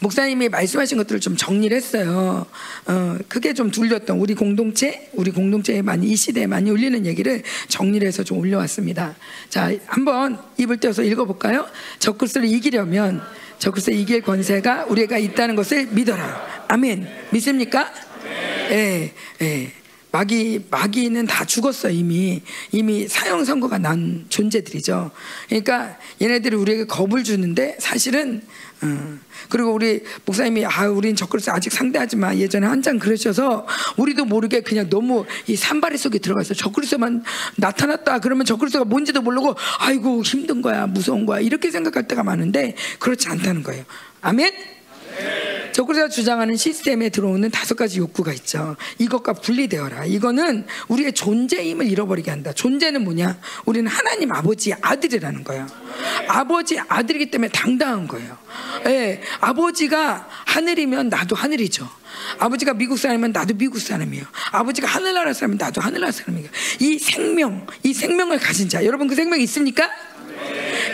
목사님이 말씀하신 것들을 좀 정리를 했어요. 어, 그게 좀 둘렸던 우리 공동체, 우리 공동체에 많이 이 시대에 많이 울리는 얘기를 정리를 해서 좀 올려왔습니다. 자, 한번 입을 떼어서 읽어볼까요? 적그리스도를 이기려면 적그리스도 이길 권세가 우리가 있다는 것을 믿어라. 아멘. 믿습니까? 예, 예. 마귀 마귀는 다 죽었어 이미 이미 사형 선고가 난 존재들이죠. 그러니까 얘네들이 우리에게 겁을 주는데 사실은 어, 그리고 우리 목사님이 아 우린 적그리스 아직 상대하지 마 예전에 한 장 그러셔서 우리도 모르게 그냥 너무 이 산발이 속에 들어가서 적그리스만 나타났다 그러면 적그리스가 뭔지도 모르고 아이고 힘든 거야 무서운 거야 이렇게 생각할 때가 많은데 그렇지 않다는 거예요. 아멘. 적그리스가 주장하는 시스템에 들어오는 다섯 가지 욕구가 있죠. 이것과 분리되어라. 이거는 우리의 존재임을 잃어버리게 한다. 존재는 뭐냐? 우리는 하나님 아버지의 아들이라는 거예요. 아버지 아들이기 때문에 당당한 거예요. 예, 아버지가 하늘이면 나도 하늘이죠. 아버지가 미국 사람이면 나도 미국 사람이에요. 아버지가 하늘나라 사람이면 나도 하늘나라 사람이에요. 이 생명, 이 생명을 가진 자, 여러분 그 생명 있습니까?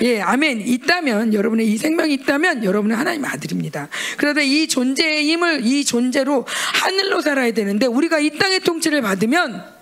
예, 아멘. 있다면 여러분의 이 생명이 있다면 여러분은 하나님 아들입니다. 그러다 이 존재의 힘을 이 존재로 하늘로 살아야 되는데 우리가 이 땅의 통치를 받으면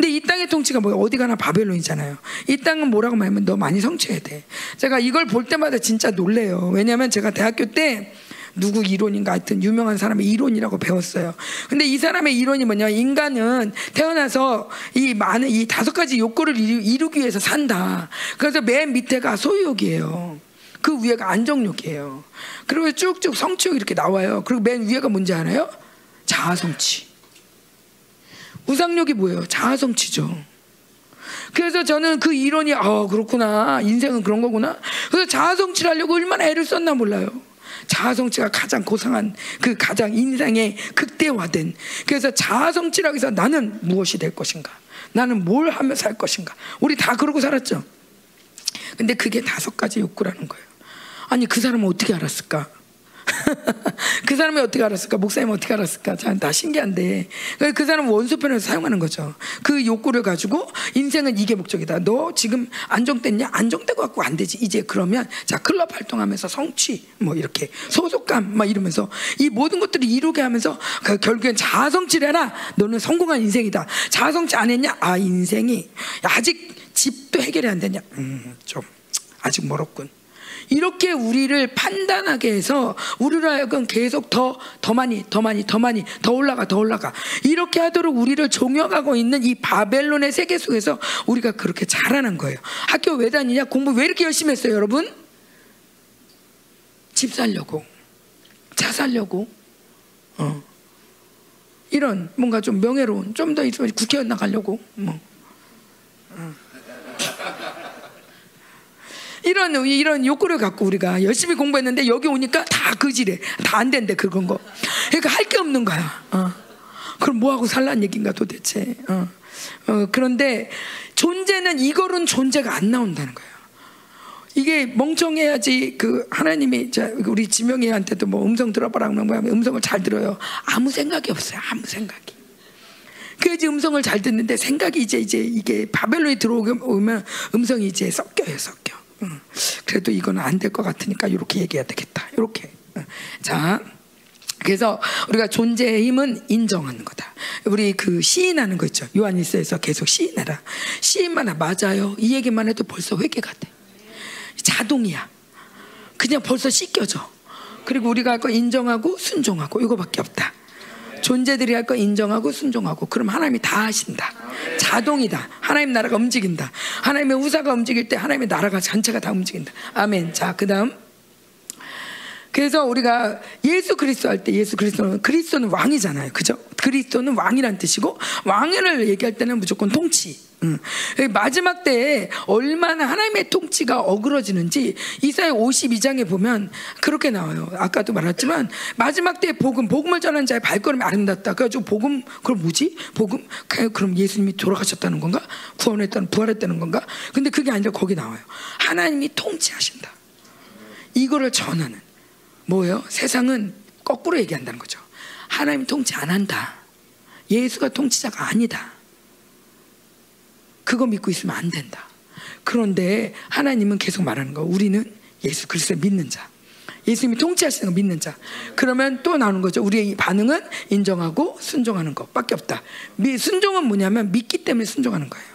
근데 이 땅의 통치가 뭐야? 어디 가나 바벨론이잖아요. 이 땅은 뭐라고 말하면 너 많이 성취해야 돼. 제가 이걸 볼 때마다 진짜 놀래요. 왜냐하면 제가 대학교 때 누구 이론인가 하여튼 유명한 사람의 이론이라고 배웠어요. 근데 이 사람의 이론이 뭐냐? 인간은 태어나서 이 많은 이 다섯 가지 욕구를 이루기 위해서 산다. 그래서 맨 밑에가 소유욕이에요. 그 위에가 안정욕이에요. 그리고 쭉쭉 성취욕 이렇게 나와요. 그리고 맨 위에가 뭔지 알아요? 자아성취. 우상욕이 뭐예요? 자아성취죠. 그래서 저는 그 이론이 아 그렇구나 인생은 그런 거구나. 그래서 자아성취를 하려고 얼마나 애를 썼나 몰라요. 자아성취가 가장 고상한 그 가장 인생의 극대화된. 그래서 자아성취라고 해서 나는 무엇이 될 것인가? 나는 뭘 하며 살 것인가? 우리 다 그러고 살았죠? 근데 그게 다섯 가지 욕구라는 거예요. 아니 그 사람은 어떻게 알았을까 그 사람이 어떻게 알았을까? 목사님 어떻게 알았을까? 참, 다 신기한데. 그 사람은 원소편에서 사용하는 거죠. 그 욕구를 가지고 인생은 이게 목적이다. 너 지금 안정됐냐? 안정되고 갖고 안 되지. 이제 그러면 자, 클럽 활동하면서 성취, 뭐 이렇게 소속감, 막 이러면서 이 모든 것들을 이루게 하면서 그 결국엔 자아성취를 해라. 너는 성공한 인생이다. 자아성취 안 했냐? 아, 인생이 아직 집도 해결이 안 됐냐? 음, 좀 아직 멀었군. 이렇게 우리를 판단하게 해서 우리로 하여금 계속 더, 더 많이, 더 많이, 더 많이, 더 올라가, 더 올라가. 이렇게 하도록 우리를 종영하고 있는 이 바벨론의 세계 속에서 우리가 그렇게 자라는 거예요. 학교 왜 다니냐? 공부 왜 이렇게 열심히 했어요, 여러분? 집 살려고. 차 살려고. 어. 이런 뭔가 좀 명예로운, 좀 더 있으면 국회의원 나가려고. 뭐. 이런 이런 욕구를 갖고 우리가 열심히 공부했는데 여기 오니까 다 그지래 다 안 된대 그건 거. 그러니까 할 게 없는 거야. 어. 그럼 뭐 하고 살란 얘긴가 도대체. 어. 어, 그런데 존재는 이거는 존재가 안 나온다는 거예요 이게 멍청해야지 그 하나님이 우리 지명이한테도 뭐 음성 들어봐라 그러면 음성을 잘 들어요. 아무 생각이 없어요. 아무 생각이. 그래서 음성을 잘 듣는데 생각이 이제 이제 이게 바벨론이 들어오면 음성이 이제 섞여요 섞여 그래도 이거는 안될 것 같으니까 이렇게 얘기해야 되겠다. 이렇게. 자. 그래서 우리가 존재의 힘은 인정하는 거다. 우리 그 시인하는 거 있죠. 요한일서에서 계속 시인해라. 시인만 해. 맞아요. 이 얘기만 해도 벌써 회개가 돼. 자동이야. 그냥 벌써 씻겨져. 그리고 우리가 할거 인정하고 순종하고 이거밖에 없다. 존재들이 할 거 인정하고 순종하고 그럼 하나님이 다 하신다. 자동이다. 하나님 나라가 움직인다. 하나님의 우사가 움직일 때 하나님의 나라가 전체가 다 움직인다. 아멘. 자, 그다음 그래서 우리가 예수 그리스도 할 때 예수 그리스도는 그리스도는 왕이잖아요. 그죠? 그리스도는 왕이란 뜻이고 왕을 얘기할 때는 무조건 통치. 응. 마지막 때에 얼마나 하나님의 통치가 어그러지는지 이사야 52장에 보면 그렇게 나와요. 아까도 말했지만 마지막 때에 복음, 복음을 전하는 자의 발걸음이 아름답다. 그래가지고 복음, 그럼 뭐지? 복음, 그럼 예수님이 돌아가셨다는 건가? 구원했다는, 부활했다는 건가? 근데 그게 아니라 거기 나와요. 하나님이 통치하신다. 이거를 전하는. 뭐예요? 세상은 거꾸로 얘기한다는 거죠. 하나님 통치 안 한다. 예수가 통치자가 아니다. 그거 믿고 있으면 안 된다. 그런데 하나님은 계속 말하는 거. 우리는 예수 그리스도 믿는 자. 예수님이 통치하시는 거 믿는 자. 그러면 또 나오는 거죠. 우리의 반응은 인정하고 순종하는 것밖에 없다. 미, 순종은 뭐냐면 믿기 때문에 순종하는 거예요.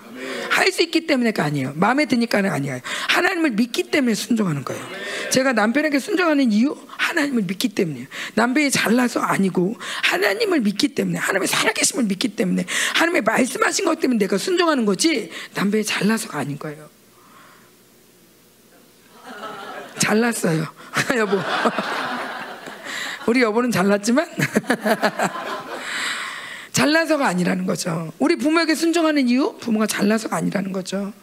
할 수 있기 때문에가 아니에요. 마음에 드니까는 아니에요. 하나님을 믿기 때문에 순종하는 거예요. 제가 남편에게 순종하는 이유 하나님을 믿기 때문이에요. 남편이 잘나서 아니고 하나님을 믿기 때문에 하나님의 살아계심을 믿기 때문에 하나님의 말씀하신 것 때문에 내가 순종하는 거지 남편이 잘나서가 아닌 거예요. 잘났어요. 여보. 우리 여보는 잘났지만 잘나서가 아니라는 거죠. 우리 부모에게 순종하는 이유 부모가 잘나서가 아니라는 거죠.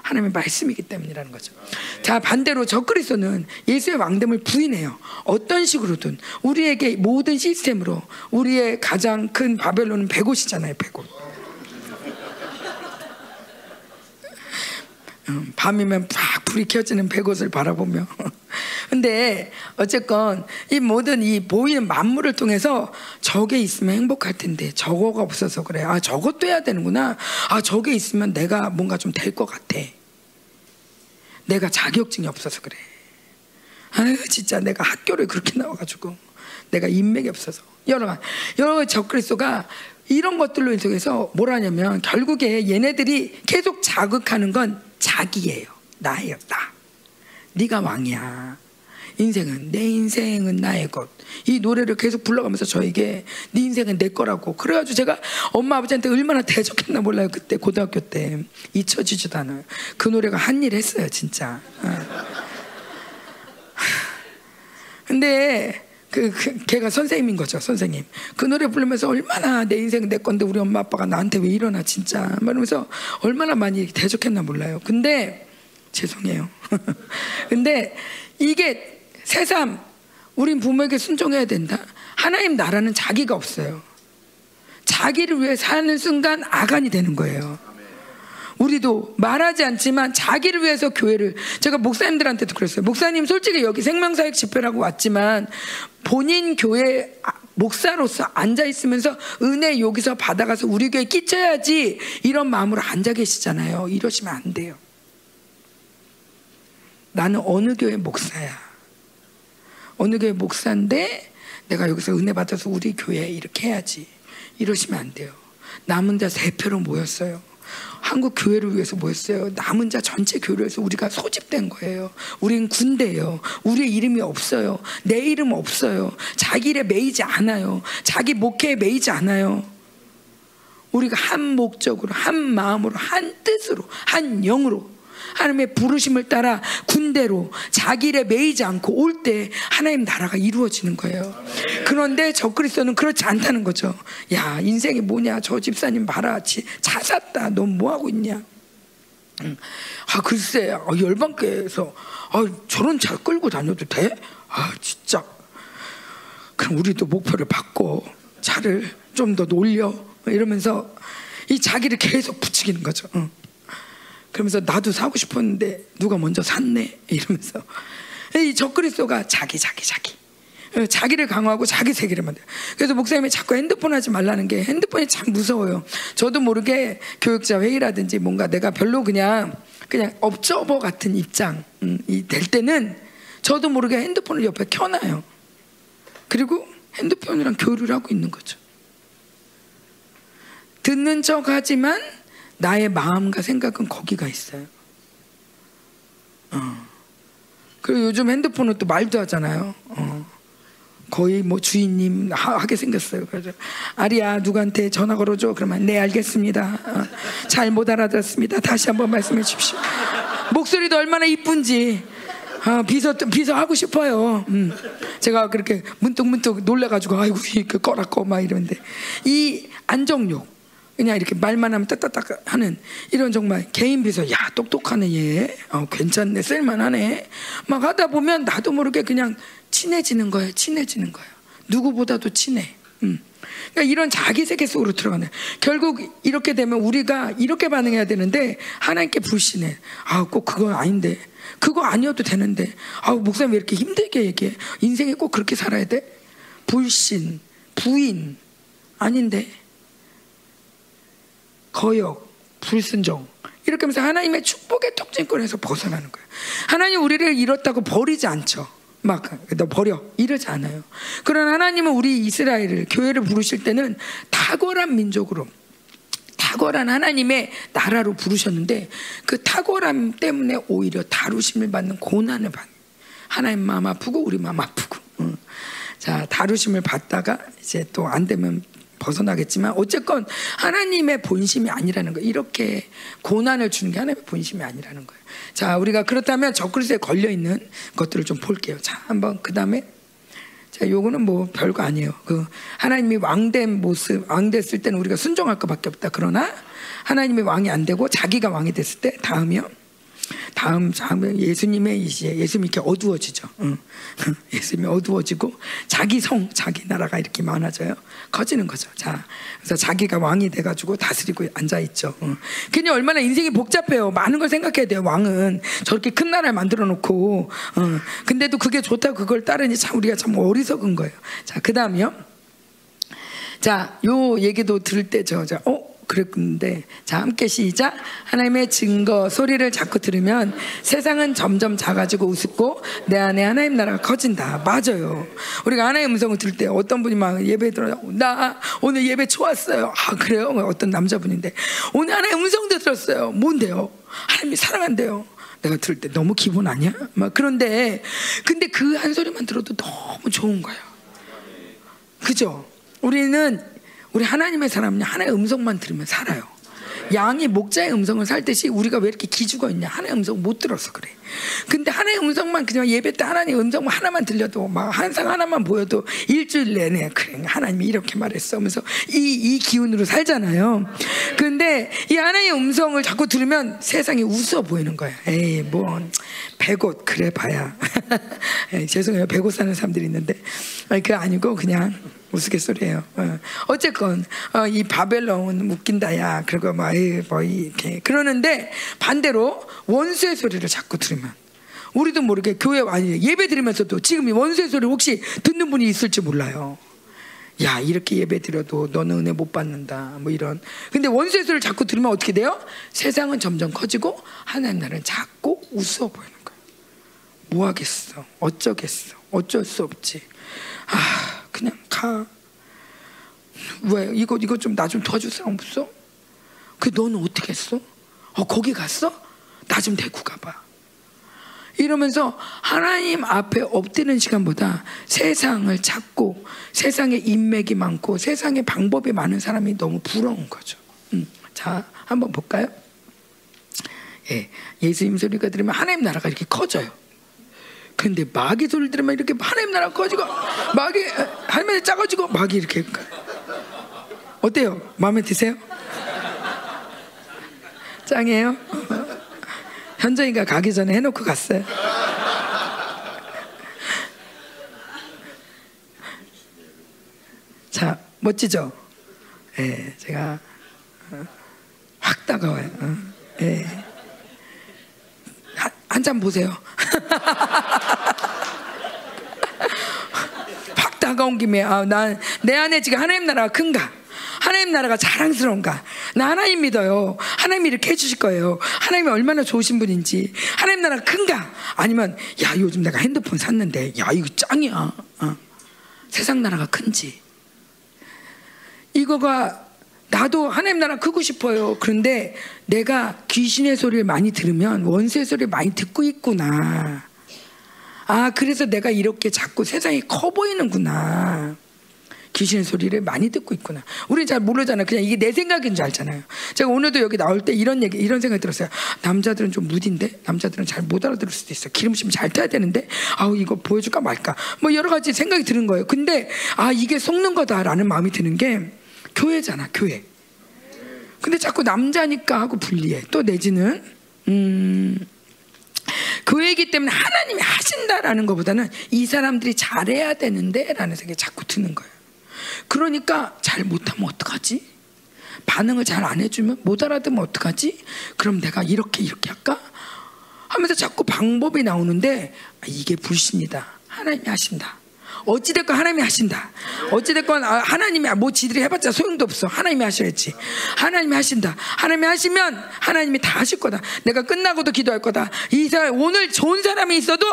하나님의 말씀이기 때문이라는 거죠. 자 반대로 적그리스도는 예수의 왕됨을 부인해요. 어떤 식으로든 우리에게 모든 시스템으로 우리의 가장 큰 바벨론은 백옷이잖아요. 백옷. 밤이면 팍 불이 켜지는 백옷을 바라보며. 근데 어쨌건 이 모든 이 보이는 만물을 통해서 저게 있으면 행복할 텐데 저거가 없어서 그래. 아 저것도 해야 되는구나. 아 저게 있으면 내가 뭔가 좀 될 것 같아. 내가 자격증이 없어서 그래. 아유 진짜 내가 학교를 그렇게 나와가지고 내가 인맥이 없어서. 여러분 여러 적그리스도가 이런 것들로 인해서 뭘 하냐면 결국에 얘네들이 계속 자극하는 건 자기예요. 나예요. 나. 네가 왕이야. 인생은 내 인생은 나의 것. 이 노래를 계속 불러가면서 저에게 네 인생은 내 거라고. 그래가지고 제가 엄마 아버지한테 얼마나 대적했나 몰라요. 그때 고등학교 때 잊혀지지도 않아요. 그 노래가 한 일 했어요, 진짜. 어. 근데 그, 그 걔가 선생님인 거죠, 선생님. 그 노래 부르면서 얼마나 내 인생 내 건데 우리 엄마 아빠가 나한테 왜 이러나 진짜. 말하면서 얼마나 많이 대적했나 몰라요. 근데 죄송해요. 근데 이게 새삼 우린 부모에게 순종해야 된다. 하나님 나라는 자기가 없어요. 자기를 위해 사는 순간 아간이 되는 거예요. 우리도 말하지 않지만 자기를 위해서 교회를 제가 목사님들한테도 그랬어요. 목사님 솔직히 여기 생명사역 집회라고 왔지만 본인 교회 목사로서 앉아 있으면서 은혜 여기서 받아가서 우리 교회 끼쳐야지 이런 마음으로 앉아 계시잖아요. 이러시면 안 돼요. 나는 어느 교회 목사야. 어느 교회 목사인데 내가 여기서 은혜 받아서 우리 교회 이렇게 해야지. 이러시면 안 돼요. 남은 자 세 표로 모였어요. 한국 교회를 위해서 뭐였어요? 남은 자 전체 교회를 위해서 우리가 소집된 거예요. 우리는 군대예요. 우리의 이름이 없어요. 내 이름 없어요. 자기 일에 매이지 않아요. 자기 목회에 매이지 않아요. 우리가 한 목적으로, 한 마음으로, 한 뜻으로, 한 영으로 하나님의 부르심을 따라 군대로 자기 일에 매이지 않고 올 때 하나님 나라가 이루어지는 거예요. 그런데 저 그리스도는 그렇지 않다는 거죠. 야 인생이 뭐냐 저 집사님 봐라 차 샀다 넌 뭐 하고 있냐? 아 글쎄 아, 열방교에서 아, 저런 차 끌고 다녀도 돼? 아 진짜 그럼 우리도 목표를 바꿔 차를 좀 더 놀려 이러면서 이 자기를 계속 부추기는 거죠. 응. 그러면서 나도 사고 싶었는데 누가 먼저 샀네 이러면서 이 적그리스도가 자기 자기 자기 어, 자기를 강화하고 자기 세계를 만들. 그래서 목사님이 자꾸 핸드폰 하지 말라는 게 핸드폰이 참 무서워요. 저도 모르게 교육자 회의라든지 뭔가 내가 별로 그냥 그냥 업저버 같은 입장이 음, 될 때는 저도 모르게 핸드폰을 옆에 켜놔요. 그리고 핸드폰이랑 교류를 하고 있는 거죠. 듣는 척 하지만 나의 마음과 생각은 거기가 있어요. 어. 그리고 요즘 핸드폰은 또 말도 하잖아요. 어. 거의 뭐 주인님 하, 게 생겼어요. 그래서 아리야 누구한테 전화 걸어줘. 그러면 네 알겠습니다. 어. 잘못 알아들었습니다. 다시 한번 말씀해 주십시오. 목소리도 얼마나 이쁜지 아, 비서 비서 하고 싶어요. 음. 제가 그렇게 문득 문득 놀래가지고 아이고 이거 꺼라 꺼 막 이러는데 이 안정욕 그냥 이렇게 말만 하면 따따딱 하는 이런 정말 개인 비서 야 똑똑하네 얘. 어, 괜찮네 쓸만하네. 막 하다 보면 나도 모르게 그냥 친해지는 거예요 친해지는 거예요 누구보다도 친해. 음. 그러니까 이런 자기 세계 속으로 들어가네 결국 이렇게 되면 우리가 이렇게 반응해야 되는데 하나님께 불신해. 아 꼭 그건 아닌데. 그거 아니어도 되는데. 아 목사님 왜 이렇게 힘들게 얘기해? 인생에 꼭 그렇게 살아야 돼? 불신 부인. 아닌데 거역, 불순종 이렇게 하면서 하나님의 축복의 특징권에서 벗어나는 거예요. 하나님 우리를 잃었다고 버리지 않죠. 막 너 버려 이러지 않아요. 그러나 하나님은 우리 이스라엘을 교회를 부르실 때는 탁월한 민족으로 탁월한 하나님의 나라로 부르셨는데 그 탁월함 때문에 오히려 다루심을 받는 고난을 받는 하나님 마음 아프고 우리 마음 아프고 응. 자 다루심을 받다가 이제 또 안 되면 벗어나겠지만 어쨌건 하나님의 본심이 아니라는 거예요. 이렇게 고난을 주는 게 하나님의 본심이 아니라는 거예요. 자, 우리가 그렇다면 적그리스에 걸려 있는 것들을 좀 볼게요. 자, 한번 그다음에 자, 요거는 뭐 별거 아니에요. 그 하나님이 왕된 모습, 왕 됐을 때는 우리가 순종할 것밖에 없다. 그러나 하나님이 왕이 안 되고 자기가 왕이 됐을 때 다음이요. 다음 다음에 예수님의 이제 예수님이 이렇게 어두워지죠. 응. 예수님이 어두워지고 자기 성, 자기 나라가 이렇게 많아져요. 커지는 거죠. 자, 그래서 자기가 왕이 돼가지고 다스리고 앉아 있죠. 응. 괜히 얼마나 인생이 복잡해요. 많은 걸 생각해야 돼요. 왕은 저렇게 큰 나라를 만들어 놓고, 응. 근데도 그게 좋다고 그걸 따르니 참 우리가 참 어리석은 거예요. 자, 그 다음이요. 자, 요 얘기도 들을 때 저, 저, 어? 그랬는데 자 함께 시작. 하나님의 증거 소리를 자꾸 들으면 세상은 점점 작아지고 우습고 내 안에 하나님 나라가 커진다. 맞아요. 우리가 하나님의 음성을 들을 때 어떤 분이 막 예배 들어 나 오늘 예배 좋았어요. 아 그래요? 어떤 남자분인데 오늘 하나님의 음성도 들었어요. 뭔데요? 하나님이 사랑한대요. 내가 들을 때 너무 기분 아니야? 막 그런데 근데 그 한 소리만 들어도 너무 좋은 거예요 그죠? 우리는 우리 하나님의 사람은 하나의 음성만 들으면 살아요. 양이 목자의 음성을 살듯이 우리가 왜 이렇게 기죽어 있냐? 하나의 음성 못 들어서 그래. 근데 하나의 음성만 그냥 예배 때 하나님 음성 하나만 들려도 막 한상 하나만 보여도 일주일 내내 그래 하나님이 이렇게 말했어 하면서 이, 이 기운으로 살잖아요. 근데 이 하나의 음성을 자꾸 들으면 세상이 웃어 보이는 거야. 에이 뭐 백옷 그래 봐야. 에이, 죄송해요 백옷 사는 사람들이 있는데 아니 그 아니고 그냥 우스갯소리예요. 어. 쨌건 어, 이 바벨론 웃긴다야. 그리고 뭐, 뭐 이렇게 그러는데 반대로 원수의 소리를 자꾸 들으면 우리도 모르게 교회 와니 예배 드리면서도 지금 이 원수의 소리 혹시 듣는 분이 있을지 몰라요. 야 이렇게 예배 드려도 너는 은혜 못 받는다 뭐 이런 근데 원수의 소리를 자꾸 들으면 어떻게 돼요? 세상은 점점 커지고 하나님 나라는 작고 우스워 보이는 거예요 뭐 하겠어 어쩌겠어 어쩔 수 없지 아 그냥 가. 왜 이거 이거 좀 나 좀 도와줄 사람 없어? 그 너는 어떻게 했어? 어 거기 갔어? 나 좀 데리고 가봐. 이러면서 하나님 앞에 엎드는 시간보다 세상을 찾고 세상에 인맥이 많고 세상에 방법이 많은 사람이 너무 부러운 거죠. 음. 자, 한번 볼까요? 예, 예수님 소리가 들으면 하나님 나라가 이렇게 커져요. 근데 마귀 소리를 들으면 이렇게 하나님 나라 커지고 마귀 할머니 작아지고 마귀 이렇게 어때요? 마음에 드세요? 짱이에요? 현정이가 가기 전에 해놓고 갔어요. 자 멋지죠? 예, 제가 어, 확 다가와요. 어, 예. 한 잔 보세요. 확 다가온 김에 아, 난내 안에 지금 하나님 나라가 큰가? 하나님 나라가 자랑스러운가? 나 하나님 믿어요. 하나님이 이렇게 해주실 거예요. 하나님이 얼마나 좋으신 분인지. 하나님 나라가 큰가? 아니면 야 요즘 내가 핸드폰 샀는데 야 이거 짱이야. 어. 세상 나라가 큰지. 이거가 나도 하나님 나라 크고 싶어요. 그런데 내가 귀신의 소리를 많이 들으면 원수의 소리를 많이 듣고 있구나. 아, 그래서 내가 이렇게 자꾸 세상이 커 보이는구나. 귀신의 소리를 많이 듣고 있구나. 우리 잘 모르잖아요. 그냥 이게 내 생각인 줄 알잖아요. 제가 오늘도 여기 나올 때 이런 얘기, 이런 생각이 들었어요. 남자들은 좀 무딘데? 남자들은 잘 못 알아들을 수도 있어. 기름심 잘 타야 되는데? 아우, 이거 보여줄까 말까? 뭐 여러 가지 생각이 드는 거예요. 근데, 아, 이게 속는 거다라는 마음이 드는 게, 교회잖아, 교회. 근데 자꾸 남자니까 하고 분리해. 또 내지는 음 교회이기 때문에 하나님이 하신다라는 것보다는 이 사람들이 잘해야 되는데라는 생각이 자꾸 드는 거예요. 그러니까 잘 못하면 어떡하지? 반응을 잘 안 해주면 못 알아듣으면 어떡하지? 그럼 내가 이렇게 이렇게 할까? 하면서 자꾸 방법이 나오는데 아, 이게 불신이다. 하나님이 하신다. 어찌됐건 하나님이 하신다. 어찌됐건 아, 하나님이 뭐 지들이 해봤자 소용도 없어. 하나님이 하셔야지. 하나님이 하신다. 하나님이 하시면 하나님이 다 하실 거다. 내가 끝나고도 기도할 거다. 이 사람 오늘 좋은 사람이 있어도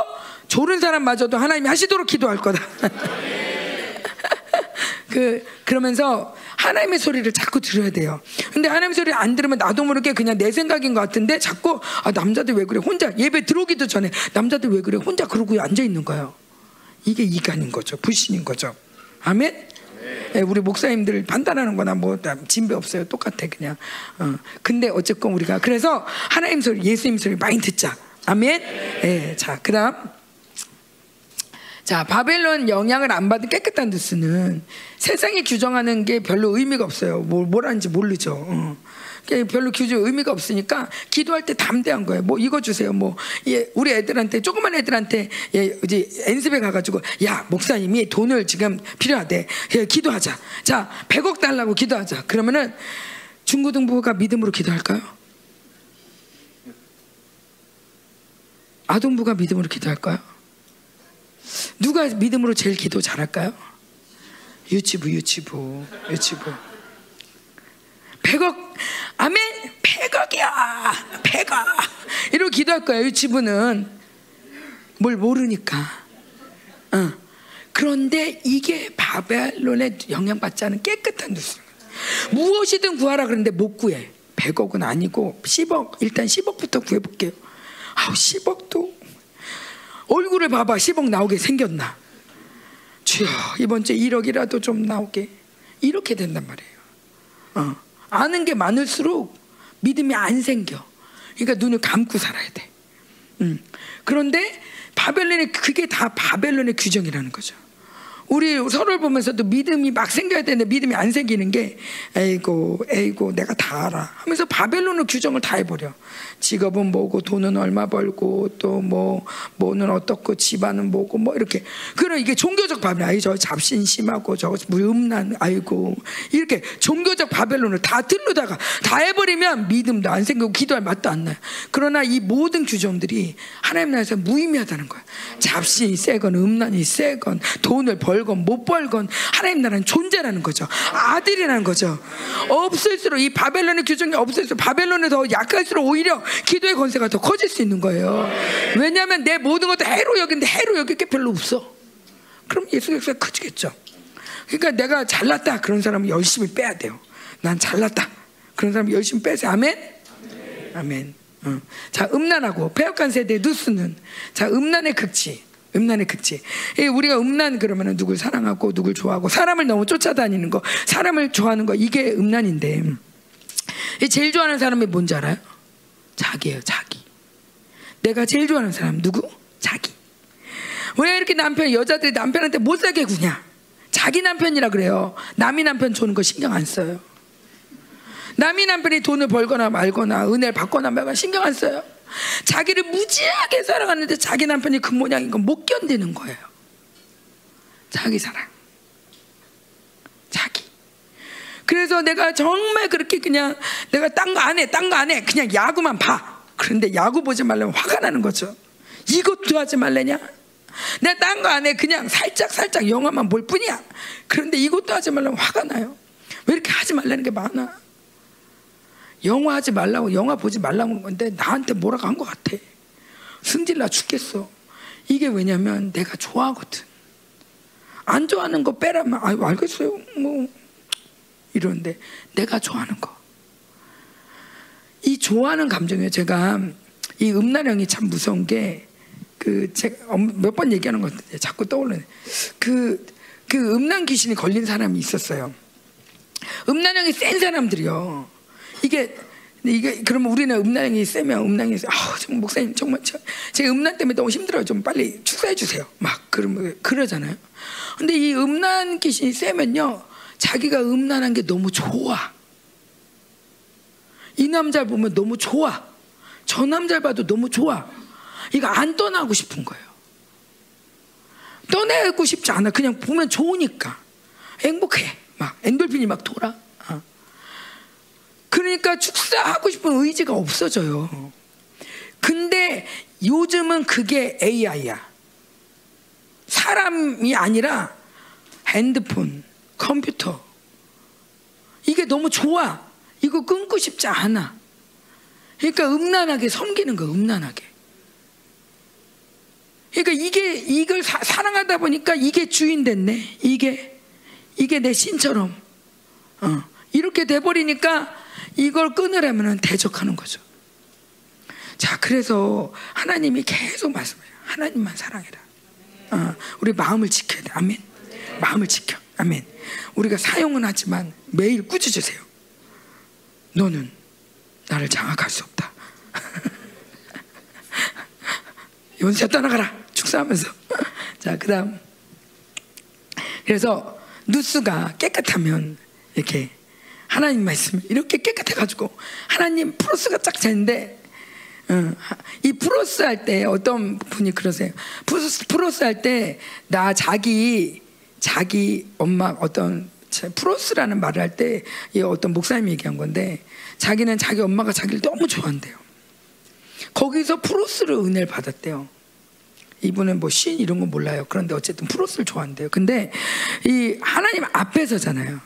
졸은 사람마저도 하나님이 하시도록 기도할 거다. 그 그러면서 하나님의 소리를 자꾸 들어야 돼요. 근데 하나님의 소리를 안 들으면 나도 모르게 그냥 내 생각인 것 같은데 자꾸 아 남자들 왜 그래? 혼자 예배 들어오기도 전에 남자들 왜 그래? 혼자 그러고 앉아 있는 거예요. 이게 이간인 거죠. 불신인 거죠. 아멘. 예, 우리 목사님들 판단하는 거나 뭐 진배 없어요. 똑같아 그냥. 어. 근데 어쨌건 우리가 그래서 하나님 소리, 예수님 소리 많이 듣자. 아멘. 예, 자 그다음. 자, 바벨론 영향을 안 받은 깨끗한 뉴스는 세상이 규정하는 게 별로 의미가 없어요. 뭘, 뭘 하는지 모르죠. 어. 그게 별로 규정 의미가 없으니까 기도할 때 담대한 거예요. 뭐 이거 주세요. 뭐 예, 우리 애들한테 조그만 애들한테 예, 이제 연습에 가가지고 야 목사님이 돈을 지금 필요하대. 예, 기도하자. 자, 100억 달라고 기도하자. 그러면은 중고등부가 믿음으로 기도할까요? 아동부가 믿음으로 기도할까요? 누가 믿음으로 제일 기도 잘할까요? 유치부, 유치부, 유치부. 100억, 아멘, 100억이야, 100억. 이러고 기도할 거야, 유치부는. 뭘 모르니까. 어. 그런데 이게 바벨론에 영향받지 않은 깨끗한 뉴스. 무엇이든 구하라 그러는데 못 구해. 100억은 아니고 10억, 일단 10억부터 구해볼게요. 아우, 10억도 얼굴을 봐봐 10억 나오게 생겼나 주여 이번 주에 1억이라도 좀 나오게 이렇게 된단 말이에요 어. 아는 게 많을수록 믿음이 안 생겨. 그러니까 눈을 감고 살아야 돼. 음. 그런데 바벨론의 그게 다 바벨론의 규정이라는 거죠. 우리 서로를 보면서도 믿음이 막 생겨야 되는데 믿음이 안 생기는 게 에이고 에이고 내가 다 알아 하면서 바벨론의 규정을 다 해버려 직업은 뭐고 돈은 얼마 벌고 또 뭐 뭐는 어떻고 집안은 뭐고 뭐 이렇게. 그런 이게 종교적 바벨 아이 저 잡신 심하고 저 음란 아이고. 이렇게 종교적 바벨론을 다 들르다가 다 해버리면 믿음도 안 생기고 기도할 맛도 안 나요. 그러나 이 모든 규정들이 하나님 나라에서 무의미하다는 거야. 잡신이 세건 음란이 세건 돈을 벌건 못 벌건 하나님 나라는 존재라는 거죠. 아들이라는 거죠. 없을수록 이 바벨론의 규정이 없을수록 바벨론이 더 약할수록 오히려 기도의 권세가 더 커질 수 있는 거예요. 왜냐하면 내 모든 것도 해로 여기는데 해로 여길 게 별로 없어. 그럼 예수 역사가 커지겠죠. 그러니까 내가 잘났다 그런 사람은 열심히 빼야 돼요. 난 잘났다 그런 사람 열심히 빼세요. 아멘. 아멘. 어. 자 음란하고 폐역한 세대 누스는 자 음란의 극치. 음란의 극치. 우리가 음란 그러면은 누굴 사랑하고 누굴 좋아하고 사람을 너무 쫓아다니는 거, 사람을 좋아하는 거 이게 음란인데 제일 좋아하는 사람이 뭔지 알아요? 자기예요, 자기. 내가 제일 좋아하는 사람 누구? 자기. 왜 이렇게 남편 여자들이 남편한테 못 살게 구냐? 자기 남편이라 그래요. 남이 남편 좋은 거 신경 안 써요. 남이 남편이 돈을 벌거나 말거나 은혜를 받거나 말거나 신경 안 써요. 자기를 무지하게 사랑하는데 자기 남편이 그 모양인 건 못 견디는 거예요. 자기 사랑. 자기. 그래서 내가 정말 그렇게 그냥 내가 딴 거 안 해, 딴 거 안 해. 그냥 야구만 봐. 그런데 야구 보지 말려면 화가 나는 거죠. 이것도 하지 말래냐? 내가 딴 거 안 해. 그냥 살짝 살짝 영화만 볼 뿐이야. 그런데 이것도 하지 말라면 화가 나요. 왜 이렇게 하지 말라는 게 많아? 영화 하지 말라고 영화 보지 말라고 건데 나한테 뭐라고 한 것 같아. 승질나 죽겠어. 이게 왜냐면 내가 좋아하거든. 안 좋아하는 거 빼라면 아유 알겠어요. 뭐 이러는데 내가 좋아하는 거. 이 좋아하는 감정이에요. 제가 이 음란형이 참 무서운 게 그 제가 몇 번 얘기하는 것 같은데 자꾸 떠오르네. 그, 그 음란 귀신이 걸린 사람이 있었어요. 음란형이 센 사람들이요. 이게 이게 그러면 우리는 음란형이 세면 음란이 아 정말 목사님 정말 저, 제 음란 때문에 너무 힘들어요. 좀 빨리 축사해 주세요. 막 그러면 그러잖아요. 근데 이 음란 귀신이 세면요. 자기가 음란한 게 너무 좋아. 이 남자를 보면 너무 좋아. 저 남자를 봐도 너무 좋아. 이거 안 떠나고 싶은 거예요. 떠내고 싶지 않아. 그냥 보면 좋으니까. 행복해. 막 엔돌핀이 막 돌아. 어. 그러니까 축사하고 싶은 의지가 없어져요. 근데 요즘은 그게 AI야. 사람이 아니라 핸드폰, 컴퓨터. 이게 너무 좋아. 이거 끊고 싶지 않아. 그러니까 음란하게 섬기는 거, 음란하게. 그러니까 이게 이걸 사, 사랑하다 보니까 이게 주인 됐네. 이게 이게 내 신처럼 어, 이렇게 돼 버리니까 이걸 끊으려면은 대적하는 거죠. 자, 그래서 하나님이 계속 말씀해요. 하나님만 사랑해라. 어, 우리 마음을 지켜야 돼. 아멘. 마음을 지켜. 아멘. 우리가 사용은 하지만 매일 꾸짖으세요. 너는 나를 장악할 수 없다. 연세 떠나가라. 축사하면서. 자, 그 다음. 그래서 누수가 깨끗하면 이렇게 하나님 말씀 이렇게 깨끗해가지고 하나님 프로스가 쫙 되는데 어, 이 프로스 할 때 어떤 분이 그러세요. 프로스, 프로스 할 때 나 자기 자기 엄마 어떤 프로스라는 말을 할 때 어떤 목사님이 얘기한 건데 자기는 자기 엄마가 자기를 너무 좋아한대요. 거기서 프로스를 은혜를 받았대요. 이분은 뭐 신 이런 건 몰라요. 그런데 어쨌든 프로스를 좋아한대요. 근데 이 하나님 앞에서잖아요.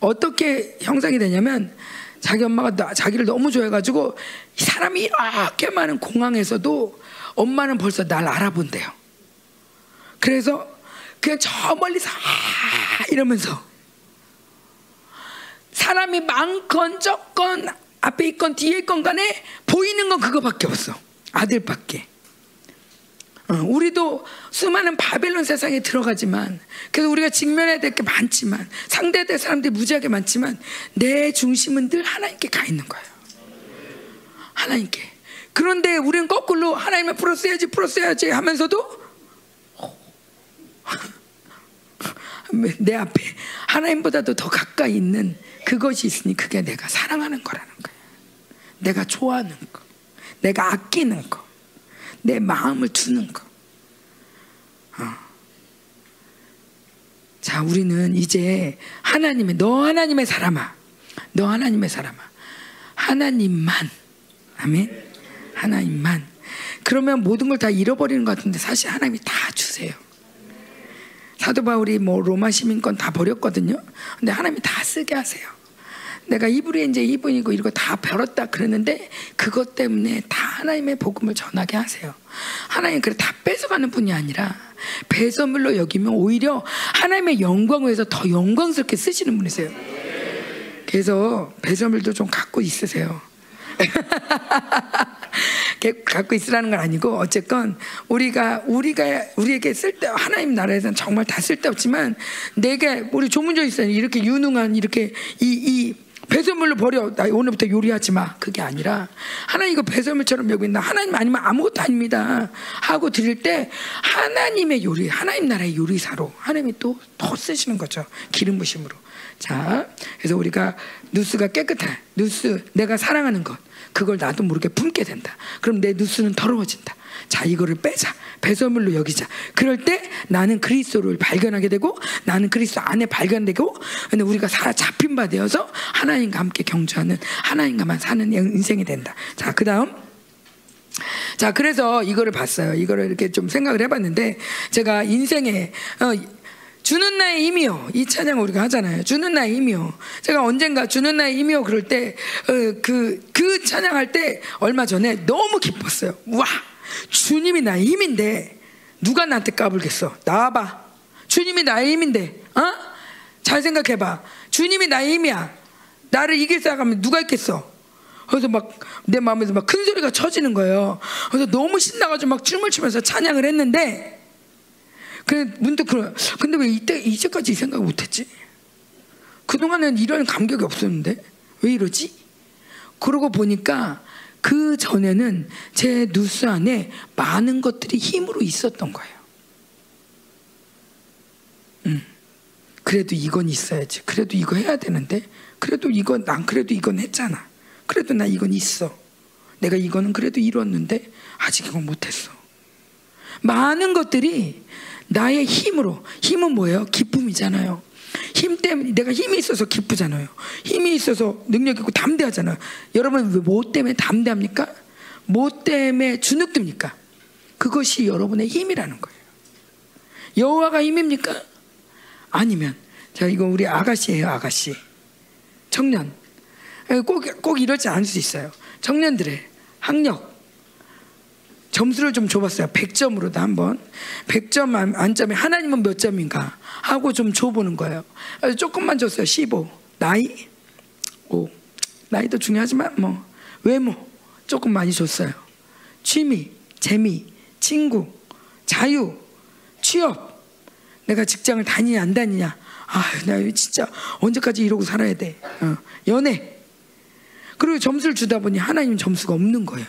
어떻게 형성이 되냐면 자기 엄마가 나, 자기를 너무 좋아해가지고 사람이 이렇게 많은 공항에서도 엄마는 벌써 날 알아본대요. 그래서 그냥 저 멀리서 아 이러면서 사람이 많건 적건 앞에 있건 뒤에 있건 간에 보이는 건 그거밖에 없어. 아들밖에. 어, 우리도 수많은 바벨론 세상에 들어가지만 그래서 우리가 직면해야 될 게 많지만 상대될 사람들이 무지하게 많지만 내 중심은 늘 하나님께 가 있는 거예요. 하나님께. 그런데 우리는 거꾸로 하나님을 풀었어야지 풀었어야지 하면서도 내 앞에 하나님보다도 더 가까이 있는 그것이 있으니 그게 내가 사랑하는 거라는 거예요. 내가 좋아하는 거, 내가 아끼는 거. 내 마음을 두는 거. 어. 자, 우리는 이제 하나님의 너 하나님의 사람아, 너 하나님의 사람아, 하나님만, 아멘, 하나님만. 그러면 모든 걸 다 잃어버리는 것 같은데 사실 하나님이 다 주세요. 사도 바울이 뭐 로마 시민권 다 버렸거든요. 근데 하나님이 다 쓰게 하세요. 내가 이불이 이제 이분이고 이거 다 배웠다 그랬는데 그것 때문에 다 하나님의 복음을 전하게 하세요. 하나님 그래 다 뺏어가는 분이 아니라 배선물로 여기면 오히려 하나님의 영광을 위해서 더 영광스럽게 쓰시는 분이세요. 그래서 배선물도 좀 갖고 있으세요. 갖고 있으라는 건 아니고 어쨌건 우리가 우리가 우리에게 쓸데 하나님 나라에서는 정말 다 쓸데없지만 내가 우리 조문조 있어요 이렇게 유능한 이렇게 이이 배설물로 버려. 나 오늘부터 요리하지 마. 그게 아니라 하나님 이거 배설물처럼 여긴다. 하나님 아니면 아무것도 아닙니다. 하고 드릴 때 하나님의 요리, 하나님 나라의 요리사로 하나님이 또 더 쓰시는 거죠. 기름 부심으로. 자, 그래서 우리가 누스가 깨끗해. 누스 내가 사랑하는 것. 그걸 나도 모르게 품게 된다. 그럼 내 누스는 더러워진다. 자, 이거를 빼자. 배설물로 여기자. 그럴 때 나는 그리스도를 발견하게 되고 나는 그리스도 안에 발견되고 근데 우리가 살아 잡힌 바 되어서 하나님과 함께 경주하는 하나님과만 사는 인생이 된다. 자, 그다음 자, 그래서 이거를 봤어요. 이거를 이렇게 좀 생각을 해봤는데, 제가 인생에, 어, 주는 나의 힘이요. 이 찬양 우리가 하잖아요. 주는 나의 힘이요. 제가 언젠가 주는 나의 힘이요. 그럴 때, 어, 그, 그 찬양할 때 얼마 전에 너무 기뻤어요. 와! 주님이 나의 힘인데 누가 나한테 까불겠어? 나와봐. 주님이 나의 힘인데, 어? 잘 생각해봐. 주님이 나의 힘이야. 나를 이길 사람은 누가 있겠어? 그래서 막 내 마음에서 막 큰 소리가 쳐지는 거예요. 그래서 너무 신나가지고 막 춤을 추면서 찬양을 했는데, 그 문득 그래. 근데 왜 이때 이제까지 이 생각 못했지? 그 동안은 이런 감격이 없었는데 왜 이러지? 그러고 보니까 그 전에는 제 누스 안에 많은 것들이 힘으로 있었던 거예요. 음. 그래도 이건 있어야지. 그래도 이거 해야 되는데. 그래도 이건 난 그래도 이건 했잖아. 그래도 나 이건 있어. 내가 이거는 그래도 이뤘는데 아직 이건 못했어. 많은 것들이 나의 힘으로 힘은 뭐예요? 기쁨이잖아요. 힘 때문에 내가 힘이 있어서 기쁘잖아요. 힘이 있어서 능력 있고 담대하잖아요. 여러분 왜뭐 때문에 담대합니까? 뭐 때문에 주눅듭니까? 그것이 여러분의 힘이라는 거예요. 여호와가 힘입니까? 아니면 자 이거 우리 아가씨예요 아가씨 청년 꼭 꼭 이러지 않을 수 있어요. 청년들의 학력 점수를 좀 줘봤어요. 100점으로도 한번. 100점 만- 만점에 하나님은 몇 점인가 하고 좀 줘보는 거예요. 조금만 줬어요. 15. 나이? 5. 나이도 중요하지만 뭐 외모 조금 많이 줬어요. 취미, 재미, 친구, 자유, 취업. 내가 직장을 다니냐 안 다니냐. 아, 나 진짜 언제까지 이러고 살아야 돼. 어, 연애. 그리고 점수를 주다 보니 하나님 점수가 없는 거예요.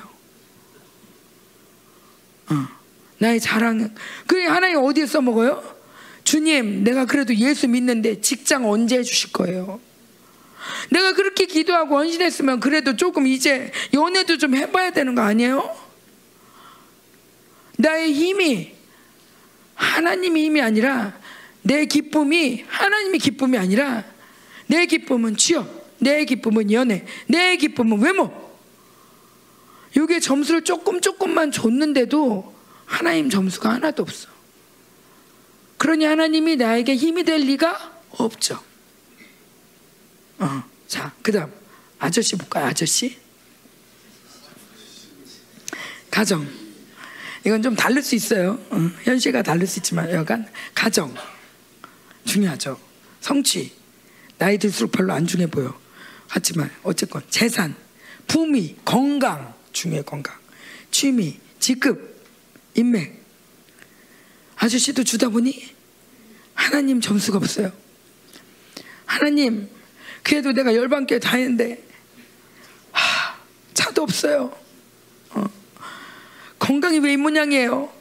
어, 나의 자랑. 그게 하나님 어디에 써먹어요? 주님, 내가 그래도 예수 믿는데 직장 언제 해주실 거예요? 내가 그렇게 기도하고 헌신했으면 그래도 조금 이제 연애도 좀 해봐야 되는 거 아니에요? 나의 힘이 하나님의 힘이 아니라 내 기쁨이 하나님의 기쁨이 아니라 내 기쁨은 취업, 내 기쁨은 연애, 내 기쁨은 외모. 이게 점수를 조금 조금만 줬는데도 하나님 점수가 하나도 없어. 그러니 하나님이 나에게 힘이 될 리가 없죠. 어, 자, 그 다음 아저씨 볼까요? 아저씨 가정. 이건 좀 다를 수 있어요. 어, 현실과 다를 수 있지만 여간 가정 중요하죠. 성취 나이 들수록 별로 안 중요해 보여. 하지만 어쨌건 재산, 품위, 건강 중요해 건강, 취미, 직급, 인맥. 아저씨도 주다 보니 하나님 점수가 없어요. 하나님 그래도 내가 열반교회 다했는데 하, 차도 없어요. 어. 건강이 왜 이 모양이에요?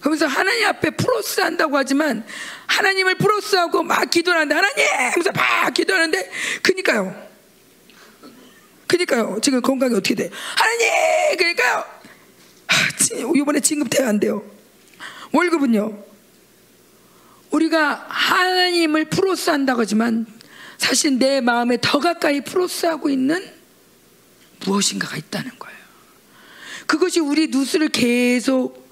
그러면서 하나님 앞에 플러스 한다고 하지만 하나님을 플러스하고 막 기도하는데 하나님 하면서 막 기도하는데 그니까요. 그니까요. 지금 건강이 어떻게 돼? 하나님 그니까요. 하, 지- 이번에 진급돼야 안 돼요. 월급은요. 우리가 하나님을 플러스 한다고 하지만 사실 내 마음에 더 가까이 플러스하고 있는 무엇인가가 있다는 거예요. 그것이 우리 누수를 계속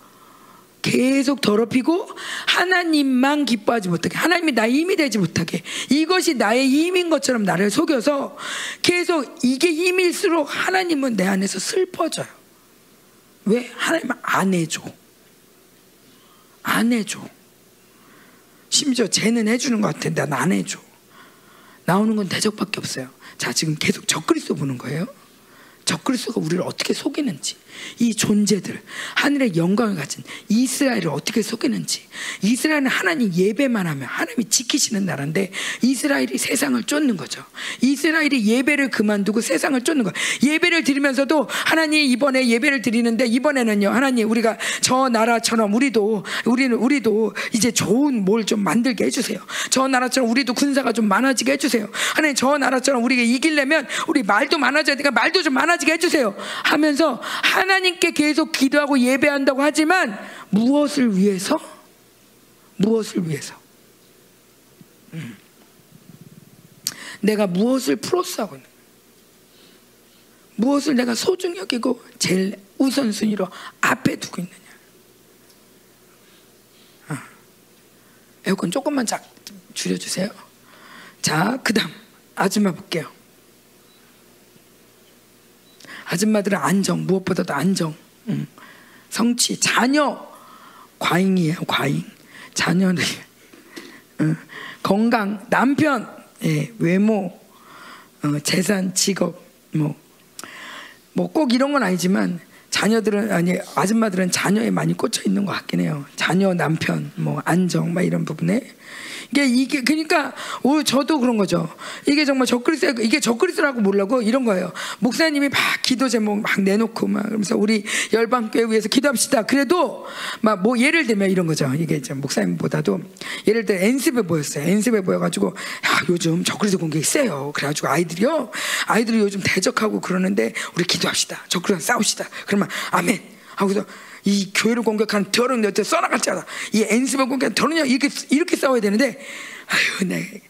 계속 더럽히고 하나님만 기뻐하지 못하게 하나님이 나의 힘이 되지 못하게 이것이 나의 힘인 것처럼 나를 속여서 계속 이게 힘일수록 하나님은 내 안에서 슬퍼져요. 왜? 하나님은 안 해줘. 안 해줘. 심지어 쟤는 해주는 것 같은데 난 안 해줘. 나오는 건 대적밖에 없어요. 자, 지금 계속 적그리스도 보는 거예요. 적그리스도가 우리를 어떻게 속이는지, 이 존재들, 하늘의 영광을 가진 이스라엘을 어떻게 속이는지, 이스라엘은 하나님 예배만 하면 하나님이 지키시는 나라인데 이스라엘이 세상을 쫓는 거죠. 이스라엘이 예배를 그만두고 세상을 쫓는 거예요. 예배를 드리면서도 하나님 이번에 예배를 드리는데 이번에는요, 하나님 우리가 저 나라처럼 우리도 우리는 우리도 이제 좋은 뭘 좀 만들게 해주세요. 저 나라처럼 우리도 군사가 좀 많아지게 해주세요. 하나님 저 나라처럼 우리가 이기려면 우리 말도 많아져야 되니까 말도 좀 많아 지게 해주세요. 하면서 하나님께 계속 기도하고 예배한다고 하지만 무엇을 위해서? 무엇을 위해서? 음. 내가 무엇을 플러스하고 있는? 무엇을 내가 소중히 여기고 제일 우선순위로 앞에 두고 있느냐? 어. 에어컨 조금만 작 줄여주세요. 자, 그 다음 아줌마 볼게요. 아줌마들은 안정 무엇보다도 안정, 음. 성취, 자녀 과잉이에요. 과잉. 자녀는 음. 건강, 남편, 예, 외모, 어, 재산, 직업, 뭐 뭐 꼭 이런 건 아니지만 자녀들은 아니 아줌마들은 자녀에 많이 꽂혀 있는 것 같긴 해요. 자녀, 남편, 뭐 안정, 막 이런 부분에 이게 이게 그러니까 오 저도 그런 거죠. 이게 정말 적그리스 이게 적그리스라고 모르고 이런 거예요. 목사님이 막 기도 제목 막 내놓고 막 그러면서 우리 열방교회 위해서 기도합시다. 그래도 막 뭐 예를 들면 이런 거죠. 이게 좀 목사님보다도 예를 들어 엔습에 보였어요. 엔습에 보여가지고 야 요즘 적그리스 공격이 세요. 그래가지고 아이들이요 아이들이 요즘 대적하고 그러는데 우리 기도합시다. 적그리스 싸웁시다. 그러면 아멘. 하고서 이 교회를 공격한 더러운 녀들 써나갔잖아. 이 엔습을 공격한 더러운 녀 이렇게 이렇게 싸워야 되는데 아유 내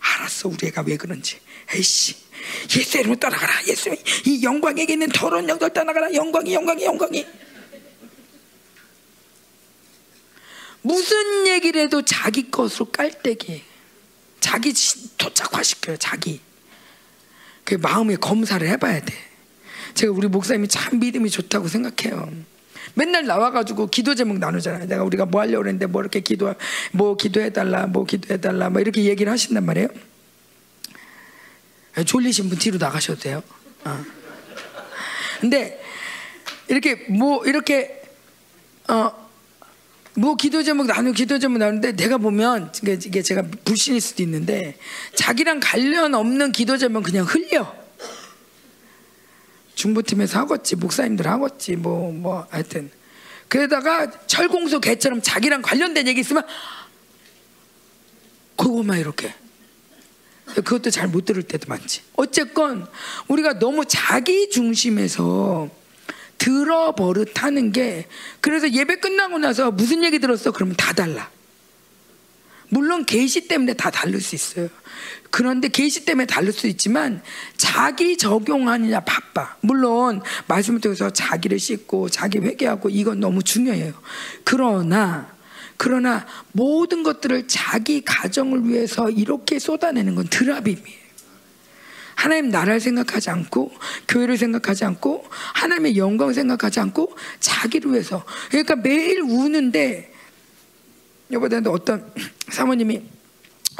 알았어 우리 애가 왜 그런지. 에이씨 예수 이름으로 떠나가라. 예수 이 영광에게 있는 더러운 영들 떠나가라. 영광이 영광이 영광이. 무슨 얘기를 해도 자기 것으로 깔때기. 자기 시- 토착화시켜요. 자기. 그 마음의 검사를 해봐야 돼. 제가 우리 목사님이 참 믿음이 좋다고 생각해요. 맨날 나와가지고 기도 제목 나누잖아요. 내가 우리가 뭐 하려고 그랬는데 뭐 이렇게 기도, 뭐 기도해달라, 뭐 기도해달라, 뭐 이렇게 얘기를 하신단 말이에요. 졸리신 분 뒤로 나가셔도 돼요. 어. 근데 이렇게 뭐 이렇게 어. 뭐 기도 제목 나누 기도 제목 나누는데 내가 보면 이게 제가 불신일 수도 있는데 자기랑 관련 없는 기도 제목 그냥 흘려 중보팀에서 하겠지 목사님들 하겠지 뭐뭐 뭐 하여튼 그러다가 철공소 개처럼 자기랑 관련된 얘기 있으면 그거만 이렇게 그것도 잘 못 들을 때도 많지 어쨌건 우리가 너무 자기 중심에서 들어 버릇하는 게 그래서 예배 끝나고 나서 무슨 얘기 들었어? 그러면 다 달라. 물론 계시 때문에 다 다를 수 있어요. 그런데 계시 때문에 다를 수 있지만 자기 적용하느냐 바빠. 물론 말씀을 통해서 자기를 씻고 자기 회개하고 이건 너무 중요해요. 그러나 그러나 모든 것들을 자기 가정을 위해서 이렇게 쏟아내는 건 드라빔이에요. 하나님 나라를 생각하지 않고 교회를 생각하지 않고 하나님의 영광을 생각하지 않고 자기를 위해서 그러니까 매일 우는데 여보다 어떤 사모님이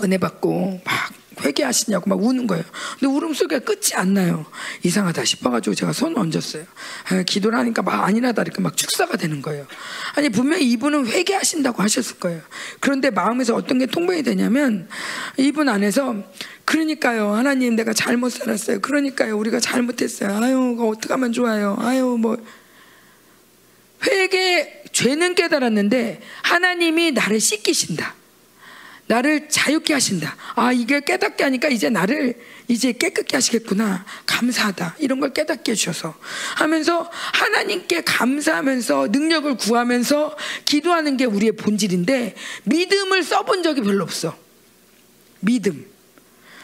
은혜 받고 막 회개하시냐고 막 우는 거예요. 근데 울음소리가 끝이 안 나요. 이상하다 싶어가지고 제가 손 얹었어요. 아, 기도를 하니까 막 아니라다 이렇게 막 축사가 되는 거예요. 아니, 분명히 이분은 회개하신다고 하셨을 거예요. 그런데 마음에서 어떤 게 통변이 되냐면 이분 안에서 그러니까요. 하나님 내가 잘못 살았어요. 그러니까요. 우리가 잘못했어요. 아유, 어떻게 하면 좋아요. 아유, 뭐. 회개, 죄는 깨달았는데 하나님이 나를 씻기신다. 나를 자유케 하신다. 아, 이게 깨닫게 하니까 이제 나를 이제 깨끗게 하시겠구나. 감사하다. 이런 걸 깨닫게 해주셔서 하면서 하나님께 감사하면서 능력을 구하면서 기도하는 게 우리의 본질인데 믿음을 써본 적이 별로 없어. 믿음.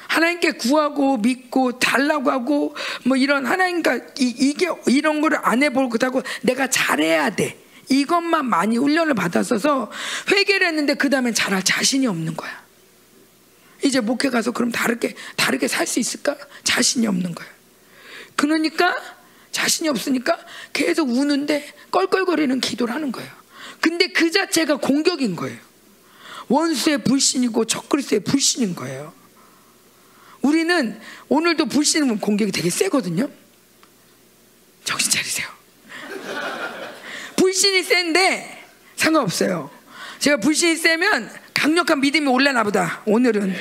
하나님께 구하고 믿고 달라고 하고 뭐 이런 하나님과 이, 게 이런 거를 안 해볼 거다고 내가 잘해야 돼. 이것만 많이 훈련을 받았어서 회개를 했는데 그 다음엔 잘할 자신이 없는 거야. 이제 목회 가서 그럼 다르게 다르게 살 수 있을까? 자신이 없는 거야. 그러니까 자신이 없으니까 계속 우는데 껄껄거리는 기도를 하는 거예요. 근데 그 자체가 공격인 거예요. 원수의 불신이고 적그리스의 불신인 거예요. 우리는 오늘도 불신은 공격이 되게 세거든요. 정신 차리세요. 불신이 센데 상관없어요. 제가 불신이 세면 강력한 믿음이 올라나 보다. 오늘은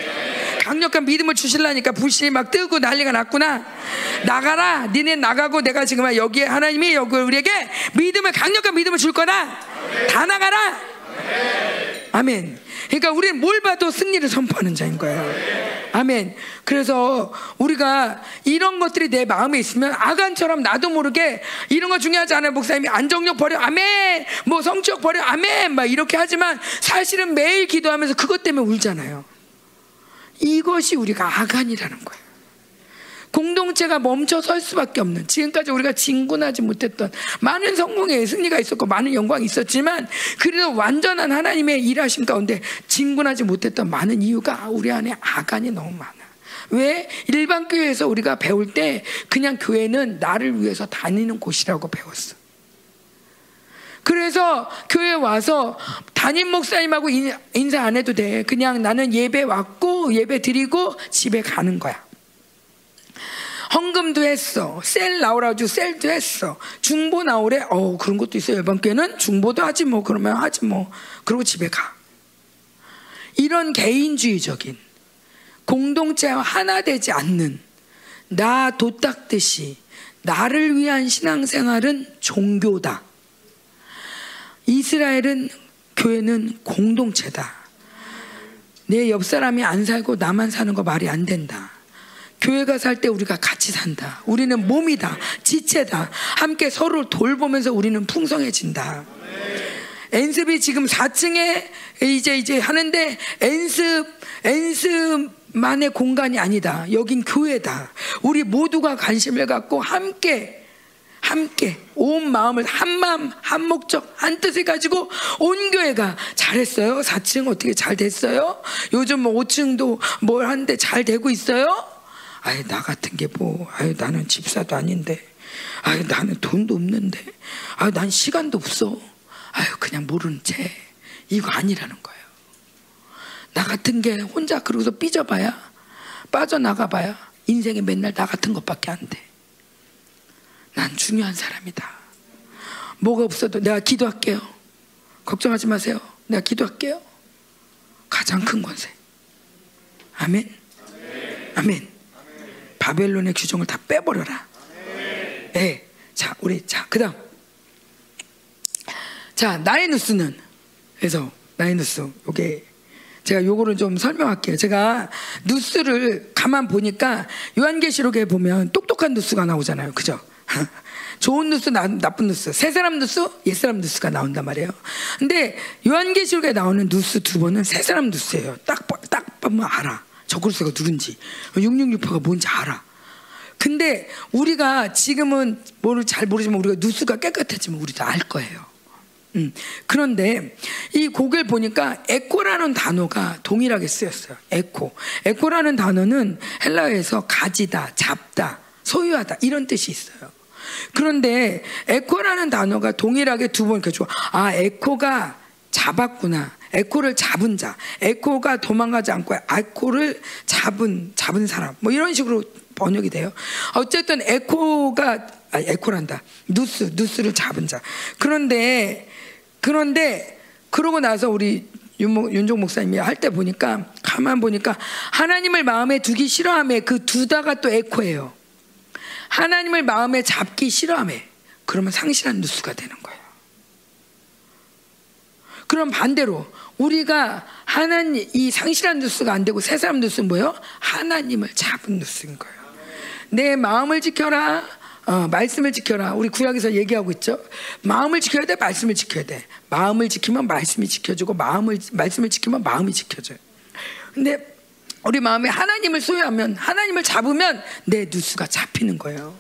강력한 믿음을 주실라니까 불신이 막 뜨고 난리가 났구나. 나가라. 니네 나가고 내가 지금 여기에 하나님이 여기 우리에게 믿음을 강력한 믿음을 줄 거다. 다 나가라. 아멘. 그러니까 우리는 뭘 봐도 승리를 선포하는 자인 거예요. 아멘. 그래서 우리가 이런 것들이 내 마음에 있으면 아간처럼 나도 모르게 이런 거 중요하지 않아요. 목사님이 안정력 버려. 아멘. 뭐 성적 버려. 아멘. 막 이렇게 하지만 사실은 매일 기도하면서 그것 때문에 울잖아요. 이것이 우리가 아간이라는 거예요. 공동체가 멈춰 설 수밖에 없는 지금까지 우리가 진군하지 못했던 많은 성공의 승리가 있었고 많은 영광이 있었지만 그래도 완전한 하나님의 일하심 가운데 진군하지 못했던 많은 이유가 우리 안에 아간이 너무 많아. 왜 일반 교회에서 우리가 배울 때 그냥 교회는 나를 위해서 다니는 곳이라고 배웠어. 그래서 교회 와서 담임 목사님하고 인사 안 해도 돼. 그냥 나는 예배 왔고 예배 드리고 집에 가는 거야. 헌금도 했어. 셀 나오라주 셀도 했어. 중보 나오래. 어 그런 것도 있어요. 이번 교회는 중보도 하지 뭐 그러면 하지 뭐. 그리고 집에 가. 이런 개인주의적인 공동체와 하나 되지 않는 나 도닦듯이 나를 위한 신앙생활은 종교다. 이스라엘은 교회는 공동체다. 내 옆 사람이 안 살고 나만 사는 거 말이 안 된다. 교회가 살 때 우리가 같이 산다. 우리는 몸이다. 지체다. 함께 서로 돌보면서 우리는 풍성해진다. 엔습이 지금 4층에 이제 이제 하는데 엔습 엔습만의 공간이 아니다. 여긴 교회다. 우리 모두가 관심을 갖고 함께 함께 온 마음을 한 마음 한 목적 한 뜻을 가지고 온 교회가 잘했어요. 4층 어떻게 잘 됐어요? 요즘 뭐 5층도 뭘 하는데 잘 되고 있어요? 아예 나 같은 게 뭐, 아예 나는 집사도 아닌데. 아 나는 돈도 없는데 아난 시간도 없어. 아유 그냥 모르는 채. 이거 아니라는 거예요. 나 같은 게 혼자 그러고서 삐져봐야 빠져나가봐야 인생에 맨날 나 같은 것밖에 안 돼 난 중요한 사람이다. 뭐가 없어도 내가 기도할게요. 걱정하지 마세요. 내가 기도할게요. 가장 큰 권세. 아멘. 아멘 바벨론의 규정을 다 빼버려라 네. 자, 우리 자, 그다음. 자, 나의 뉴스는 그래서 나의 뉴스 요게 제가 요거를 좀 설명할게요. 제가 뉴스를 가만 보니까 요한계시록에 보면 똑똑한 뉴스가 나오잖아요. 그죠? 좋은 뉴스, 나, 나쁜 뉴스, 새 사람 뉴스, 옛 사람 뉴스가 나온단 말이에요. 근데 요한계시록에 나오는 뉴스 두 번은 새 사람 뉴스예요. 딱, 딱 보면 알아. 저글스가 누군지, 666표가 뭔지 알아. 근데 우리가 지금은 뭐를 잘 모르지만 우리가 뉴스가 깨끗해지면 우리도 알 거예요. 음. 그런데 이 곡을 보니까 에코라는 단어가 동일하게 쓰였어요. 에코. 에코라는 단어는 헬라어에서 가지다, 잡다, 소유하다 이런 뜻이 있어요. 그런데 에코라는 단어가 동일하게 두 번 이렇게 줘. 아, 에코가 잡았구나. 에코를 잡은 자, 에코가 도망가지 않고 에코를 잡은 잡은 사람, 뭐 이런 식으로 번역이 돼요. 어쨌든 에코가 아, 에코란다. 누스 누스를 잡은 자. 그런데 그런데 그러고 나서 우리 윤종 목사님이 할 때 보니까 가만 보니까 하나님을 마음에 두기 싫어함에 그 두다가 또 에코예요. 하나님을 마음에 잡기 싫어함에 그러면 상실한 누스가 되는 거예요. 그럼 반대로 우리가 하나님 이 상실한 뉴스가 안 되고 새 사람 뉴스는 뭐예요? 하나님을 잡은 뉴스인 거예요. 내 마음을 지켜라. 어, 말씀을 지켜라. 우리 구약에서 얘기하고 있죠. 마음을 지켜야 돼, 말씀을 지켜야 돼. 마음을 지키면 말씀이 지켜주고 마음을 말씀을 지키면 마음이 지켜져요. 근데 우리 마음에 하나님을 소유하면 하나님을 잡으면 내 뉴스가 잡히는 거예요.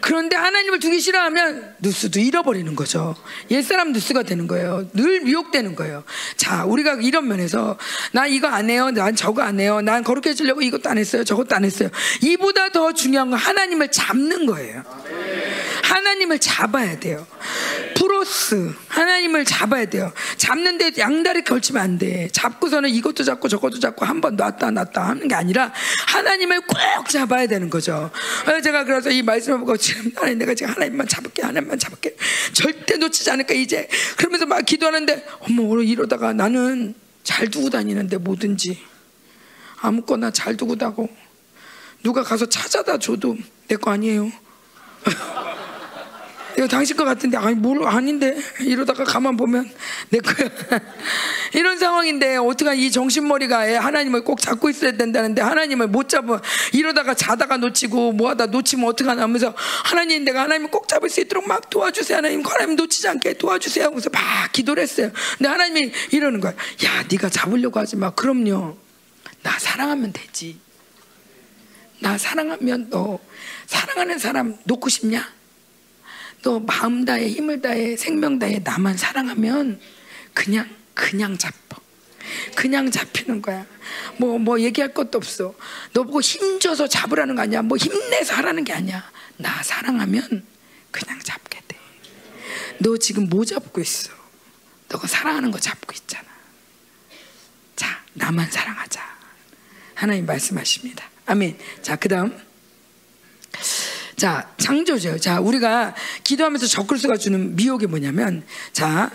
그런데 하나님을 두기 싫어하면 누스도 잃어버리는 거죠. 옛사람 누스가 되는 거예요. 늘 미혹되는 거예요. 자, 우리가 이런 면에서 나 이거 안 해요. 난 저거 안 해요. 난 거룩해지려고 이것도 안 했어요. 저것도 안 했어요. 이보다 더 중요한 건 하나님을 잡는 거예요. 하나님을 잡아야 돼요. 프로스 하나님을 잡아야 돼요. 잡는데 양다리 걸치면 안 돼. 잡고서는 이것도 잡고 저것도 잡고 한 번 놨다 놨다 하는 게 아니라 하나님을 꼭 잡아야 되는 거죠. 제가 그래서 이 말씀을 보고 지금 하나님 내가 지금 하나님만 잡을게 하나님만 잡을게 절대 놓치지 않을까 이제 그러면서 막 기도하는데 어머 이러다가 나는 잘 두고 다니는데 뭐든지 아무거나 잘 두고 다고 누가 가서 찾아다 줘도 내 거 아니에요. 이거 당신 것 같은데. 아니 뭘 아닌데. 이러다가 가만 보면 내 거야. 이런 상황인데 어떻게 이 정신머리가 하나님을 꼭 잡고 있어야 된다는데 하나님을 못 잡아. 이러다가 자다가 놓치고 뭐하다 놓치면 어떡하나 하면서 하나님 내가 하나님을 꼭 잡을 수 있도록 막 도와주세요. 하나님 하나님 놓치지 않게 도와주세요 하면서 막 기도를 했어요. 근데 하나님이 이러는 거야. 야 네가 잡으려고 하지 마. 그럼요. 나 사랑하면 되지. 나 사랑하면 너 사랑하는 사람 놓고 싶냐? 또 마음 다해 힘을 다해 생명 다해 나만 사랑하면 그냥 그냥 잡어. 그냥 잡히는 거야. 뭐, 뭐 얘기할 것도 없어. 너 보고 힘줘서 잡으라는 거 아니야. 뭐 힘내서 하라는 게 아니야. 나 사랑하면 그냥 잡게 돼. 너 지금 뭐 잡고 있어? 너가 사랑하는 거 잡고 있잖아. 자, 나만 사랑하자. 하나님 말씀하십니다. 아멘. 자, 그 다음. 자, 창조죠. 자, 우리가 기도하면서 적글수가 주는 미혹이 뭐냐면, 자,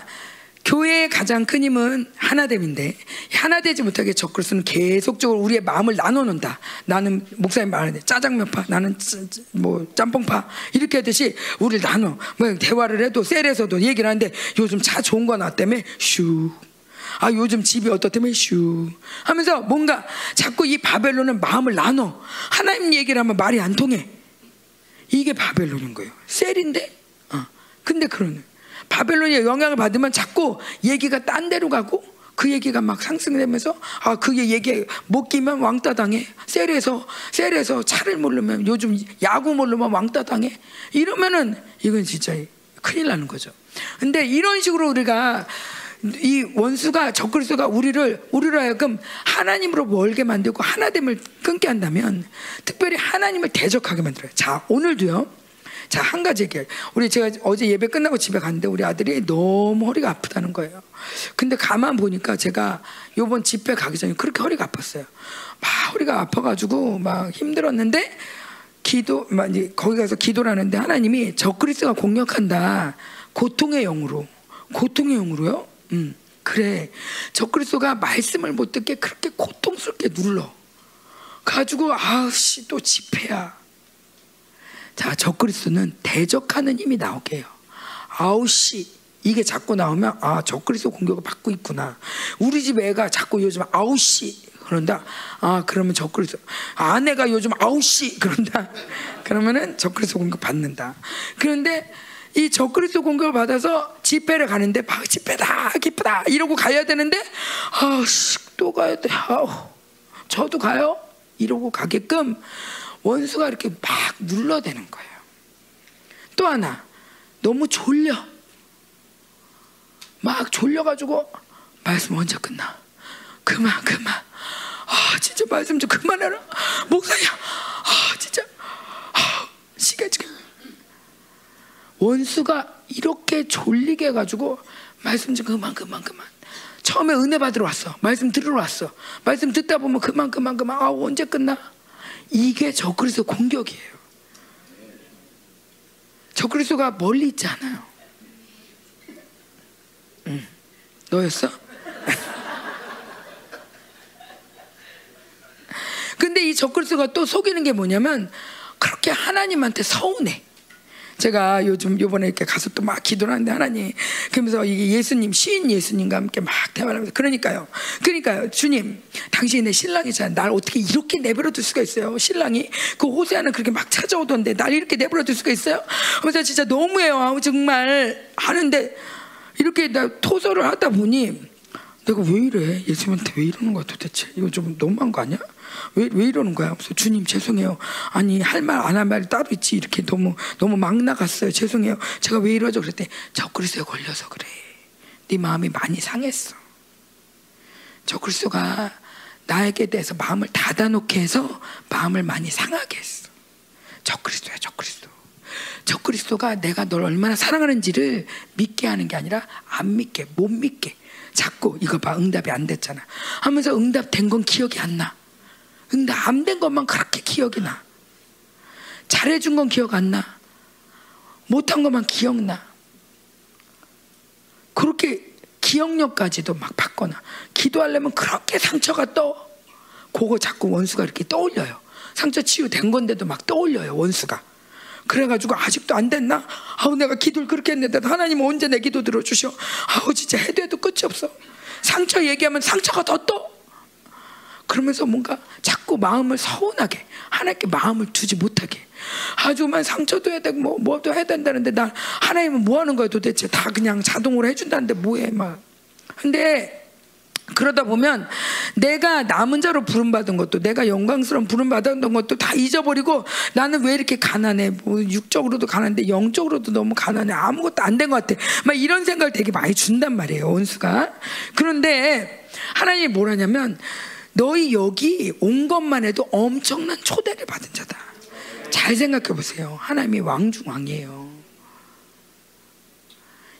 교회의 가장 큰 힘은 하나됨인데 하나 되지 못하게 적글수는 계속적으로 우리의 마음을 나눠 놓는다. 나는 목사님 말하는데 짜장면파, 나는 뭐 짬뽕파 이렇게 하듯이 우리를 나눠. 뭐 대화를 해도 셀에서도 얘기를 하는데 요즘 차 좋은 거 나왔다며 슈. 아 요즘 집이 어떻다며 슈 하면서 뭔가 자꾸 이 바벨론은 마음을 나눠 하나님 얘기를 하면 말이 안 통해 이게 바벨론인 거예요. 셀인데? 어. 근데 그러는 바벨론의 영향을 받으면 자꾸 얘기가 딴 데로 가고 그 얘기가 막 상승되면서 아 그게 얘기 못 끼면 왕따 당해 셀에서 셀에서 차를 모르면 요즘 야구 모르면 왕따 당해 이러면은 이건 진짜 큰일 나는 거죠. 근데 이런 식으로 우리가 이 원수가 적그리스도가 우리를 우리로 하여금 하나님으로 멀게 만들고 하나됨을 끊게 한다면 특별히 하나님을 대적하게 만들어요. 자 오늘도요. 자, 한 가지 얘기해. 우리 제가 어제 예배 끝나고 집에 갔는데 우리 아들이 너무 허리가 아프다는 거예요. 근데 가만 보니까 제가 요번 집회 가기 전에 그렇게 허리가 아팠어요. 막 허리가 아파가지고 막 힘들었는데 기도, 막 이제 거기 가서 기도를 하는데 하나님이 적그리스가 공격한다. 고통의 영으로. 고통의 영으로요? 음, 그래. 적그리스도가 말씀을 못 듣게 그렇게 고통스럽게 눌러. 가지고 아씨 또 집회야. 자, 적그리스도는 대적하는 힘이 나오게 해요. 아우씨 이게 자꾸 나오면 아 적그리스도 공격을 받고 있구나. 우리 집 애가 자꾸 요즘 아우씨 그런다. 아 그러면 적그리스도 아내가 요즘 아우씨 그런다. 그러면은 적그리스도 공격 받는다. 그런데 이 적그리스도 공격을 받아서 집회를 가는데 막 집회다 기쁘다 이러고 가야 되는데 아씨 또 가야 돼. 아우 저도 가요. 이러고 가게끔 원수가 이렇게 막 눌러대는 거예요. 또 하나 너무 졸려. 막 졸려가지고 말씀 언제 끝나? 그만 그만. 아 진짜 말씀 좀 그만해라. 목사야. 아 진짜. 아 시간 지금. 원수가 이렇게 졸리게 해가지고 말씀 좀 그만 그만 그만. 처음에 은혜 받으러 왔어. 말씀 들으러 왔어. 말씀 듣다 보면 그만 그만 그만. 아 언제 끝나? 이게 적그리스도 공격이에요. 적그리스도가 멀리 있지 않아요. 응. 너였어? 근데 이 적그리스도가 또 속이는 게 뭐냐면 그렇게 하나님한테 서운해. 제가 요즘 요번에 이렇게 가서 또 막 기도를 하는데 하나님 그러면서 이게 예수님 시인 예수님과 함께 막 대화를 하면서 그러니까요. 그러니까요. 주님 당신이 내 신랑이잖아요 날 어떻게 이렇게 내버려 둘 수가 있어요? 신랑이? 그 호세아는 그렇게 막 찾아오던데 날 이렇게 내버려 둘 수가 있어요? 그래서 진짜 너무해요. 정말 하는데 이렇게 나 토설을 하다 보니 내가 왜 이래? 예수님한테 왜 이러는 거야 도대체? 이거 좀 너무한 거 아니야? 왜, 왜 이러는 거야? 그래서 주님 죄송해요. 아니 할 말 안 할 말이 따로 있지 이렇게 너무 너무 막 나갔어요. 죄송해요. 제가 왜 이러죠? 그랬더니 적그리스도에 걸려서 그래. 네 마음이 많이 상했어. 적그리스도가 나에게 대해서 마음을 닫아놓게 해서 마음을 많이 상하게 했어. 적그리스도야 적그리스도. 적그리스도가 내가 널 얼마나 사랑하는지를 믿게 하는 게 아니라 안 믿게 못 믿게 자꾸 이거 봐 응답이 안 됐잖아 하면서 응답 된 건 기억이 안 나. 근데 안 된 것만 그렇게 기억이 나. 잘해준 건 기억 안 나. 못한 것만 기억나. 그렇게 기억력까지도 막 바꿔놔. 기도하려면 그렇게 상처가 떠. 그거 자꾸 원수가 이렇게 떠올려요. 상처 치유된 건데도 막 떠올려요, 원수가. 그래가지고 아직도 안 됐나? 아우 내가 기도를 그렇게 했는데 하나님 언제 내 기도 들어주셔? 아우 진짜 해도 해도 끝이 없어. 상처 얘기하면 상처가 더 떠. 그러면서 뭔가 자꾸 마음을 서운하게 하나님께 마음을 두지 못하게. 아주만 상처도 해야 되고 뭐 뭐도 해야 된다는데 나 하나님은 뭐 하는 거야 도대체? 다 그냥 자동으로 해준다는데 뭐해 막. 근데 그러다 보면 내가 남은 자로 부름받은 것도 내가 영광스러운 부름받았던 것도 다 잊어버리고 나는 왜 이렇게 가난해? 뭐 육적으로도 가난한데 영적으로도 너무 가난해. 아무것도 안 된 것 같아. 막 이런 생각을 되게 많이 준단 말이에요 원수가. 그런데 하나님이 뭐라냐면 너희 여기 온 것만 해도 엄청난 초대를 받은 자다. 잘 생각해 보세요. 하나님이 왕중왕이에요.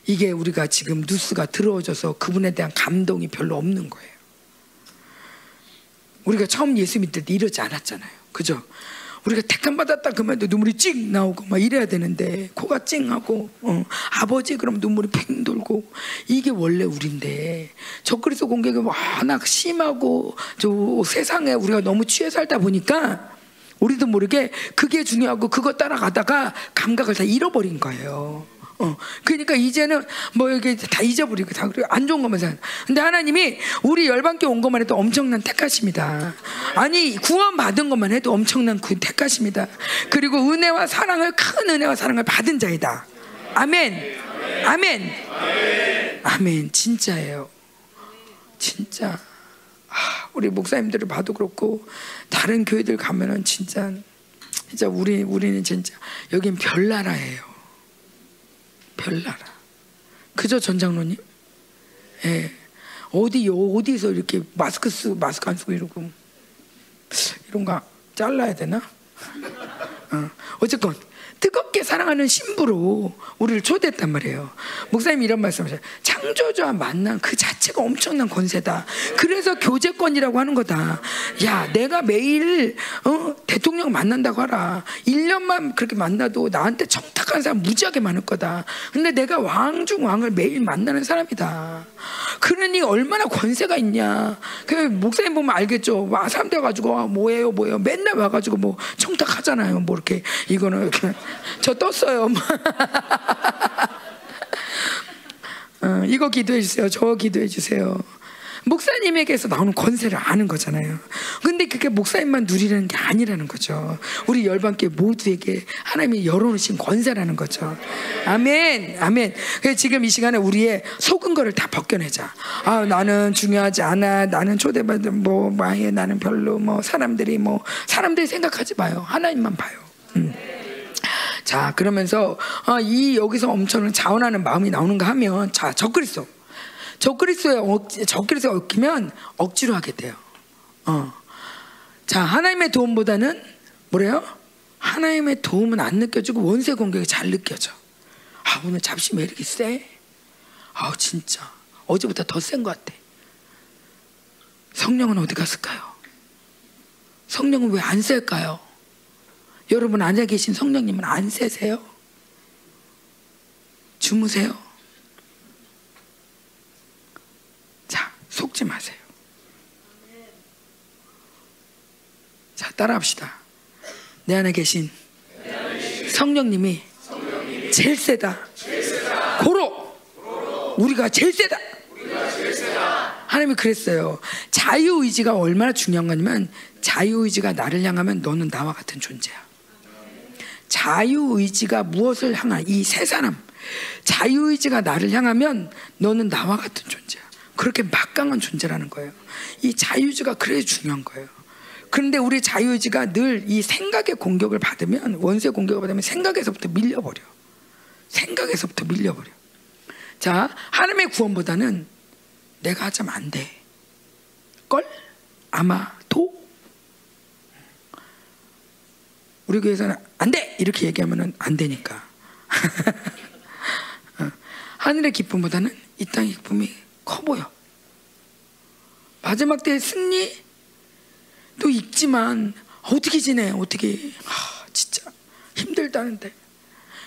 이게 우리가 지금 뉴스가 들어져서 그분에 대한 감동이 별로 없는 거예요. 우리가 처음 예수 믿을 때 이러지 않았잖아요. 그죠? 우리가 택함 받았다 그러면 눈물이 찍 나오고 막 이래야 되는데 코가 찡하고 어, 아버지 그럼 눈물이 팽 돌고. 이게 원래 우리인데. 적그리스도 공격이 워낙 심하고 저 세상에 우리가 너무 취해 살다 보니까 우리도 모르게 그게 중요하고 그거 따라가다가 감각을 다 잃어버린 거예요. 어, 그러니까 이제는 뭐 이게 다 잊어버리고 다 그리고 안 좋은 것만 사. 근데 하나님이 우리 열방교 온 것만 해도 엄청난 택하십니다. 아니 구원 받은 것만 해도 엄청난 그 택하십니다. 그리고 은혜와 사랑을 큰 은혜와 사랑을 받은 자이다. 아멘. 아멘. 아멘. 진짜예요. 진짜. 아, 우리 목사님들을 봐도 그렇고 다른 교회들 가면은 진짜 진짜 우리 우리는 진짜 여긴 별 나라예요. 별나라. 그죠 전장로님? 예. 어디 어디서 이렇게 마스크 쓰고 마스크 안 쓰고 이러고 이런 거 잘라야 되나? 어. 어쨌건 뜨겁게 사랑하는 신부로 우리를 초대했단 말이에요. 목사님 이런 말씀하셔요. 창조주와 만난 그 자체가 엄청난 권세다. 그래서 교제권이라고 하는 거다. 야, 내가 매일 어, 대통령 만난다고 하라. 1년만 그렇게 만나도 나한테 청탁한 사람 무지하게 많을 거다. 근데 내가 왕 중 왕을 매일 만나는 사람이다. 그러니 얼마나 권세가 있냐. 그 목사님 보면 알겠죠. 와 사람들 가지고 아, 뭐예요, 뭐예요. 맨날 와가지고 뭐 청탁하잖아요. 뭐 이렇게 이거는 이렇게 저 떴어요. 어, 이거 기도해 주세요. 저 기도해 주세요. 목사님에게서 나오는 권세를 아는 거잖아요. 근데 그게 목사님만 누리는 게 아니라는 거죠. 우리 열반께 모두에게 하나님이 열어놓으신 권세라는 거죠. 아멘, 아멘. 그래서 지금 이 시간에 우리의 속은 거를 다 벗겨내자. 아, 나는 중요하지 않아. 나는 초대받은 뭐, 마에 나는 별로 뭐, 사람들이 뭐, 사람들이 생각하지 마요. 하나님만 봐요. 음. 자, 그러면서 어, 이 여기서 엄청난 자원하는 마음이 나오는가 하면 자, 적그리스도. 적그리스도에 적그리스도에 얽히면 억지로 하게 돼요. 어. 자, 하나님의 도움보다는 뭐래요? 하나님의 도움은 안 느껴지고 원세 공격이 잘 느껴져. 아, 오늘 잡심 왜 이렇게 세? 아, 진짜. 어제보다 더 센 것 같아. 성령은 어디 갔을까요? 성령은 왜 안 셀까요? 여러분 앉아 계신 성령님은 안 세세요? 주무세요? 자, 속지 마세요. 자, 따라합시다. 내 안에 계신 성령님이 제일 세다. 고로 우리가 제일 세다. 하나님이 그랬어요. 자유의지가 얼마나 중요한 거냐면 자유의지가 나를 향하면 너는 나와 같은 존재야. 자유의지가 무엇을 향한 이 세 사람 자유의지가 나를 향하면 너는 나와 같은 존재야. 그렇게 막강한 존재라는 거예요. 이 자유의지가 그래 중요한 거예요. 그런데 우리 자유의지가 늘 이 생각의 공격을 받으면 원수의 공격을 받으면 생각에서부터 밀려버려. 생각에서부터 밀려버려. 자, 하나님의 구원보다는 내가 하자면 안 돼. 걸? 아마 도? 우리 교회에서는 안 돼! 이렇게 얘기하면 안 되니까. 어. 하늘의 기쁨보다는 이 땅의 기쁨이 커 보여. 마지막 때 승리도 있지만 어떻게 지내? 어떻게? 아, 진짜 힘들다는데.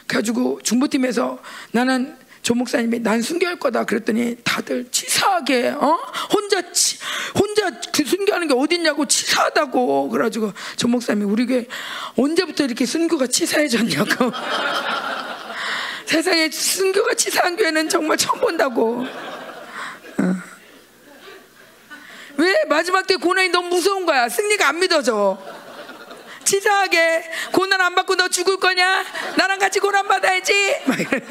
그래가지고 중보팀에서 나는 조 목사님이 난 순교할 거다 그랬더니 다들 치사하게 어? 혼자 치, 혼자 그 순교하는 게 어딨냐고 치사하다고 그래가지고 조 목사님이 우리 교회 언제부터 이렇게 순교가 치사해졌냐고. 세상에 순교가 치사한 교회는 정말 처음 본다고. 어. 왜? 마지막 때 고난이 너무 무서운 거야. 승리가 안 믿어져. 치사하게 고난 안 받고 너 죽을 거냐? 나랑 같이 고난 받아야지. 막 이래.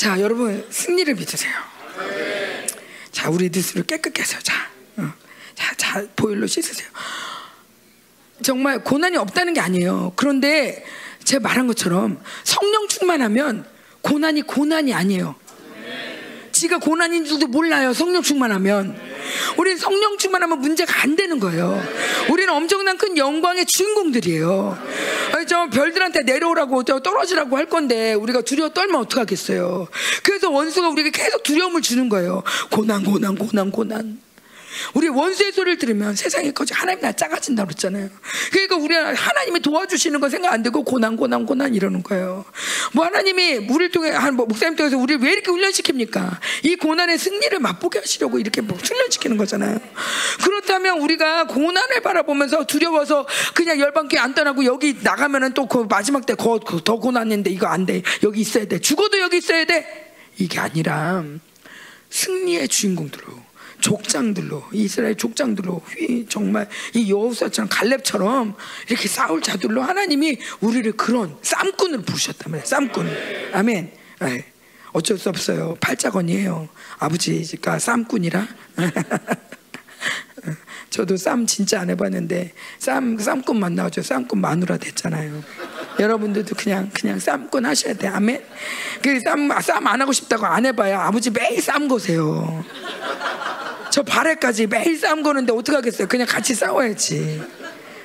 자, 여러분 승리를 믿으세요. 자, 우리 뉴스를 깨끗게 해서 자, 어. 자, 자, 보일로 씻으세요. 정말 고난이 없다는 게 아니에요. 그런데 제가 말한 것처럼 성령 충만하면 고난이 고난이 아니에요. 지가 고난인 줄도 몰라요. 성령 충만하면. 우리는 성령 충만하면 문제가 안 되는 거예요. 우리는 엄청난 큰 영광의 주인공들이에요. 저 별들한테 내려오라고 저 떨어지라고 할 건데 우리가 두려워 떨면 어떡하겠어요. 그래서 원수가 우리에게 계속 두려움을 주는 거예요. 고난, 고난, 고난, 고난. 우리 원수의 소리를 들으면 세상이 커지 하나님 나 작아진다 그랬잖아요. 그러니까 우리 하나님이 도와주시는 거 생각 안 되고 고난 고난 고난 이러는 거예요. 뭐 하나님이 우리를 통해 한 뭐 목사님 통해서 우리를 왜 이렇게 훈련시킵니까? 이 고난의 승리를 맛보게 하시려고 이렇게 뭐 훈련시키는 거잖아요. 그렇다면 우리가 고난을 바라보면서 두려워서 그냥 열반께 안 떠나고 여기 나가면은 또 그 마지막 때 더 고난인데 이거 안 돼. 여기 있어야 돼. 죽어도 여기 있어야 돼. 이게 아니라 승리의 주인공들로 족장들로 이스라엘 족장들로 정말 이 여호수아처럼 갈렙처럼 이렇게 싸울 자들로 하나님이 우리를 그런 쌈꾼을 부르셨단 말이에요. 쌈꾼. 아멘. 네. 어쩔 수 없어요. 팔자건이에요. 아버지가 쌈꾼이라. 저도 쌈 진짜 안 해봤는데 쌈 쌈꾼 만나죠. 쌈꾼 마누라 됐잖아요. 여러분들도 그냥 그냥 쌈꾼 하셔야 돼. 아멘. 그쌈쌈 안 하고 싶다고 안 해봐야 아버지 매일 쌈 거세요. 저 발에까지 매일 싸움 거는데 어떡하겠어요? 그냥 같이 싸워야지.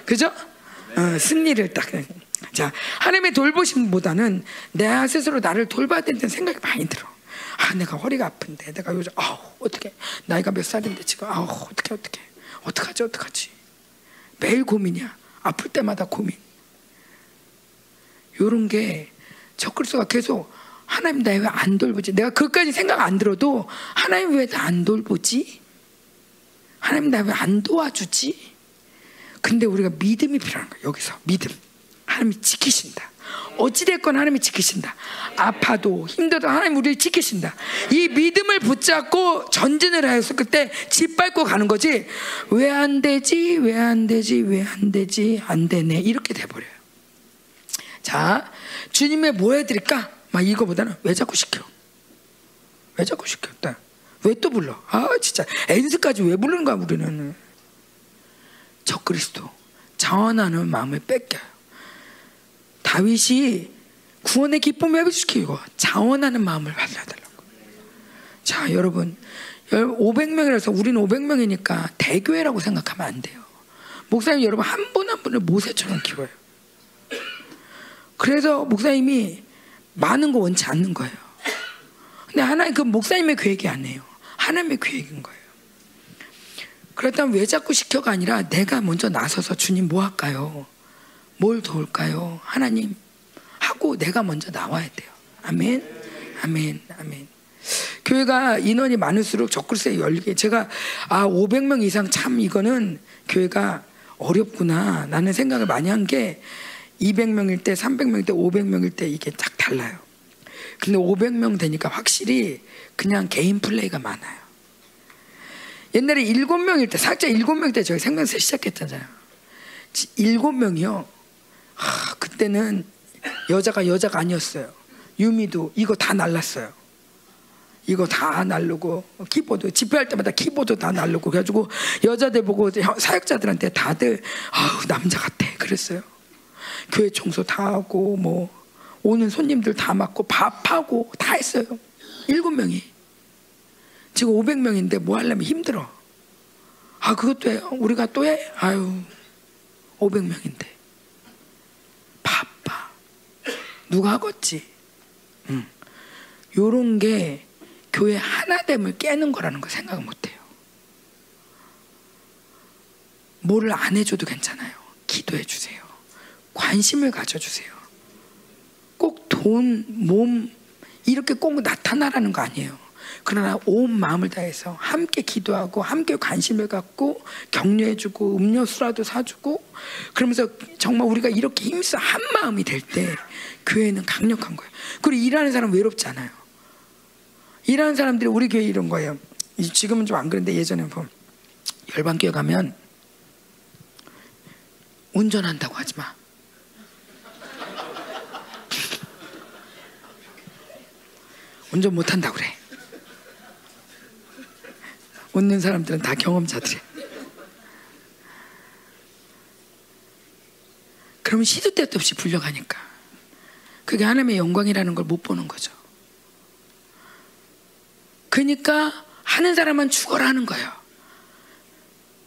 그죠? 어, 승리를 딱. 자, 하나님의 돌보심보다는 내 스스로 나를 돌봐야 된다는 생각이 많이 들어. 아, 내가 허리가 아픈데, 내가 요즘, 아우, 어떻게, 나이가 몇 살인데 지금, 아우, 어떻게, 어떻게, 어떡하지, 어떡하지. 매일 고민이야. 아플 때마다 고민. 요런 게 적글수가 계속 하나님 나 왜 안 돌보지? 내가 그것까지 생각 안 들어도 하나님 왜 나 안 돌보지? 하나님 나 왜 안 도와주지? 근데 우리가 믿음이 필요한 거야 여기서. 믿음. 하나님이 지키신다. 어찌됐건 하나님이 지키신다. 아파도 힘들어도 하나님 우리를 지키신다. 이 믿음을 붙잡고 전진을 하여서 그때 짓밟고 가는 거지. 왜 안 되지? 왜 안 되지? 왜 안 되지? 안 되네. 이렇게 돼버려요. 자 주님의 뭐 해드릴까? 막 이거보다는 왜 자꾸 시켜? 왜 자꾸 시켜 왜 또 불러 아 진짜 엔스까지 왜 부르는 거야 우리는 적그리스도 자원하는 마음을 뺏겨요. 다윗이 구원의 기쁨을 회복시키고 자원하는 마음을 받아달라고. 자, 여러분 500명이라서 우리는 500명이니까 대교회라고 생각하면 안 돼요. 목사님 여러분 한 분 한 분을 모세처럼 키워요. 그래서 목사님이 많은 거 원치 않는 거예요. 근데 하나님 그 목사님의 계획이 아니에요. 하나님의 계획인 거예요. 그렇다면 왜 자꾸 시켜가 아니라 내가 먼저 나서서 주님 뭐 할까요? 뭘 도울까요? 하나님 하고 내가 먼저 나와야 돼요. 아멘, 아멘, 아멘. 교회가 인원이 많을수록 적글세 열리게 제가 아 500명 이상 참 이거는 교회가 어렵구나 라는 생각을 많이 한 게 200명일 때 300명일 때 500명일 때 이게 딱 달라요. 근데 500명 되니까 확실히 그냥 개인 플레이가 많아요. 옛날에 일곱 명일 때 사자 일곱 명일 때 저희 생명세 시작했잖아요. 일곱 명이요. 하, 그때는 여자가 여자가 아니었어요. 유미도 이거 다 날랐어요. 이거 다 날르고 키보드 집회할 때마다 키보드 다 날르고 그래가지고 여자들 보고 사역자들한테 다들 아우 남자 같아 그랬어요. 교회 청소 다 하고 뭐 오는 손님들 다 맡고 밥하고 다 했어요. 일곱 명이. 지금 500명인데 뭐 하려면 힘들어. 아, 그것도 해. 우리가 또 해? 아유, 500명인데. 바빠. 누가 하겠지? 응. 요런 게 교회 하나됨을 깨는 거라는 거 생각 못 해요. 뭐를 안 해줘도 괜찮아요. 기도해 주세요. 관심을 가져주세요. 꼭 돈, 몸, 이렇게 꼭 나타나라는 거 아니에요. 그러나 온 마음을 다해서 함께 기도하고 함께 관심을 갖고 격려해주고 음료수라도 사주고 그러면서 정말 우리가 이렇게 힘써 한 마음이 될 때 교회는 강력한 거예요. 그리고 일하는 사람 외롭지 않아요. 일하는 사람들이 우리 교회 이런 거예요. 지금은 좀 안 그런데 예전에 뭐 열반교회 가면 운전한다고 하지 마. 운전 못한다고 그래. 웃는 사람들은 다 경험자들이야. 그러면 시도 때도 없이 불려가니까. 그게 하나님의 영광이라는 걸 못 보는 거죠. 그러니까 하는 사람만 죽어라 하는 거예요.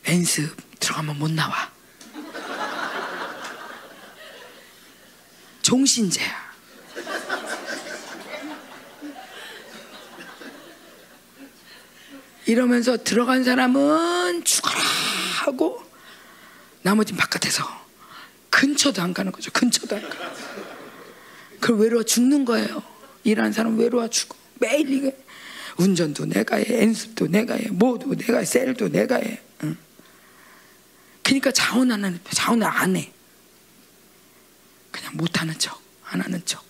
연습 들어가면 못 나와. 종신제야. 이러면서 들어간 사람은 죽어라 하고 나머지는 바깥에서 근처도 안 가는 거죠. 근처도 안 가. 그걸 외로워 죽는 거예요. 일하는 사람 외로워 죽어. 매일 이게 운전도 내가 해, 연습도 내가 해, 뭐도 내가 해, 셀도 내가 해. 응. 그러니까 자원 안 하는, 자원을 안 해. 그냥 못 하는 척, 안 하는 척.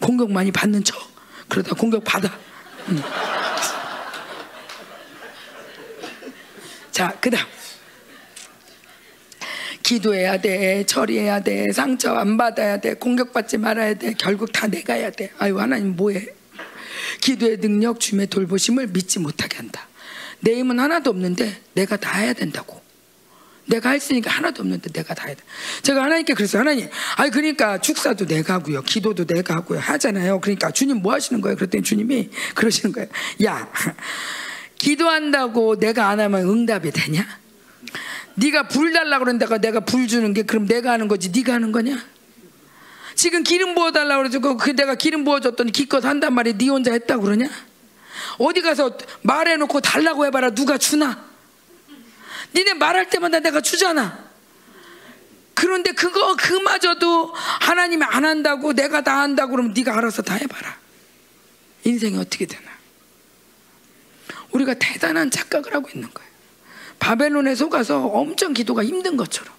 공격 많이 받는 척. 그러다 공격 받아. 응. 자, 그 다음. 기도해야 돼, 처리해야 돼, 상처 안 받아야 돼, 공격받지 말아야 돼, 결국 다 내가 해야 돼. 아유, 하나님 뭐해? 기도의 능력, 주의 돌보심을 믿지 못하게 한다. 내 힘은 하나도 없는데 내가 다 해야 된다고. 내가 있으니까 하나도 없는데 내가 다 해야 돼. 제가 하나님께 그랬어요. 하나님, 아니, 그러니까 축사도 내가 하고요. 기도도 내가 하고요. 하잖아요. 그러니까 주님 뭐 하시는 거예요? 그랬더니 주님이 그러시는 거예요. 야, 기도한다고 내가 안 하면 응답이 되냐? 네가 불 달라 그런다가 내가 불 주는 게 그럼 내가 하는 거지 네가 하는 거냐? 지금 기름 부어 달라 그래가지고 그 내가 기름 부어 줬더니 기껏 한단 말이야 네 혼자 했다고 그러냐? 어디 가서 말해놓고 달라고 해봐라 누가 주나? 니네 말할 때마다 내가 주잖아. 그런데 그거 그마저도 하나님이 안 한다고 내가 다 한다고 그러면 네가 알아서 다 해봐라. 인생이 어떻게 되나? 우리가 대단한 착각을 하고 있는 거예요. 바벨론에 속아서 엄청 기도가 힘든 것처럼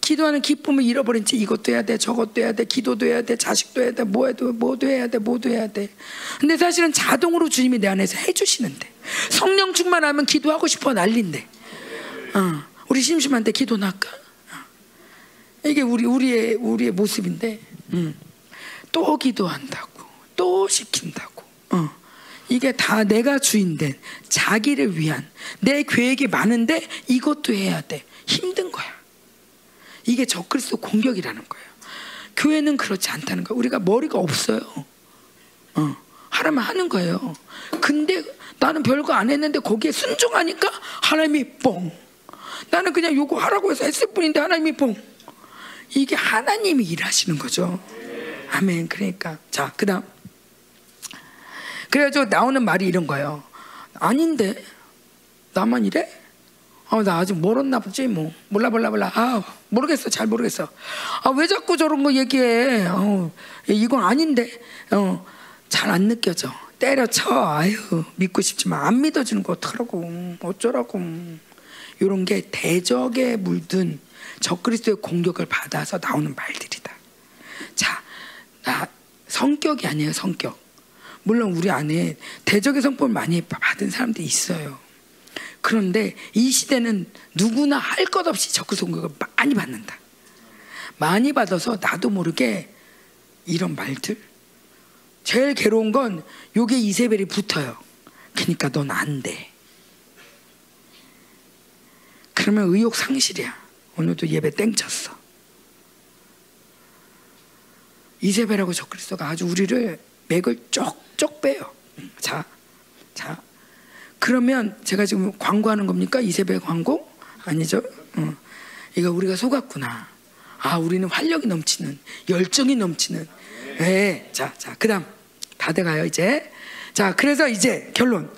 기도하는 기쁨을 잃어버린 채 이것도 해야 돼, 저것도 해야 돼, 기도도 해야 돼, 자식도 해야 돼, 뭐 해도 뭐도 해야 돼, 뭐도 해야 돼. 근데 사실은 자동으로 주님이 내 안에서 해주시는데 성령 충만하면 기도하고 싶어 난린데. 어, 우리 심심한데 기도 날까? 어. 이게 우리 우리의 우리의 모습인데 음. 또 기도한다고, 또 시킨다고. 어. 이게 다 내가 주인된 자기를 위한 내 계획이 많은데 이것도 해야 돼. 힘든 거야. 이게 적그리스도 공격이라는 거예요. 교회는 그렇지 않다는 거예요. 우리가 머리가 없어요. 어, 하라면 하는 거예요. 근데 나는 별거 안 했는데 거기에 순종하니까 하나님이 뻥. 나는 그냥 요거 하라고 해서 했을 뿐인데 하나님이 뻥. 이게 하나님이 일하시는 거죠. 아멘. 그러니까 자 그다음 그래가지고 나오는 말이 이런 거예요. 아닌데? 나만 이래? 어, 나 아직 멀었나 보지 뭐. 몰라 몰라 몰라. 아 모르겠어. 잘 모르겠어. 아 왜 자꾸 저런 거 얘기해? 어, 이건 아닌데? 어, 잘 안 느껴져. 때려쳐. 아유 믿고 싶지만 안 믿어주는 거 어떡하라고. 어쩌라고. 이런 게 대적에 물든 적그리스도의 공격을 받아서 나오는 말들이다. 자 나 성격이 아니에요 성격 물론 우리 안에 대적의 성품을 많이 받은 사람들이 있어요 그런데 이 시대는 누구나 할 것 없이 적그 공격을 많이 받는다. 많이 받아서 나도 모르게 이런 말들. 제일 괴로운 건 요게 이세벨이 붙어요. 그러니까 넌 안 돼. 그러면 의욕 상실이야. 오늘도 예배 땡쳤어. 이세벨하고 적그리스도가 아주 우리를 맥을 쪽쪽 빼요. 자, 자, 그러면 제가 지금 광고하는 겁니까? 이세벨 광고? 아니죠. 어. 이거 우리가 속았구나. 아, 우리는 활력이 넘치는, 열정이 넘치는. 네. 자, 자, 그 다음. 다 돼가요, 이제. 자, 그래서 이제 결론.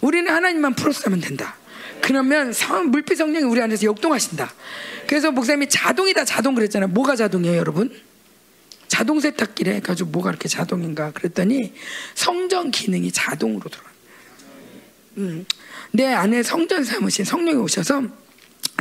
우리는 하나님만 풀었으면 된다. 그러면 성, 물빛 성령이 우리 안에서 역동하신다. 그래서 목사님이 자동이다, 자동 그랬잖아요. 뭐가 자동이에요, 여러분? 자동 세탁기래. 가지고 뭐가 이렇게 자동인가? 그랬더니 성전 기능이 자동으로 들어가. 음, 내 안에 성전 삼으신 성령이 오셔서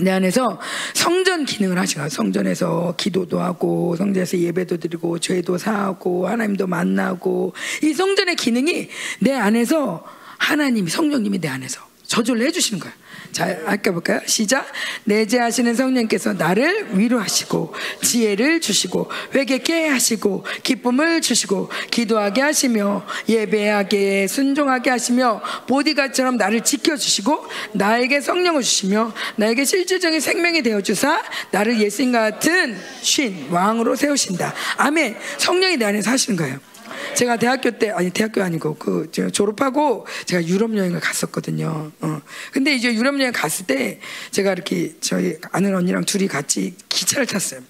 내 안에서 성전 기능을 하시고 성전에서 기도도 하고 성전에서 예배도 드리고 죄도 사하고 하나님도 만나고 이 성전의 기능이 내 안에서 하나님이 성령님이 내 안에서 저절로 해주시는 거예요. 자, 아까 볼까요? 시작. 내재하시는 성령께서 나를 위로하시고 지혜를 주시고 회개케 하시고 기쁨을 주시고 기도하게 하시며 예배하게 순종하게 하시며 보디가처럼 나를 지켜주시고 나에게 성령을 주시며 나에게 실질적인 생명이 되어 주사 나를 예수님 같은 신 왕으로 세우신다. 아멘. 성령이 내 안에 사시는 거예요. 제가 대학교 때 아니 대학교 아니고 그 제가 졸업하고 제가 유럽 여행을 갔었거든요. 어. 근데 이제 유럽 여행 갔을 때 제가 이렇게 저희 아는 언니랑 둘이 같이 기차를 탔어요.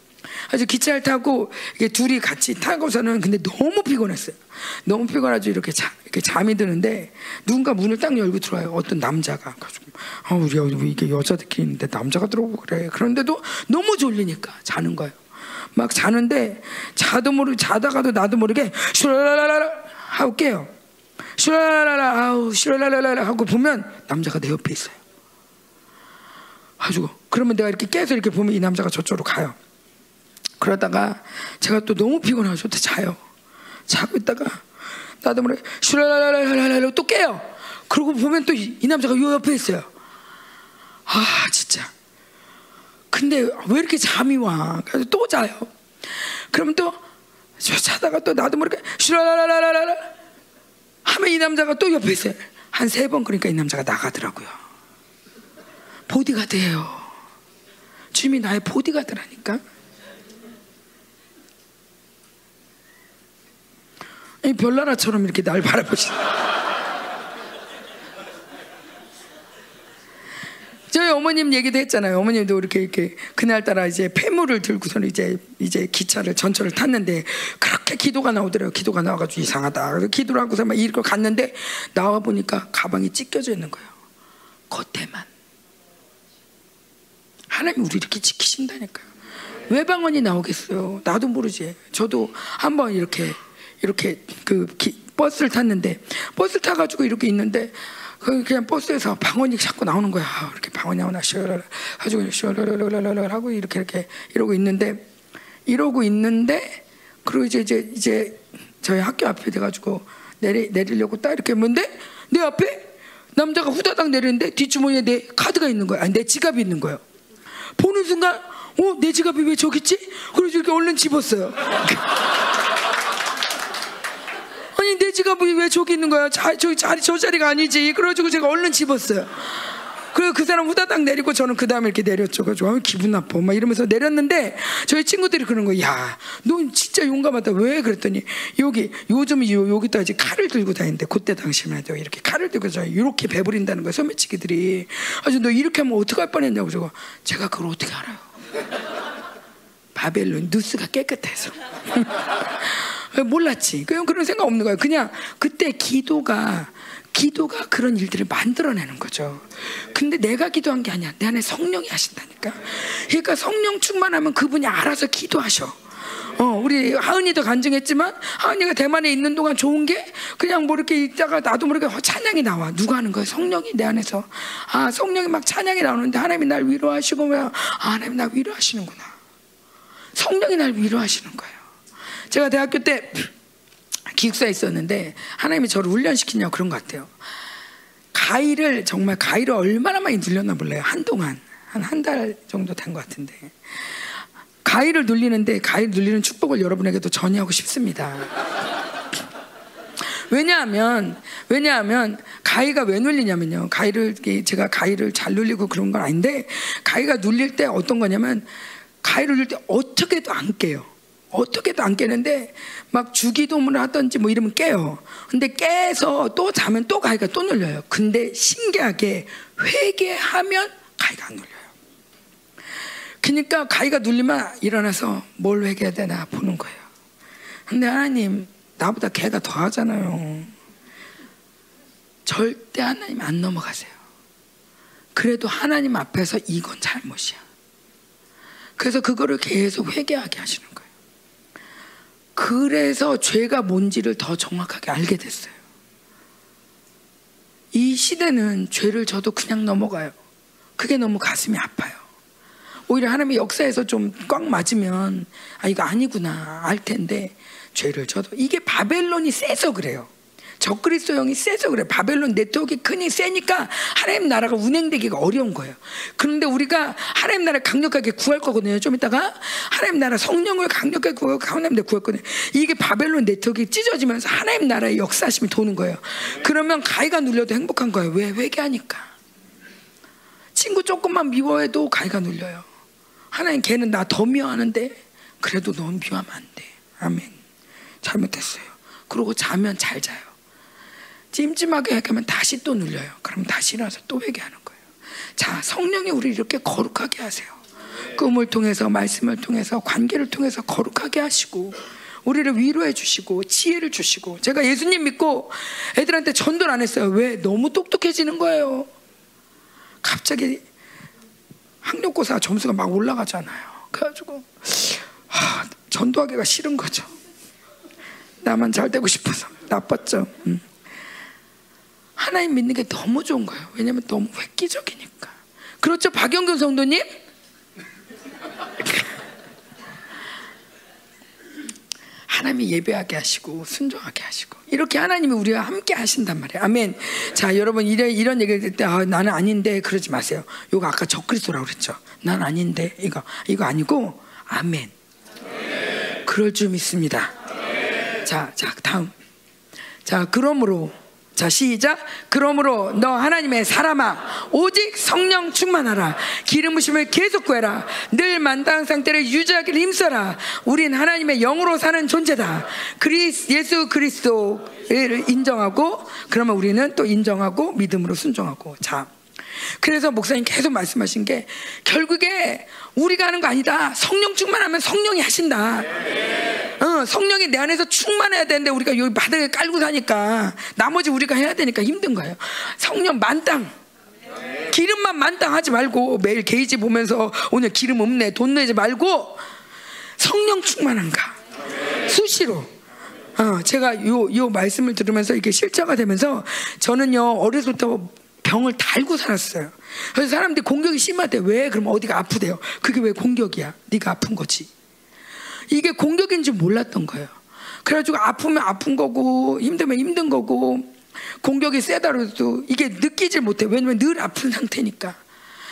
아주 기차를 타고 이게 둘이 같이 타고서는 근데 너무 피곤했어요. 너무 피곤하죠. 이렇게 자, 이렇게 잠이 드는데 누군가 문을 딱 열고 들어와요. 어떤 남자가 가지고 아 우리 이게 여자들끼리 있는데 남자가 들어오고 그래. 그런데도 너무 졸리니까 자는 거예요. 막 자는데 자도 모르 자다가도 나도 모르게 슈라라라라 하고 깨요. 슈라라라 아우 슈라라라라 하고 보면 남자가 내 옆에 있어요. 가지고 그러면 내가 이렇게 깨서 이렇게 보면 이 남자가 저쪽으로 가요. 그러다가 제가 또 너무 피곤해서 또 자요. 자고 있다가 나도 모르게 슈라라라라라라 또 깨요. 그러고 보면 또 이 남자가 요 옆에 있어요. 아 진짜 근데 왜 이렇게 잠이 와? 그래서 또 자요. 그러면 또 자다가 또 나도 모르게 슈라라라라라 하면 이 남자가 또 옆에 있어요. 한 세 번 그러니까 이 남자가 나가더라고요. 보디가드예요. 주님이 나의 보디가드라니까. 이 별나라처럼 이렇게 날 바라보시. 저희 어머님 얘기도 했잖아요. 어머님도 이렇게 이렇게 그날따라 이제 폐물을 들고서는 이제 이제 기차를 전철을 탔는데 그렇게 기도가 나오더라고요. 기도가 나와가지고 이상하다. 기도를 하고서 막 이렇게 갔는데 나와 보니까 가방이 찢겨져 있는 거예요. 겉에만. 하나님 우리 이렇게 지키신다니까요. 왜 방언이 나오겠어요? 나도 모르지. 저도 한번 이렇게 이렇게 그 기, 버스를 탔는데 버스를 타가지고 이렇게 있는데 그 그냥 버스에서 방언이 자꾸 나오는 거야. 이렇게 방언이 나오나 시얼 가지고 시얼 하고 이렇게 이렇게 이러고 있는데 이러고 있는데 그리고 이제 이제 이제 저희 학교 앞에 돼 가지고 내리 내리려고 딱 이렇게 했는데 내 앞에 남자가 후다닥 내리는데 뒷주머니에 내 카드가 있는 거야. 아니 내 지갑이 있는 거예요. 보는 순간 어 내 지갑이 왜 저기 있지? 그래서 이렇게 얼른 집었어요. 아니 내 지갑이 왜 저기 있는 거야? 자, 저기 자리 저 자리가 아니지. 그래가지고 제가 얼른 집었어요. 그래서 그 사람 후다닥 내리고 저는 그 다음에 이렇게 내렸죠. 그래서 아, 기분 나빠. 막 이러면서 내렸는데 저희 친구들이 그러는 거야. 야, 너 진짜 용감하다. 왜? 그랬더니 여기 요즘 여기다 이제 칼을 들고 다니는데 그때 당시만 해도 이렇게 칼을 들고 저 이렇게 배부린다는 거야. 소매치기들이. 아주 너 이렇게 하면 어떡할 뻔했냐고 저거. 제가 그걸 어떻게 알아요? 바벨론 뉴스가 깨끗해서. 몰랐지. 그냥 그런 생각 없는 거예요. 그냥 그때 기도가 기도가 그런 일들을 만들어내는 거죠. 근데 내가 기도한 게 아니야. 내 안에 성령이 하신다니까. 그러니까 성령 충만하면 그분이 알아서 기도하셔. 어, 우리 하은이도 간증했지만 하은이가 대만에 있는 동안 좋은 게 그냥 뭐 이렇게 있다가 나도 모르게 찬양이 나와. 누가 하는 거야? 성령이 내 안에서. 아, 성령이 막 찬양이 나오는데 하나님이 날 위로하시고 왜 아, 하나님 날 위로하시는구나. 성령이 날 위로하시는 거예요. 제가 대학교 때 기숙사에 있었는데 하나님이 저를 훈련시키냐고 그런 것 같아요. 가위를 정말 가위를 얼마나 많이 눌렸나 몰라요. 한동안 한 한 달 정도 된 것 같은데 가위를 눌리는데 가위 눌리는 축복을 여러분에게도 전이하고 싶습니다. 왜냐하면 왜냐하면 가위가 왜 눌리냐면요. 가위를 제가 가위를 잘 눌리고 그런 건 아닌데 가위가 눌릴 때 어떤 거냐면 가위를 눌릴 때 어떻게도 안 깨요. 어떻게도 안 깨는데 막 주기도문을 하든지 뭐 이러면 깨요. 근데 깨서 또 자면 또 가위가 또 눌려요. 근데 신기하게 회개하면 가위가 안 눌려요. 그러니까 가위가 눌리면 일어나서 뭘 회개해야 되나 보는 거예요. 근데 하나님 나보다 개가 더 하잖아요. 절대 하나님 안 넘어가세요. 그래도 하나님 앞에서 이건 잘못이야. 그래서 그거를 계속 회개하게 하시는. 그래서 죄가 뭔지를 더 정확하게 알게 됐어요. 이 시대는 죄를 져도 그냥 넘어가요. 그게 너무 가슴이 아파요. 오히려 하나님의 역사에서 좀 꽉 맞으면 아 이거 아니구나 알 텐데 죄를 져도 이게 바벨론이 세서 그래요. 적그리스도형이 세서 그래. 바벨론 네트워크 크니 세니까 하나님 나라가 운행되기가 어려운 거예요. 그런데 우리가 하나님 나라 강력하게 구할 거거든요. 좀 이따가 하나님 나라 성령을 강력하게 구하고 하나님 나라 구할 거든요. 이게 바벨론 네트워크 찢어지면서 하나님 나라의 역사심이 도는 거예요. 그러면 가위가 눌려도 행복한 거예요. 왜 회개하니까. 친구 조금만 미워해도 가위가 눌려요. 하나님 걔는 나 더 미워하는데 그래도 넌 미워하면 안 돼. 아멘. 잘못했어요. 그러고 자면 잘 자요. 찜찜하게 회개하면 다시 또 눌려요. 그럼 다시 일어나서 또 회개하는 거예요. 자, 성령이 우리 이렇게 거룩하게 하세요. 꿈을 통해서 말씀을 통해서 관계를 통해서 거룩하게 하시고 우리를 위로해 주시고 지혜를 주시고 제가 예수님 믿고 애들한테 전도를 안 했어요. 왜? 너무 똑똑해지는 거예요. 갑자기 학력고사 점수가 막 올라가잖아요. 그래가지고 하, 전도하기가 싫은 거죠. 나만 잘 되고 싶어서 나빴죠. 음. 하나님 믿는 게 너무 좋은 거예요. 왜냐면 너무 획기적이니까. 그렇죠, 박영근 성도님? 하나님이 예배하게 하시고 순종하게 하시고 이렇게 하나님이 우리와 함께 하신단 말이에요. 아멘. 자, 여러분 이런 이런 얘기를 들때 아, 나는 아닌데 그러지 마세요. 이거 아까 적그리스도라고 그랬죠. 난 아닌데 이거 이거 아니고 아멘. 그럴 줄 믿습니다. 자, 자 다음. 자, 그러므로 자 시작. 그러므로 너 하나님의 사람아 오직 성령 충만하라. 기름 부심을 계속 구해라. 늘 만당 상태를 유지하기를 힘써라. 우린 하나님의 영으로 사는 존재다. 그리스 예수 그리스도를 인정하고 그러면 우리는 또 인정하고 믿음으로 순종하고. 자 그래서 목사님 계속 말씀하신 게 결국에 우리가 하는 거 아니다. 성령 충만하면 성령이 하신다. 어, 성령이 내 안에서 충만해야 되는데 우리가 여기 바닥에 깔고 사니까 나머지 우리가 해야 되니까 힘든 거예요. 성령 만땅. 기름만 만땅 하지 말고 매일 게이지 보면서 오늘 기름 없네 돈 내지 말고 성령 충만한가 수시로 어, 제가 요, 요 말씀을 들으면서 이게 실제가 되면서 저는요 어려서부터 병을 달고 살았어요. 그래서 사람들이 공격이 심하대. 왜? 그럼 어디가 아프대요. 그게 왜 공격이야? 네가 아픈 거지. 이게 공격인 줄 몰랐던 거예요. 그래가지고 아프면 아픈 거고 힘들면 힘든 거고 공격이 세다라도 이게 느끼질 못해. 왜냐면 늘 아픈 상태니까.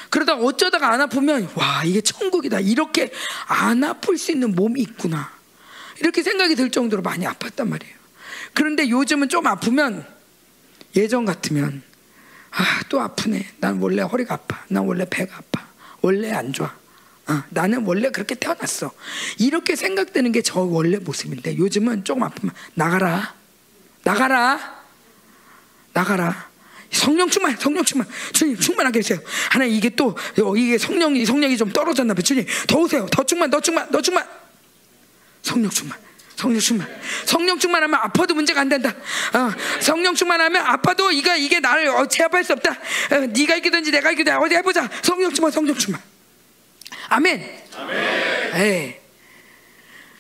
그러다 어쩌다가 안 아프면 와 이게 천국이다. 이렇게 안 아플 수 있는 몸이 있구나. 이렇게 생각이 들 정도로 많이 아팠단 말이에요. 그런데 요즘은 좀 아프면 예전 같으면 아 또 아프네. 난 원래 허리가 아파. 난 원래 배가 아파. 원래 안 좋아. 아, 나는 원래 그렇게 태어났어. 이렇게 생각되는 게 저 원래 모습인데 요즘은 조금 아프면 나가라. 나가라. 나가라. 성령 충만, 성령 충만. 주님 충만하게 해주세요. 하나님 이게 또 어, 이게 성령이 성령이 좀 떨어졌나 봐. 주님 더 오세요. 더 충만, 더 충만, 더 충만. 성령 충만. 성령 충만. 성령 충만하면 아파도 문제가 안 된다. 어, 성령 충만하면 아파도 이가 이게 나를 어, 제압할 수 없다. 어, 네가 이기든지 내가 이기든 어디 해보자. 성령 충만, 성령 충만. 아멘. 아멘. 에이.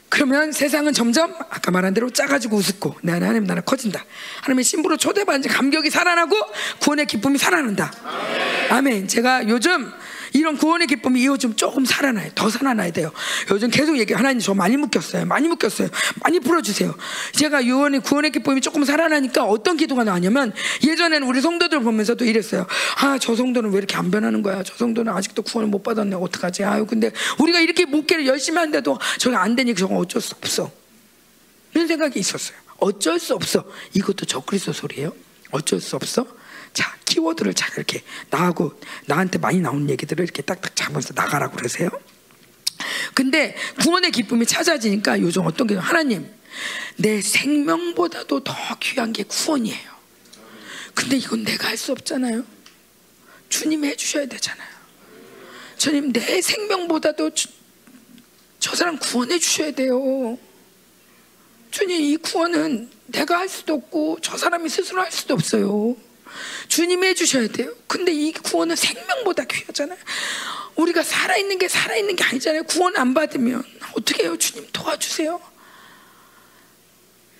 그러면 세상은 점점 아까 말한 대로 작아지고 우습고 내 안에 하나님 나라 커진다. 하나님의 신부로 초대받은 감격이 살아나고 구원의 기쁨이 살아난다. 아멘. 아멘. 제가 요즘 이런 구원의 기쁨이 요즘 조금 살아나요. 더 살아나야 돼요. 요즘 계속 얘기 하나님 저 많이 묶였어요. 많이 묶였어요. 많이 풀어주세요. 제가 요원의 구원의 기쁨이 조금 살아나니까 어떤 기도가 나왔냐면 예전에는 우리 성도들 보면서도 이랬어요. 아 저 성도는 왜 이렇게 안 변하는 거야? 저 성도는 아직도 구원을 못 받았네. 어떡하지? 아유 근데 우리가 이렇게 목회를 열심히 하는데도 저게 안 되니까 저건 어쩔 수 없어. 이런 생각이 있었어요. 어쩔 수 없어. 이것도 적그리스도 소리예요. 어쩔 수 없어. 자, 키워드를 잘 이렇게 나하고 나한테 많이 나오는 얘기들을 이렇게 딱딱 잡으면서 나가라고 그러세요. 근데 구원의 기쁨이 찾아지니까 요즘 어떤 게 하나님 내 생명보다도 더 귀한 게 구원이에요. 근데 이건 내가 할 수 없잖아요. 주님이 해주셔야 되잖아요. 주님 내 생명보다도 주, 저 사람 구원해 주셔야 돼요. 주님 이 구원은 내가 할 수도 없고 저 사람이 스스로 할 수도 없어요. 주님이 해주셔야 돼요. 근데 이 구원은 생명보다 귀하잖아요. 우리가 살아있는 게 살아있는 게 아니잖아요. 구원 안 받으면 어떻게 해요? 주님 도와주세요.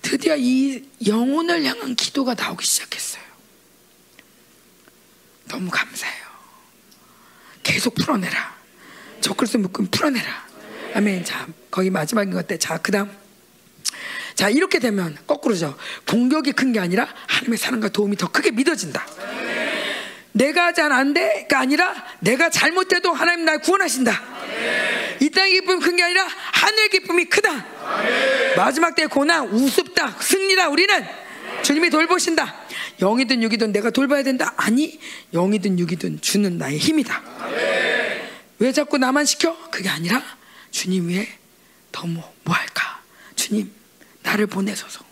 드디어 이 영혼을 향한 기도가 나오기 시작했어요. 너무 감사해요. 계속 풀어내라. 적글스 묶음 풀어내라. 아멘. 자, 거기 마지막인 것 같아. 자, 그 다음. 자, 이렇게 되면 거꾸로죠. 공격이 큰 게 아니라 하나님의 사랑과 도움이 더 크게 믿어진다. 내가 잘 안 돼가 아니라 내가 잘못해도 하나님 날 구원하신다. 이 땅의 기쁨이 큰 게 아니라 하늘의 기쁨이 크다. 마지막 때 고난 우습다. 승리다. 우리는 주님이 돌보신다. 영이든 육이든 내가 돌봐야 된다. 아니, 영이든 육이든 주는 나의 힘이다. 왜 자꾸 나만 시켜? 그게 아니라 주님 위에 더뭐 뭐 할까? 주님 나를 보내소서.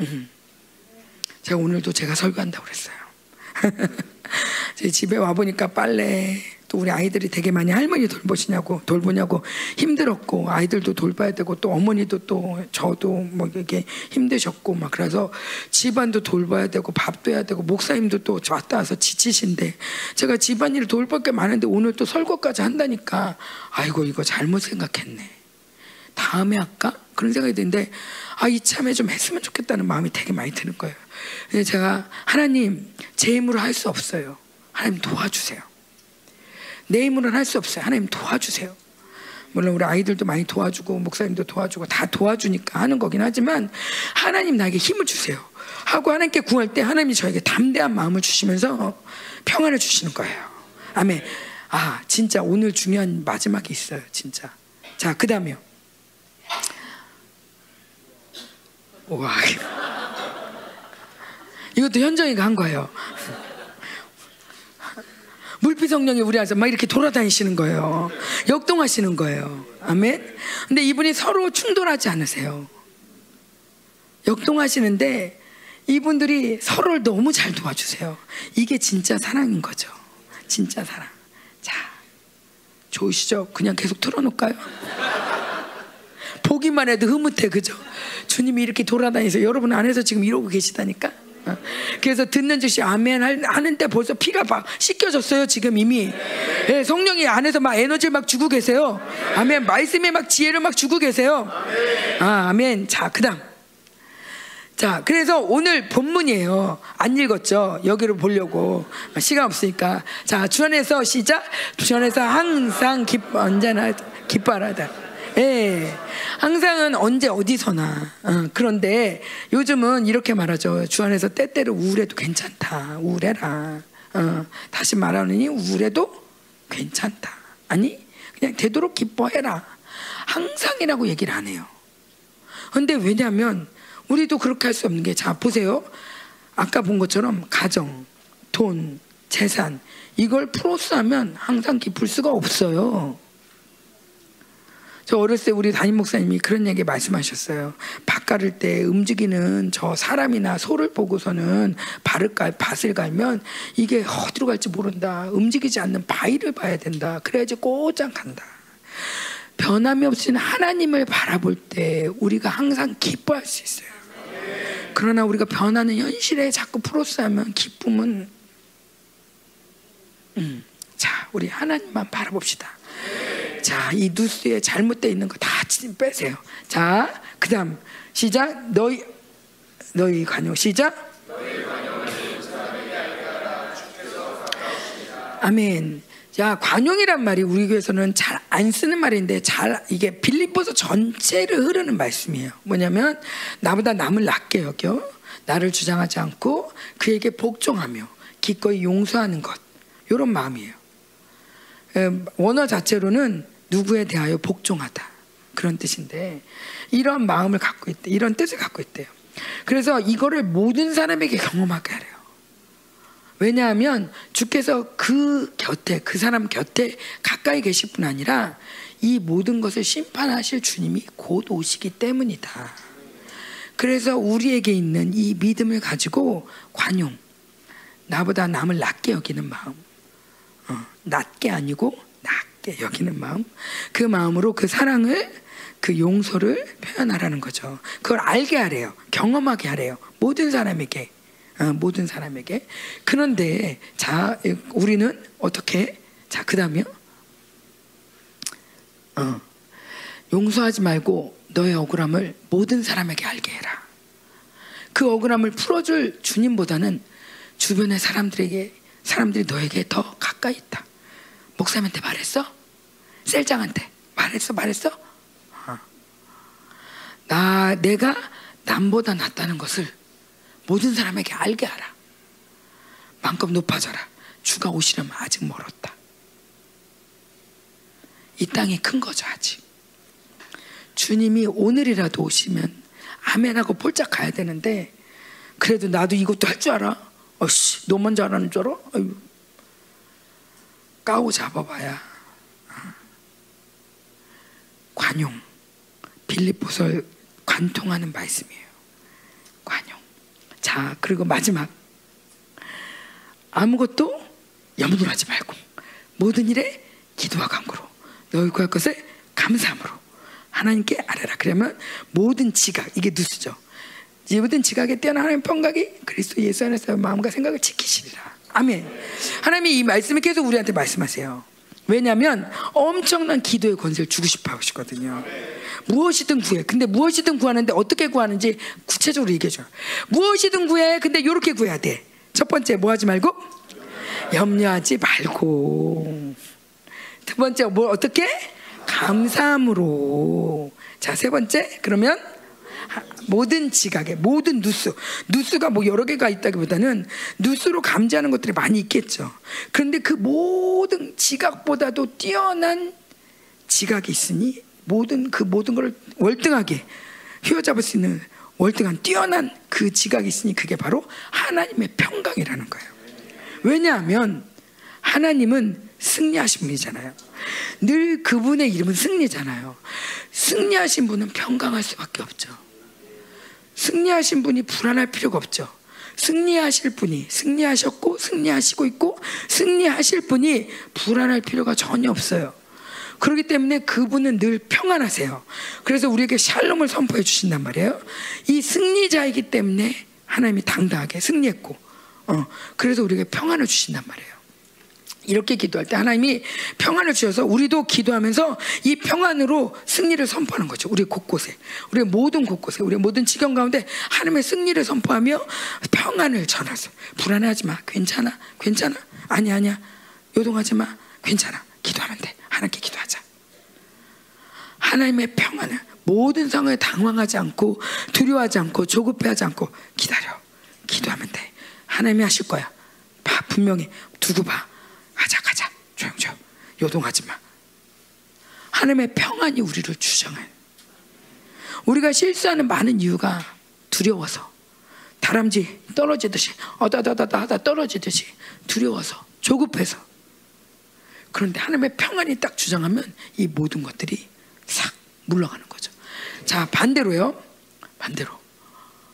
음. 제가 오늘도 제가 설교한다고 그랬어요. 제 집에 와 보니까 빨래 또 우리 아이들이 되게 많이 할머니 돌보시냐고 돌보냐고 힘들었고 아이들도 돌봐야 되고 또 어머니도 또 저도 뭐 이렇게 힘드셨고 막 그래서 집안도 돌봐야 되고 밥도 해야 되고 목사님도 또 왔다 와서 지치신데 제가 집안일 돌볼 게 많은데 오늘 또 설거까지 한다니까 아이고 이거 잘못 생각했네 다음에 할까 그런 생각이 드는데 아 이참에 좀 했으면 좋겠다는 마음이 되게 많이 드는 거예요. 근데 제가 하나님 제 힘으로 할 수 없어요. 하나님 도와주세요. 내 힘으로는 할 수 없어요. 하나님 도와주세요. 물론 우리 아이들도 많이 도와주고 목사님도 도와주고 다 도와주니까 하는 거긴 하지만 하나님 나에게 힘을 주세요. 하고 하나님께 구할 때 하나님이 저에게 담대한 마음을 주시면서 평안을 주시는 거예요. 아멘. 아 진짜 오늘 중요한 마지막이 있어요. 진짜. 자 그다음에요. 와. 이것도 현정이가 한 거예요. 물빛 성령이 우리 안에서 막 이렇게 돌아다니시는 거예요. 역동하시는 거예요. 아멘. 근데 이분이 서로 충돌하지 않으세요. 역동하시는데 이분들이 서로를 너무 잘 도와주세요. 이게 진짜 사랑인 거죠. 진짜 사랑. 자, 좋으시죠? 그냥 계속 틀어놓을까요? 보기만 해도 흐뭇해, 그죠? 주님이 이렇게 돌아다니서 여러분 안에서 지금 이러고 계시다니까? 어. 그래서 듣는 즉시 아멘 하는데 벌써 피가 막 씻겨졌어요 지금 이미 네, 성령이 안에서 막 에너지 막 주고 계세요 아멘 말씀에 막 지혜를 막 주고 계세요 아 아멘 자 그다음 자, 그래서 오늘 본문이에요. 안 읽었죠? 여기로 보려고. 시간 없으니까. 자, 주 안에서 시작. 주 안에서 항상 기뻐, 언제나 기뻐하다. 예. 항상은 언제 어디서나. 어, 그런데 요즘은 이렇게 말하죠. 주 안에서 때때로 우울해도 괜찮다. 우울해라. 어, 다시 말하느니 우울해도 괜찮다. 아니, 그냥 되도록 기뻐해라. 항상이라고 얘기를 안 해요. 근데 왜냐면 우리도 그렇게 할 수 없는 게, 자, 보세요. 아까 본 것처럼 가정, 돈, 재산, 이걸 플러스하면 항상 기쁠 수가 없어요. 저 어렸을 때 우리 담임 목사님이 그런 얘기 말씀하셨어요. 밭 가를 때 움직이는 저 사람이나 소를 보고서는 발을 깔, 밭을 갈면 이게 어디로 갈지 모른다. 움직이지 않는 바위를 봐야 된다. 그래야지 꼬장 간다. 변함이 없인 하나님을 바라볼 때 우리가 항상 기뻐할 수 있어요. 그러나 우리가 변하는 현실에 자꾸 플러스하면 기쁨은 음, 자 우리 하나님만 바라봅시다. 자, 이 뉴스에 잘못되어 있는 거 다 빼세요. 자, 그 다음, 시작. 너희, 너희 관용, 시작. 아멘. 자, 관용이란 말이 우리 교회에서는 잘 안 쓰는 말인데 잘 이게 빌립보서 전체를 흐르는 말씀이에요. 뭐냐면 나보다 남을 낮게 여겨 나를 주장하지 않고 그에게 복종하며 기꺼이 용서하는 것. 이런 마음이에요. 원어 자체로는 누구에 대하여 복종하다. 그런 뜻인데 이런 마음을 갖고 있대. 이런 뜻을 갖고 있대요. 그래서 이거를 모든 사람에게 경험하게 하래요. 왜냐하면 주께서 그 곁에 그 사람 곁에 가까이 계실 뿐 아니라 이 모든 것을 심판하실 주님이 곧 오시기 때문이다. 그래서 우리에게 있는 이 믿음을 가지고 관용, 나보다 남을 낮게 여기는 마음, 어, 낮게 아니고 낮게 여기는 마음, 그 마음으로 그 사랑을 그 용서를 표현하라는 거죠. 그걸 알게 하래요. 경험하게 하래요. 모든 사람에게. 어, 모든 사람에게. 그런데 자, 우리는 어떻게? 자, 그다음에요. 어, 용서하지 말고 너의 억울함을 모든 사람에게 알게 해라. 그 억울함을 풀어줄 주님보다는 주변의 사람들에게 사람들이 너에게 더 가까이 있다. 목사님한테 말했어? 셀장한테 말했어 말했어? 어. 나 내가 남보다 낫다는 것을 모든 사람에게 알게 하라. 만큼 높아져라. 주가 오시려면 아직 멀었다. 이 땅이 큰 거죠 아직. 주님이 오늘이라도 오시면 아멘하고 폴짝 가야 되는데 그래도 나도 이것도 할 줄 알아. 어씨, 너만 잘하는 줄 알아? 아유. 까고 잡아봐야 관용 빌립보설 관통하는 말씀이에요. 관용. 자 그리고 마지막 아무것도 염두를 하지 말고 모든 일에 기도와 간구로 너희 구할 것을 감사함으로 하나님께 아뢰라. 그러면 모든 지각 이게 누수죠. 모든 지각에 뛰어난 하나님 평각이 그리스도 예수 안에서 마음과 생각을 지키시리라. 아멘. 하나님이 이 말씀을 계속 우리한테 말씀하세요. 왜냐하면 엄청난 기도의 권세를 주고 싶어 하시거든요. 무엇이든 구해. 근데 무엇이든 구하는데 어떻게 구하는지 구체적으로 얘기해줘. 무엇이든 구해. 근데 이렇게 구해야 돼. 첫 번째 뭐 하지 말고 염려하지 말고. 두 번째 뭐 어떻게 감사함으로. 자 세 번째 그러면 모든 지각에 모든 누수 누수가 뭐 여러 개가 있다기보다는 누수로 감지하는 것들이 많이 있겠죠. 그런데 그 모든 지각보다도 뛰어난 지각이 있으니 모든 그 모든 걸 월등하게 휘어잡을 수 있는 월등한 뛰어난 그 지각이 있으니 그게 바로 하나님의 평강이라는 거예요. 왜냐하면 하나님은 승리하신 분이잖아요. 늘 그분의 이름은 승리잖아요. 승리하신 분은 평강할 수밖에 없죠. 승리하신 분이 불안할 필요가 없죠. 승리하실 분이 승리하셨고 승리하시고 있고 승리하실 분이 불안할 필요가 전혀 없어요. 그렇기 때문에 그분은 늘 평안하세요. 그래서 우리에게 샬롬을 선포해 주신단 말이에요. 이 승리자이기 때문에 하나님이 당당하게 승리했고, 어, 그래서 우리에게 평안을 주신단 말이에요. 이렇게 기도할 때 하나님이 평안을 주셔서 우리도 기도하면서 이 평안으로 승리를 선포하는 거죠. 우리 곳곳에, 우리 모든 곳곳에, 우리 모든 지경 가운데 하나님의 승리를 선포하며 평안을 전하세요. 불안해하지 마. 괜찮아. 괜찮아. 아니 아니야. 요동하지 마. 괜찮아. 기도하면 돼. 하나님께 기도하자. 하나님의 평안을 모든 상황에 당황하지 않고 두려워하지 않고 조급해하지 않고 기다려. 기도하면 돼. 하나님이 하실 거야. 봐, 분명히 두고 봐. 가자, 가자. 조용조용. 요동하지 마. 하나님의 평안이 우리를 주장해. 우리가 실수하는 많은 이유가 두려워서. 다람쥐 떨어지듯이, 어다다다다 하다 떨어지듯이 두려워서, 조급해서. 그런데 하나님의 평안이 딱 주장하면 이 모든 것들이 싹 물러가는 거죠. 자, 반대로요. 반대로.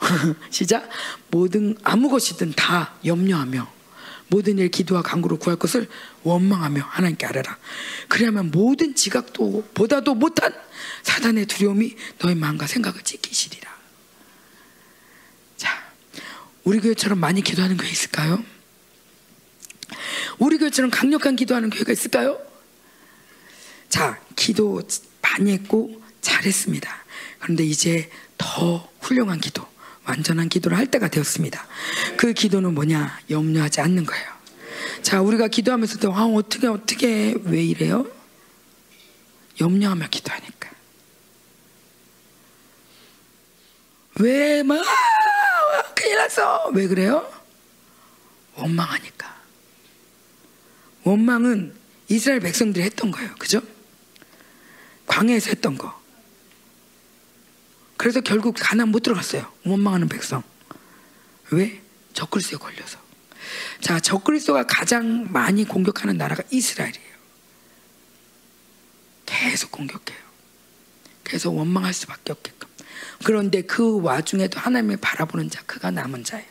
시작. 모든 아무 것이든 다 염려하며 모든 일 기도와 간구로 구할 것을 원망하며 하나님께 아뢰라. 그래야만 모든 지각도 보다도 못한 사단의 두려움이 너의 마음과 생각을 지키시리라. 자, 우리 교회처럼 많이 기도하는 교회 있을까요? 우리 교회처럼 강력한 기도하는 교회가 있을까요? 자, 기도 많이 했고 잘했습니다. 그런데 이제 더 훌륭한 기도, 완전한 기도를 할 때가 되었습니다. 그 기도는 뭐냐? 염려하지 않는 거예요. 자, 우리가 기도하면서도 아, 어떻게 어떻게 왜 이래요? 염려하며 기도하니까. 왜 막 큰일 났어? 왜 그래요? 원망하니까. 원망은 이스라엘 백성들이 했던 거예요. 그죠? 광해에서 했던 거. 그래서 결국 가난 못 들어갔어요. 원망하는 백성. 왜? 적그리스도에 걸려서. 자, 적그리스도가 가장 많이 공격하는 나라가 이스라엘이에요. 계속 공격해요. 그래서 원망할 수밖에 없게끔. 그런데 그 와중에도 하나님을 바라보는 자, 그가 남은 자예요.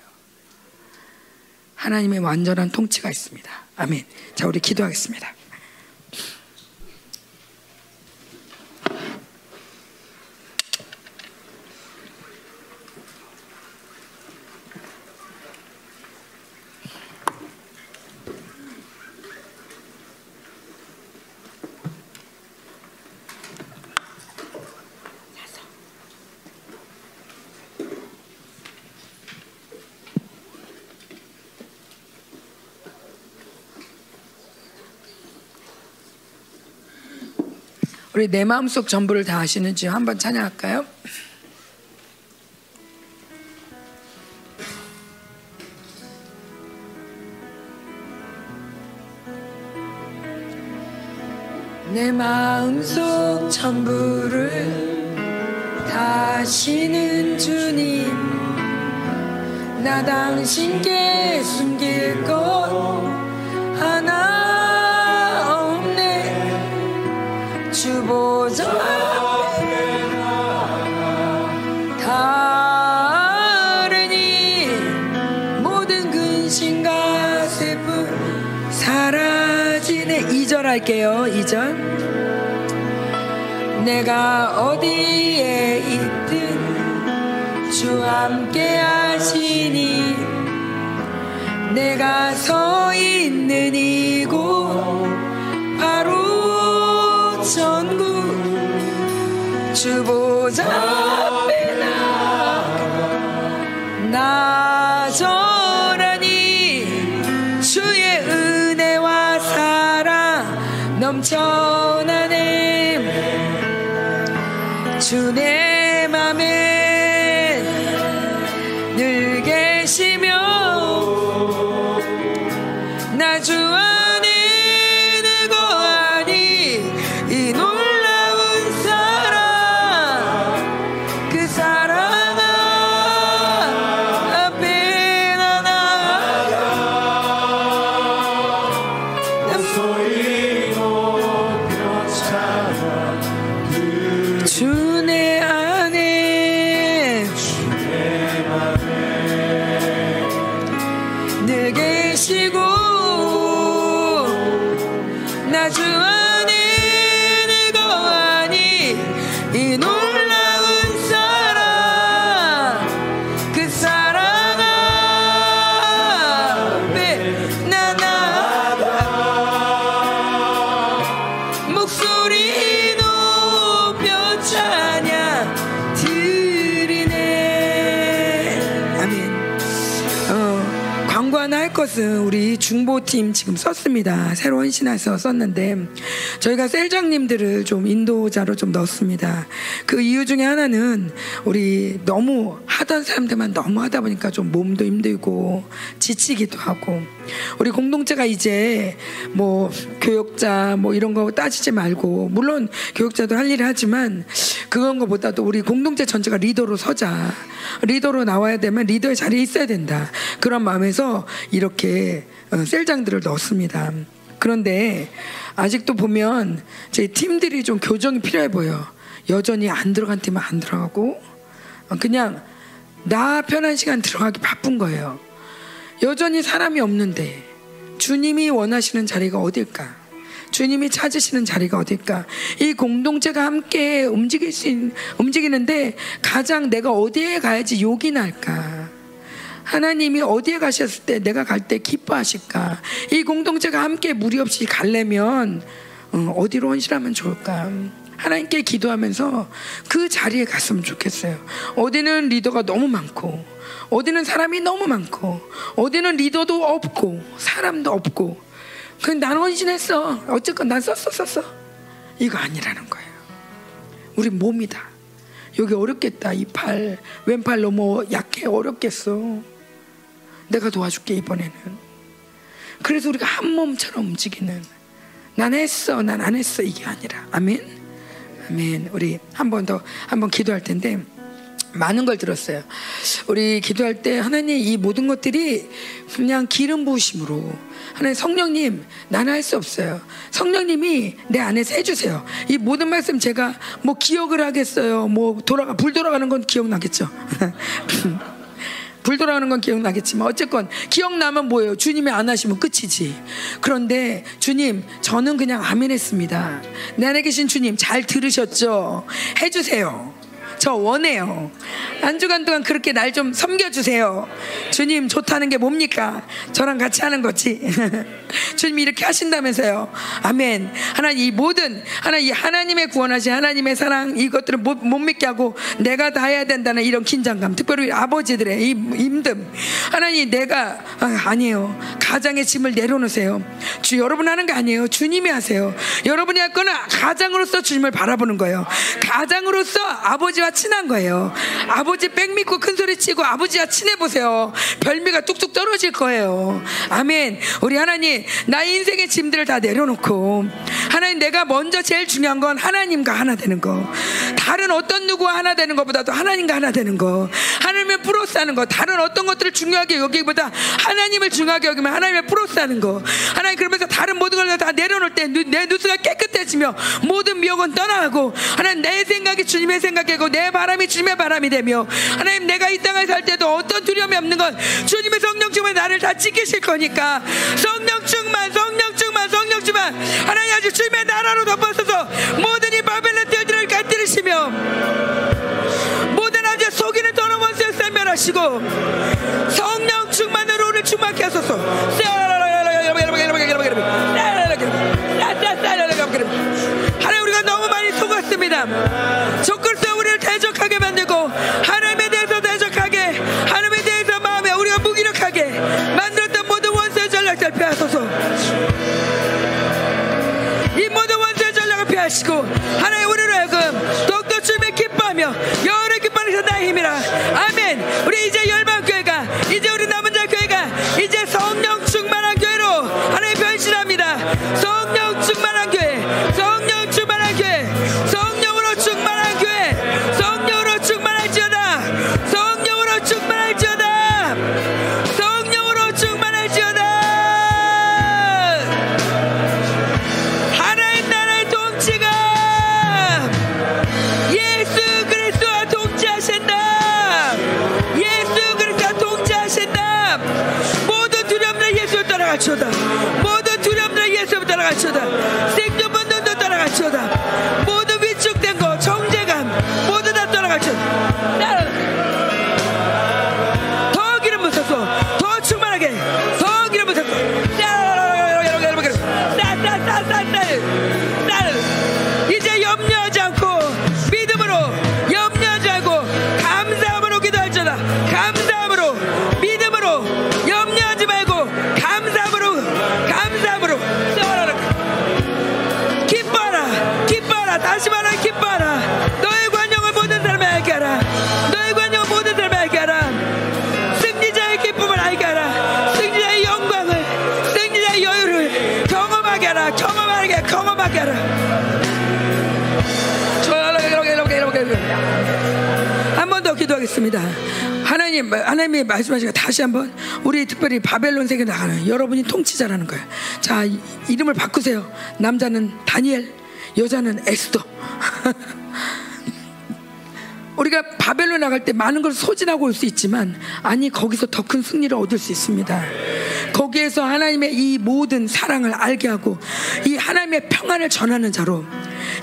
하나님의 완전한 통치가 있습니다. 아멘. 자, 우리 기도하겠습니다. 우리 내 마음속 전부를 다 아시는지 한번 찬양할까요? 내 마음속 전부를 다시는 주님 나 당신께 숨길 것 하나 할게요. 2절. 내가 어디에 있든 주 함께 하시니 내가 서 있는 이곳 바로 전국 주보자. 앞에 나 나절하니 주의 은혜와 사랑 넘쳐나네. 주내 중보팀 지금 썼습니다. 새로운 신화에서 썼는데 저희가 셀장님들을 좀 인도자로 좀 넣었습니다. 그 이유 중에 하나는 우리 너무 하던 사람들만 너무 하다 보니까 좀 몸도 힘들고 지치기도 하고 우리 공동체가 이제 뭐 교육자 뭐 이런 거 따지지 말고 물론 교육자도 할 일을 하지만 그런 거보다도 우리 공동체 전체가 리더로 서자 리더로 나와야 되면 리더의 자리에 있어야 된다 그런 마음에서 이렇게 어, 셀장들을 넣었습니다. 그런데 아직도 보면 제 팀들이 좀 교정이 필요해 보여. 여전히 안 들어간 팀은 안 들어가고 어, 그냥 나 편한 시간 들어가기 바쁜 거예요. 여전히 사람이 없는데 주님이 원하시는 자리가 어딜까? 주님이 찾으시는 자리가 어딜까? 이 공동체가 함께 움직일 수 있, 움직이는데 가장 내가 어디에 가야지 욕이 날까? 하나님이 어디에 가셨을 때 내가 갈 때 기뻐하실까? 이 공동체가 함께 무리 없이 가려면 어, 어디로 헌신하면 좋을까? 하나님께 기도하면서 그 자리에 갔으면 좋겠어요. 어디는 리더가 너무 많고, 어디는 사람이 너무 많고, 어디는 리더도 없고, 사람도 없고, 그난 헌신했어. 어쨌건 난 썼어, 썼어. 이거 아니라는 거예요. 우리 몸이다. 여기 어렵겠다. 이 팔, 왼팔 너무 약해. 어렵겠어. 내가 도와줄게, 이번에는. 그래서 우리가 한 몸처럼 움직이는 난 했어, 난 안 했어. 이게 아니라. 아멘. 아멘. 우리 한 번 더, 한 번 기도할 텐데, 많은 걸 들었어요. 우리 기도할 때 하나님 이 모든 것들이 그냥 기름 부으심으로 하나님 성령님 나는 할 수 없어요. 성령님이 내 안에서 해주세요. 이 모든 말씀 제가 뭐 기억을 하겠어요. 뭐 돌아가 불 돌아가는 건 기억나겠죠. 불 돌아가는 건 기억나겠지만 어쨌건 기억나면 뭐예요? 주님이 안 하시면 끝이지. 그런데 주님 저는 그냥 아멘 했습니다. 내 안에 계신 주님 잘 들으셨죠? 해주세요. 저 원해요. 한 주간 동안 그렇게 날 좀 섬겨주세요. 주님 좋다는 게 뭡니까? 저랑 같이 하는 거지. 주님이 이렇게 하신다면서요. 아멘. 하나님 이 모든 하나님 이 하나님의 구원하신 하나님의 사랑 이것들을 못, 못 믿게 하고 내가 다 해야 된다는 이런 긴장감. 특별히 아버지들의 이 힘듦. 하나님 내가 아, 니에요 가장의 짐을 내려놓으세요. 주 여러분 하는 게 아니에요. 주님이 하세요. 여러분이 할 거는 가장으로서 주님을 바라보는 거예요. 가장으로서 아버지와 친한 거예요. 아버지 백 믿고 큰 소리 치고 아버지와 친해 보세요. 별미가 뚝뚝 떨어질 거예요. 아멘. 우리 하나님, 나의 인생의 짐들을 다 내려놓고 하나님 내가 먼저 제일 중요한 건 하나님과 하나 되는 거. 다른 어떤 누구와 하나 되는 것보다도 하나님과 하나 되는 거. 플러스 하는 거. 다른 어떤 것들을 중요하게 여기보다 하나님을 중요하게 여기면 플러스 하는 거. 하나님 그러면서 다른 모든 걸 다 내려놓을 때내 누수가 깨끗해지며 모든 미혹은 떠나고 하나님 내 생각이 주님의 생각이고 내 바람이 주님의 바람이 되며 하나님 내가 이 땅을 살 때도 어떤 두려움이 없는 건 주님의 성령 충만 나를 다 지키실 거니까. 성령 충만 성령 충만 성령 충만. 하나님 아주 주님의 나라로 덮어서서 모든 이 바벨론 뜰들을 깨뜨리시며 모든 아주 속이는 더러운 원수를 멸하시고 성령 충만으로 우리를 충만케 하소서 속았습니다. 적글서 우리를 대적하게 만들고 하나님에 대해서 대적하게 하나님에 대해서 마음에 우리가 무기력하게 만들었던 모든 원수의 전략들 피하소서. 이 모든 원수의 전략을 피하시고 하나님 우리로 하여금 더욱더 주님의 기뻐하며 여호와의 기뻐하는 나의 힘이라. 아멘. 우리 이제 열방 شدم. مادر تونم نه یه سبت شدم 경험하게 하라 한 번 더 기도하겠습니다. 하나님, 하나님이 말씀하시고 다시 한번 우리 특별히 바벨론 세계 나가는 여러분이 통치자라는 거예요. 자, 이- 이름을 바꾸세요. 남자는 다니엘, 여자는 에스더. 우리가 바벨론 나갈 때 많은 걸 소진하고 올 수 있지만 아니 거기서 더 큰 승리를 얻을 수 있습니다. 거기에서 하나님의 이 모든 사랑을 알게 하고 이 하나님의 평안을 전하는 자로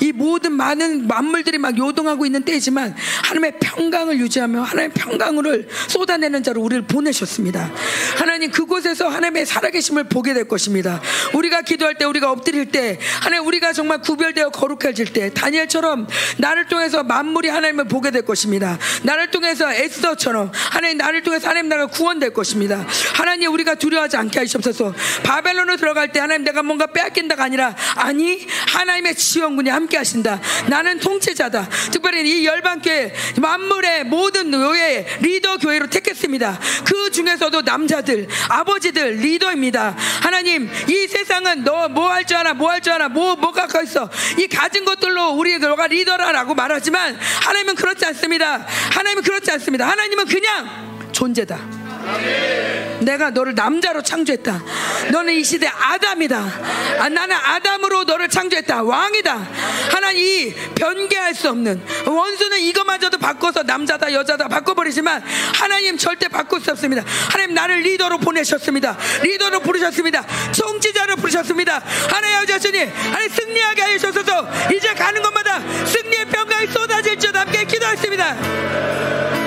이 모든 많은 만물들이 막 요동하고 있는 때이지만 하나님의 평강을 유지하며 하나님의 평강을 쏟아내는 자로 우리를 보내셨습니다. 하나님 그곳에서 하나님의 살아계심을 보게 될 것입니다. 우리가 기도할 때 우리가 엎드릴 때 하나님 우리가 정말 구별되어 거룩해질 때 다니엘처럼 나를 통해서 만물이 하나님을 보게 될 것입니다. 나를 통해서 에스더처럼 하나님 나를 통해서 하나님 나라가 구원될 것입니다. 하나님 우리가 두려워하지 않게 하시옵소서. 바벨론으로 들어갈 때 하나님 내가 뭔가 빼앗긴다가 아니라 아니 하나님의 지원군이 함께 하신다. 나는 통치자다. 특별히 이 열방교회 만물의 모든 교회 리더 교회로 택했습니다. 그 중에서도 남자들 아버지들 리더입니다. 하나님 이 세상은 너 뭐 할 줄 아나 뭐 할 줄 아나 뭐 뭐가 가 있어 이 가진 것들로 우리 너가 리더라라고 말하지만 하나님은 그렇지 않습니다. 하나님은 그렇지 않습니다. 하나님은 그냥 존재다. 내가 너를 남자로 창조했다. 너는 이 시대 아담이다. 아, 나는 아담으로 너를 창조했다. 왕이다. 하나님 이 변개할 수 없는 원수는 이거마저도 바꿔서 남자다 여자다 바꿔버리지만 하나님 절대 바꿀 수 없습니다. 하나님 나를 리더로 보내셨습니다. 리더로 부르셨습니다. 총지자로 부르셨습니다. 하나님 아버지 하시니 하나님 승리하게 하셔서 이제 가는 곳마다 승리의 평강이 쏟아질 줄 함께 기도했습니다.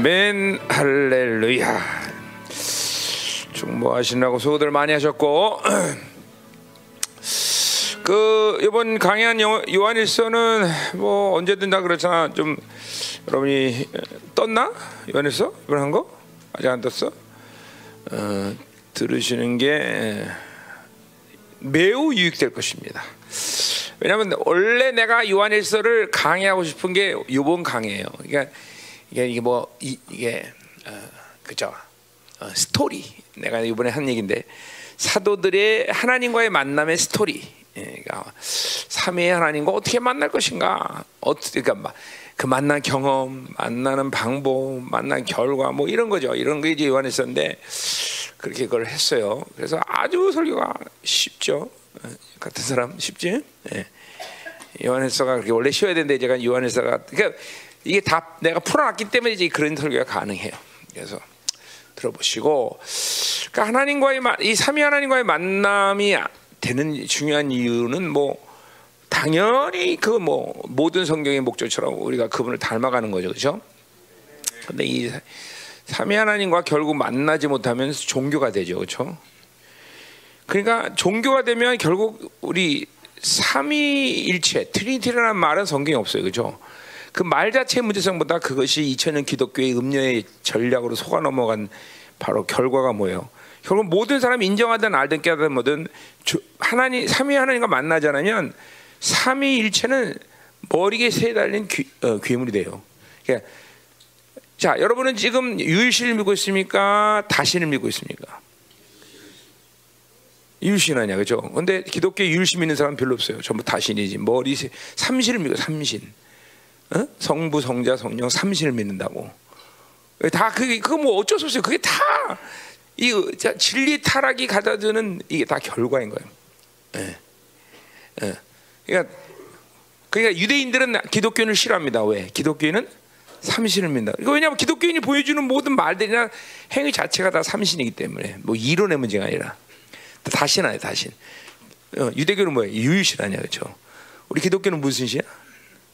아멘 할렐루야. 중보하시느라고 수고들 많이 하셨고. 그 이번 강의한 요- 요한일서는 뭐 언제든 다 그렇잖아 좀 여러분이 떴나? 요한일서? 이번 한 거? 아직 안 떴어? 어, 들으시는 게 에, 매우 유익될 것입니다. 왜냐하면 원래 내가 요한일서를 강의하고 싶은 게 요번 강의예요. 그러니까 이게 이게 뭐 이, 게 어, 그죠 어, 스토리 내가 이번에 한 얘기인데 사도들의 하나님과의 만남의 스토리. 예, 그러니까 삼위의 하나님과 어떻게 만날 것인가? 어떻게 그러니까 그 만난 경험, 만나는 방법, 만난 결과 뭐 이런 거죠. 이런 게 이제 요한일서인데 그렇게 그걸 했어요. 그래서 아주 설교가 쉽죠. 어, 같은 사람 쉽지? 예. 요한일서가 그렇게 원래 쉬어야 되는데 제가 요한일서가 그러니까 이게 다 내가 풀어놨기 때문에 이제 그런 설교가 가능해요. 그래서 들어보시고 그러니까 하나님과의 이 삼위 하나님과의 만남이 되는 중요한 이유는 뭐 당연히 그 뭐 모든 성경의 목적처럼 우리가 그분을 닮아가는 거죠, 그렇죠? 근데 이 삼위 하나님과 결국 만나지 못하면 종교가 되죠, 그렇죠? 그러니까 종교가 되면 결국 우리 삼위일체 Trinity라는 말은 성경에 없어요, 그렇죠? 그 말 자체의 문제성보다 그것이 2000년 기독교의 음녀의 전략으로 속아 넘어간 바로 결과가 뭐예요? 결국 모든 사람이 인정하든 알든 깨닫든 뭐든 하나님 삼위 하나님과 만나지 않으면 삼위일체는 머리 셋 달린 귀, 어, 괴물이 돼요. 그러니까 자, 여러분은 지금 유일신을 믿고 있습니까? 다신을 믿고 있습니까? 유일신 아니야, 그죠? 근데 기독교 유일신 믿는 사람 별로 없어요. 전부 다신이지. 머리 삼신을 믿어, 삼신. 어? 성부, 성자, 성령 삼신을 믿는다고. 다 그게 그거 뭐 어쩔 수 없어요. 그게 다 이 진리 타락이 가져주는 이게 다 결과인 거예요. 예. 예. 그러니까 그러니까 유대인들은 기독교인을 싫어합니다. 왜? 기독교인은 삼신을 믿는다. 이거 왜냐하면 기독교인이 보여주는 모든 말들이나 행위 자체가 다 삼신이기 때문에 뭐 이론의 문제가 아니라 다신 아니야 다신. 어, 유대교는 뭐야? 유일신 아니야 그렇죠? 우리 기독교는 무슨 신이야?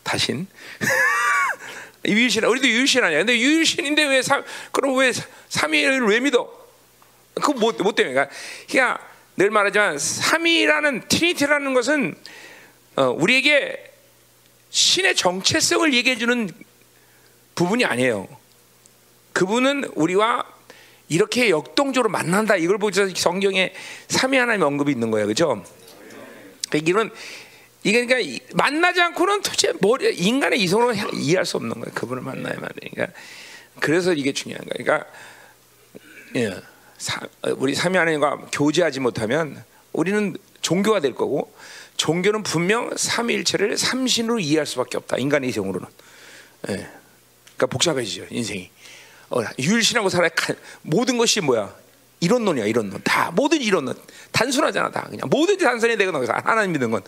다신. 유일신 우리도 유일신 아니야. 근데 유일신인데 왜 삼, 그럼 왜 삼위를 왜 믿어? 그거 뭐, 뭐 때문에? 그러니까, 그러니까 늘 말하지만 삼위라는 Trinity라는 것은 어, 우리에게 신의 정체성을 얘기해 주는 부분이 아니에요. 그분은 우리와 이렇게 역동적으로 만난다. 이걸 보자 성경에 삼위 하나님 언급이 있는 거예요. 그죠? 그러니까 이건 이게 그러니까 만나지 않고는 도대체 머리 인간의 이성으로 이해할 수 없는 거예요. 그분을 만나야만 되니까. 그래서 이게 중요한 거예요. 그러니까 예, 사, 우리 삼위 하나님과 교제하지 못하면 우리는 종교가 될 거고 종교는 분명 삼위일체를 삼신으로 이해할 수밖에 없다. 인간의 이성으로는. 예. 그러니까 복잡해지죠 인생이. 어, 유일신하고 살아 모든 것이 뭐야? 이런론이야 이런론. 다 모든 이런론 단순하잖아 다 그냥 모든지 내가 너서 하나님 믿는 건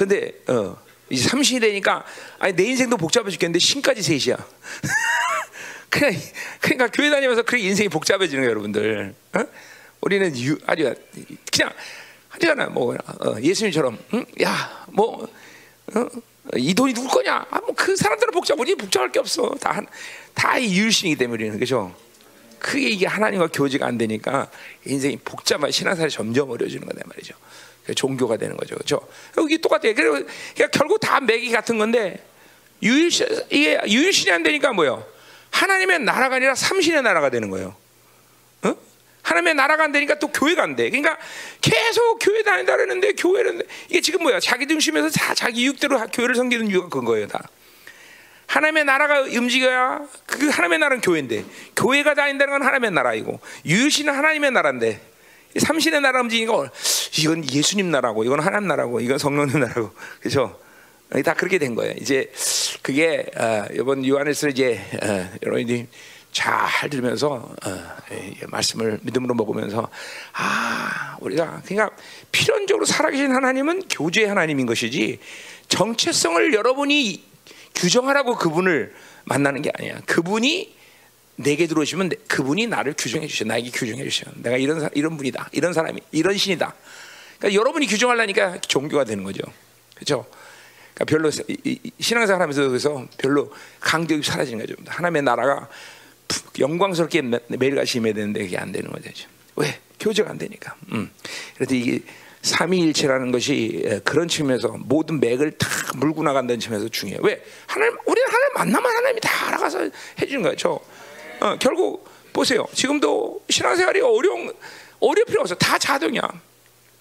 근데 어, 이제 삼신이 되니까 아니 내 인생도 복잡해 죽겠는데 신까지 셋이야. 그냥 그러니까 교회 다니면서 그 인생이 복잡해지는 거예요, 여러분들. 어? 우리는 유, 아주 그냥 하잖아, 뭐 어, 예수님처럼, 응? 야, 뭐. 어? 이 돈이 누구 거냐? 아, 뭐 그 사람들은 복잡, 우리 복잡할 게 없어. 다, 다 유일신이기 때문에, 그죠? 그게 이게 하나님과 교제가 안 되니까 인생이 복잡한 신앙생활이 점점 어려워지는 거다 말이죠. 종교가 되는 거죠. 그렇죠? 여기 똑같아요. 그리고 그러니까 결국 다 맥이 같은 건데 유일신 이게 유일신이 안 되니까 뭐요? 하나님의 나라가 아니라 삼신의 나라가 되는 거예요. 어? 하나님의 나라가 안 되니까 또 교회가 안 돼. 그러니까 계속 교회 다닌다 그러는데 교회는 이게 지금 뭐야? 자기 중심에서 다 자기 이익대로 교회를 섬기는 이유가 그건 거예요, 다. 하나님의 나라가 움직여야 그 하나님의 나라는 교회인데 교회가 다닌다는 건 하나님의 나라이고 유일신은 하나님의 나라인데 삼신의 나라 움직이니까 이건 예수님 나라고 이건 하나님 나라고 이건 성령님 나라고 그렇죠? 다 그렇게 된 거예요. 이제 그게 어, 이번 요한에서 이제 어, 여러분이 잘 들으면서 어, 말씀을 믿음으로 먹으면서 아 우리가 그러니까 필연적으로 살아계신 하나님은 교제의 하나님인 것이지 정체성을 여러분이 규정하라고 그분을 만나는 게 아니야. 그분이 내게 들어오시면 그분이 나를 규정해 주셔. 나에게 규정해 주셔. 내가 이런 이런 분이다. 이런 사람이 이런 신이다. 그러니까 여러분이 규정하려니까 종교가 되는 거죠. 그렇죠? 그러니까 별로 신앙생활 하면서 그래서 별로 강력이 사라지는 거죠. 하나님의 나라가 영광스럽게 매일같이 임해야 되는데 그게 안 되는 거죠. 왜? 교제가 안 되니까. 음. 그래서 이게 삼위일체라는 것이 그런 측면에서 모든 맥을 다 물고 나간다는 측면에서 중요해요. 왜? 하나님, 우리는 하나님 만나면 하나님이 다 알아가서 해주는 거죠. 어, 결국 보세요. 지금도 신앙생활이 어려운 어려울 필요 없어. 다 자동이야.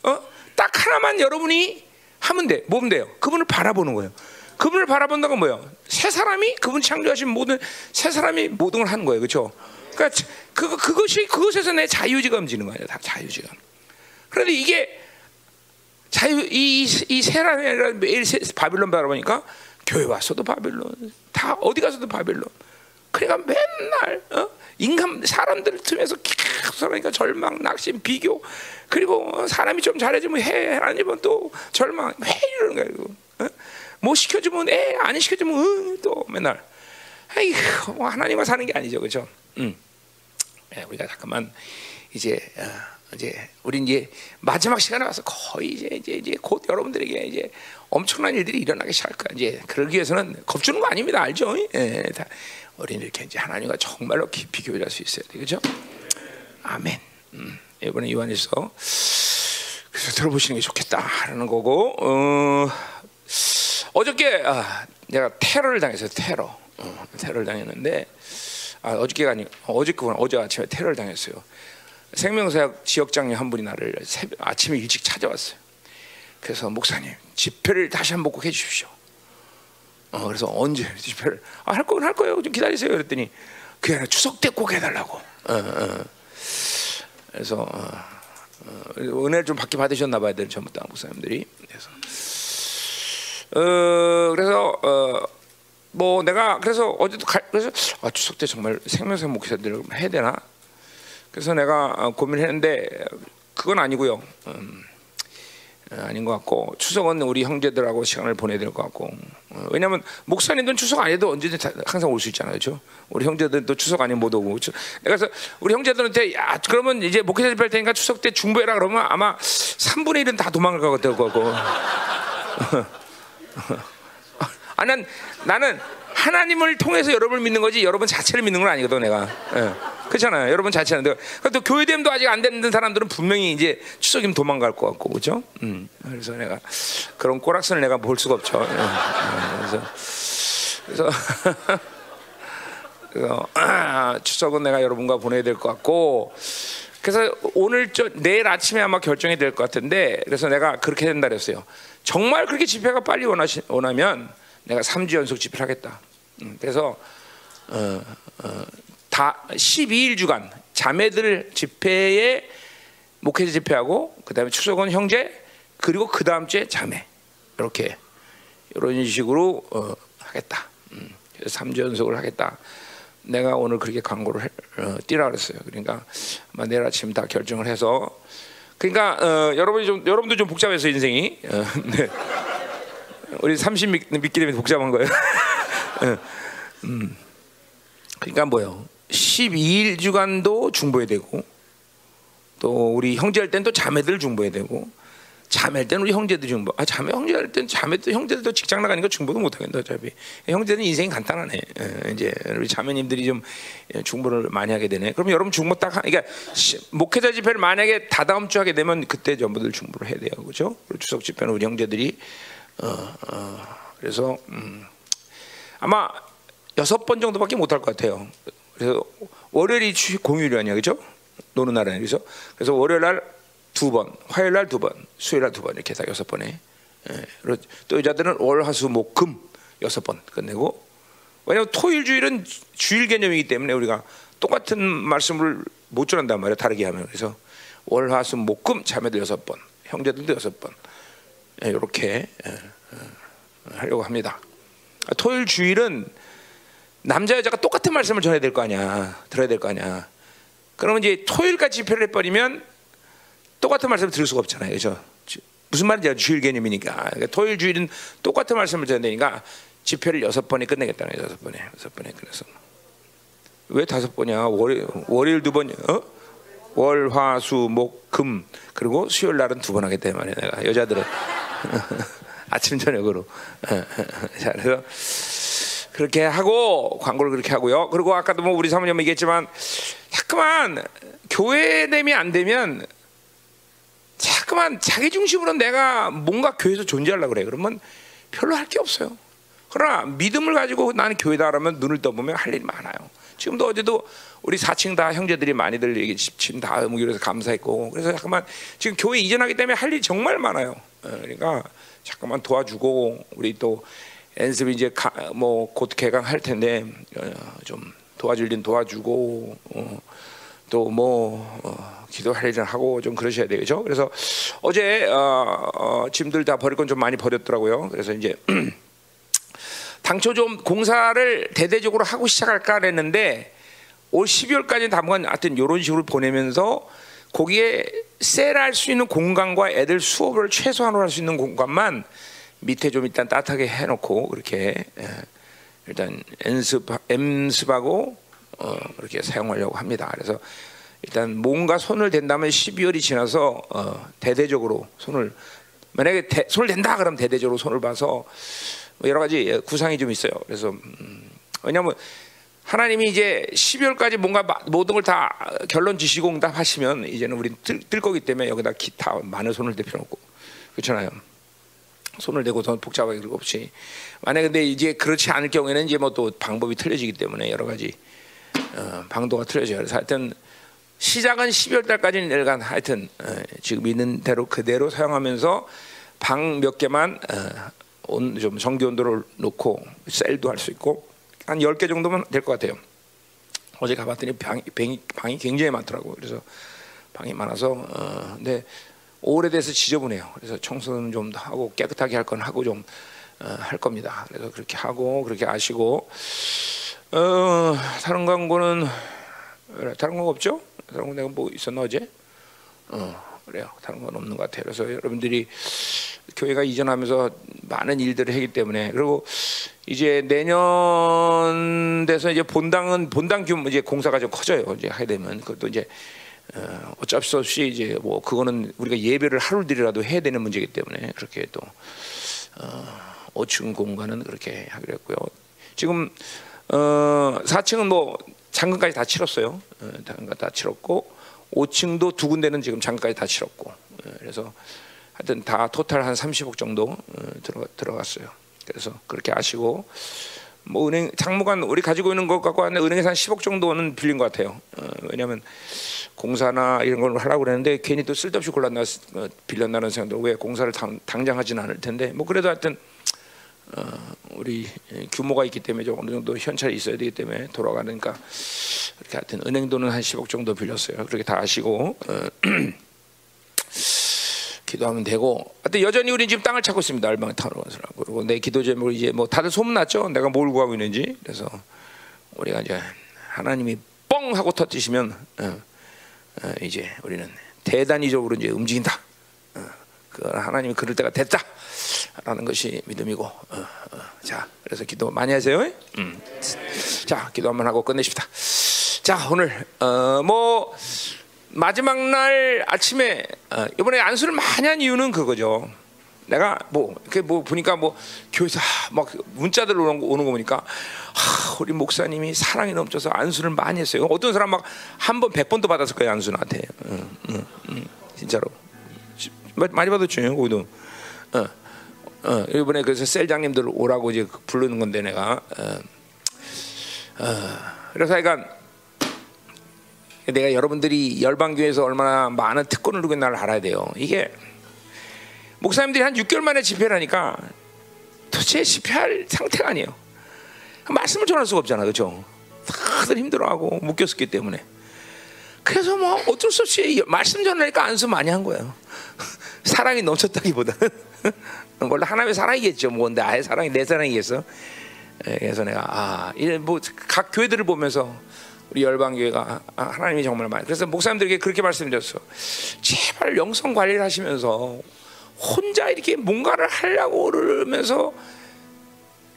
어? 딱 하나만 여러분이 하면 돼. 뭐면 돼요? 그분을 바라보는 거예요. 그분을 바라본다는 건 뭐예요? 새 사람이 그분 창조하신 모든 새 사람이 모든 걸 하는 거예요. 그렇죠? 그러니까 그 그것이 그것에서 내 자유지가 움직이는 거예요. 다 자유지가. 그런데 이게 자유 이이 세라가 매일 세- 바빌론 바라보니까 교회 와서도 바빌론, 다 어디 가서도 바빌론. 그러니까 맨날 어? 인간 사람들 틈에서 계속 살아니까 절망, 낙심, 비교 그리고 어, 사람이 좀 잘해주면 해 아니면 또 절망 왜 이러는 거야 이거. 어? 뭐 시켜주면 애, 안 시켜주면 응, 또 맨날. 아이고 뭐 하나님과 사는 게 아니죠, 그렇죠? 음. 예, 우리가 잠깐만 이제 어, 이제 우리 이제 마지막 시간에 와서 거의 이제 이제 이제 곧 여러분들에게 이제 엄청난 일들이 일어나기 시작할 거야. 이제 그러기 위해서는 겁주는 거 아닙니다, 알죠? 예, 다 이렇게 이제 하나님과 정말로 깊이 교류할 수 있어야 돼, 그렇죠? 아멘. 음, 이번에 요한에서 그래서 들어보시는 게 좋겠다라는 거고 어, 어저께 아, 내가 테러를 당했어요. 테러. 어, 테러를 당했는데 아, 어저께가 아니 어저께구나. 어제 아침에 테러를 당했어요. 생명사역 지역장님 한 분이 나를 새벽, 아침에 일찍 찾아왔어요. 그래서 목사님 집회를 다시 한번 꼭 해주십시오. 어, 그래서 언제 집회를 아, 할 거는 할 거예요. 좀 기다리세요. 그랬더니 그게 아니라 추석 때 꼭 해달라고. 어, 어. 그래서 어, 어, 은혜를 좀 받게 받으셨나 봐야 될 전부 다 목사님들이. 그래서 어, 그래서 어, 뭐 내가 그래서 어제도 가, 그래서 아, 추석 때 정말 생명사 목사들 해야 되나? 그래서 내가 어, 고민했는데 그건 아니고요. 음, 어, 아닌 것 같고 추석은 우리 형제들하고 시간을 보내야 될 것 같고 어, 왜냐하면 목사님들은 추석 안 해도 언제든 다- 항상 올 수 있잖아요, 그렇죠? 우리 형제들도 추석 아니면 못 오고 그렇죠? 그래서 우리 형제들한테 야 그러면 이제 목회자 집회 할 테니까 추석 때 중보해라 그러면 아마 3분의 1은 다 도망갈 것 같고 아, 난, 나는 하나님을 통해서 여러분을 믿는 거지 여러분 자체를 믿는 건 아니거든 내가. 예. 그렇잖아요. 여러분 자체는. 또 교회됨도 아직 안 되는 사람들은 분명히 이제 추석이면 도망갈 것 같고 그렇죠? 음. 그래서 내가 그런 꼬락선을 내가 볼 수가 없죠. 예. 예. 그래서 그래서 그래서 아, 추석은 내가 여러분과 보내야 될 것 같고 그래서 오늘 저 내일 아침에 아마 결정이 될 것 같은데 그래서 내가 그렇게 된다 그랬어요. 정말 그렇게 집회가 빨리 원하시, 원하면 내가 3주 연속 집회를 하겠다. 음, 그래서 어, 어, 다 12일 주간 자매들 집회에 목회자 집회하고 그다음에 추석은 형제 그리고 그 다음 주에 자매 이렇게 이런 식으로 어, 하겠다. 음, 그래서 3주 연속을 하겠다. 내가 오늘 그렇게 광고를 해, 어, 띄라 그랬어요. 그러니까 아마 내일 아침 다 결정을 해서 그러니까 어, 여러분이 좀 여러분도 좀 복잡해서 인생이 어, 네. 우리 30 믿, 믿기 때문에 복잡한 거예요. 어, 음. 그러니까 뭐요? 12일 주간도 중보해야 되고 또 우리 형제할 땐또 자매들 중보해야 되고 자매할 때는 우리 형제들 중보. 아 자매 형제할 땐 자매도 형제들도 직장 나가니까 중보도 못 하겠다 어차피. 형제는 인생이 간단하네. 예, 이제 우리 자매님들이 좀 중보를 많이 하게 되네. 그럼 여러분 중보 딱 하, 그러니까 시- 목회자 집회를 만약에 다다음 주 하게 되면 그때 전부들 중보를 해야 돼요. 그렇죠? 추석 집회는 우리 형제들이 어, 어, 그래서 음, 아마 여섯 번 정도밖에 못 할 것 같아요. 그래서 월요일이 주- 공휴일이 아니야, 그죠? 노는 날 아니야, 그죠? 그래서 월요일 날 두 번, 화요일 날 두 번, 수요일 날 두 번 이렇게 해서 여섯 번에. 예. 또 여자들은 월, 화, 수, 목, 금 여섯 번 끝내고. 왜냐하면 토일 주일은 주일 개념이기 때문에 우리가 똑같은 말씀을 못 전한단 말이야, 다르게 하면. 그래서 월, 화, 수, 목, 금 자매들 여섯 번, 형제들도 여섯 번. 예, 이렇게 예, 예, 하려고 합니다. 아, 토일 주일은 남자 여자가 똑같은 말씀을 전해야 될 거 아니야, 들어야 될 거 아니야. 그러면 이제 토일까지 집회를 해버리면 똑같은 말씀을 들을 수가 없잖아요, 그죠? 주- 무슨 말인지? 주일 개념이니까. 그러니까 토일 주일은 똑같은 말씀을 전해야 되니까 집회를 여섯 번에 끝내겠다는 거예요, 여섯 번에, 여섯 번에 끝내서. 왜 다섯 번이야? 월요일, 월요일 두 번, 어? 월, 화, 수, 목, 금 그리고 수요일 날은 두 번 하겠다 이 말이야 내가 여자들은 아침 저녁으로 자 그래서 그렇게 하고 광고를 그렇게 하고요. 그리고 아까도 뭐 우리 사모님 얘기했지만 자꾸만 교회됨이 안 되면 자꾸만 자기 중심으로 내가 뭔가 교회에서 존재하려고 그래. 그러면 별로 할 게 없어요. 그러나 믿음을 가지고 나는 교회다 그러면 눈을 떠보면 할 일이 많아요. 지금도 어제도 우리 4층 다 형제들이 많이들 이게 지금 다 의무교에서 감사했고 그래서 잠깐만 지금 교회 이전하기 때문에 할 일이 정말 많아요. 어, 그러니까 잠깐만 도와주고 우리 또 연습 이제 뭐곧 개강할 텐데 어, 좀 도와줄 일 도와주고 어, 또뭐 어, 기도할 일을 하고 좀 그러셔야 되겠죠. 그래서 어제 어, 어, 짐들 다 버릴 건 좀 많이 버렸더라고요. 그래서 이제 당초 좀 공사를 대대적으로 하고 시작할까 그랬는데 올 12월까지 당분간 하여튼 이런 식으로 보내면서 거기에 셀할 수 있는 공간과 애들 수업을 최소한으로 할 수 있는 공간만 밑에 좀 일단 따뜻하게 해놓고 그렇게 예, 일단 연습 연습하고 어, 그렇게 사용하려고 합니다. 그래서 일단 뭔가 손을 댄다면 12월이 지나서 어, 대대적으로 손을 만약에 대, 손을 댄다 그러면 대대적으로 손을 봐서 뭐 여러 가지 구상이 좀 있어요. 그래서 음, 왜냐하면 하나님이 이제 12월까지 뭔가 모든 걸 다 결론 지시고 응답하시면 이제는 우리 뜰, 뜰 거기 때문에 여기다 기타 많은 손을 댈 필요 없고 그렇잖아요. 손을 대고 더 복잡하게 그럴 없이 만약 근데 이제 그렇지 않을 경우에는 이제 뭐 또 방법이 틀려지기 때문에 여러 가지 어, 방도가 틀려져요. 그래서 하여튼 시작은 12월 달까지는 내려간 하여튼 어, 지금 있는 대로 그대로 사용하면서 방 몇 개만 어, 온, 좀 전기 온도를 놓고 셀도 할 수 있고 한 10개 정도면 될 것 같아요. 어제 가봤더니 방이, 방이, 방이 굉장히 많더라고요. 그래서 방이 많아서 어, 근데 오래돼서 지저분해요. 그래서 청소는 좀 하고 깨끗하게 할 건 하고 좀할 어, 겁니다. 그래서 그렇게 하고 그렇게 아시고 어, 다른 광고는 다른 거 없죠? 다른 거 내가 뭐 있었나 어제? 어, 그래요. 다른 건 없는 것 같아요. 그래서 여러분들이 교회가 이전하면서 많은 일들을 했기 때문에 그리고 이제 내년 돼서 이제 본당은 본당 규모 이제 공사가 좀 커져요. 이제 하게 되면 그것도 이제 어, 어쩔 수 없이 이제 뭐 그거는 우리가 예배를 하루들이라도 해야 되는 문제이기 때문에 그렇게 또 어, 5층 공간은 그렇게 하기로 했고요. 지금 어, 4층은 뭐 장근까지 다 치렀어요. 어, 장근 다 치렀고 5층도 두 군데는 지금 장근까지 다 치렀고 어, 그래서 하여튼 다 토탈 한 30억 정도 어, 들어가, 들어갔어요. 그래서 그렇게 아시고 뭐 은행 장무관 우리 가지고 있는 것 갖고 왔는데 은행에서 한 10억 정도는 빌린 것 같아요. 어, 왜냐하면 공사나 이런 걸 하라고 그랬는데 괜히 또 쓸데없이 골랐나 어, 빌렸나는 생각도 왜 공사를 당, 당장 하지는 않을 텐데 뭐 그래도 하여튼 어, 우리 규모가 있기 때문에 좀 어느 정도 현찰이 있어야 되기 때문에 돌아가니까 그렇게 하여튼 은행 돈은 한 10억 정도 빌렸어요. 그렇게 다 아시고 어, 기도하면 되고 하여튼 여전히 우리 지금 땅을 찾고 있습니다. 알방 타로 그리고 내 기도 제목을 이제 뭐 다들 소문났죠. 내가 뭘 구하고 있는지 그래서 우리가 이제 하나님이 뻥 하고 터뜨시면 어, 어, 이제 우리는 대단히적으로 이제 움직인다. 어, 그 하나님이 그럴 때가 됐다라는 것이 믿음이고. 어, 어, 자, 그래서 기도 많이 하세요. 음. 자, 기도 한번 하고 끝내십시다. 자, 오늘 어, 뭐 마지막 날 아침에 어, 이번에 안수를 많이 한 이유는 그거죠. 내가 뭐, 뭐 보니까 뭐 교회에서 막 문자들 오는 거, 오는 거 보니까 하, 우리 목사님이 사랑이 넘쳐서 안수를 많이 했어요. 어떤 사람 막 한 번, 백 번도 받았을 거예요 안수 나한테. 응, 응, 응, 진짜로 많이 받았죠. 거기도. 어, 어, 이번에 그래서 셀장님들 오라고 이제 부르는 건데 내가. 어, 어, 그래서 그러니까 내가 여러분들이 열방교회에서 얼마나 많은 특권을 누고 있나를 알아야 돼요. 이게 목사님들이 한 6개월 만에 집회를 하니까 도대체 집회할 상태가 아니에요. 말씀을 전할 수가 없잖아, 그렇죠? 다들 힘들어하고 묶였었기 때문에. 그래서 뭐 어쩔 수 없이 말씀 전하니까 안수 많이 한 거예요. 사랑이 넘쳤다기보다는 원래 하나님의 사랑이겠죠. 뭔데 아예 사랑이 내 사랑이겠어. 예, 그래서 내가 아, 뭐각 교회들을 보면서 우리 열방교회가 아, 하나님이 정말 많이 그래서 목사님들에게 그렇게 말씀드렸어. 제발 영성 관리를 하시면서 혼자 이렇게 뭔가를 하려고 그러면서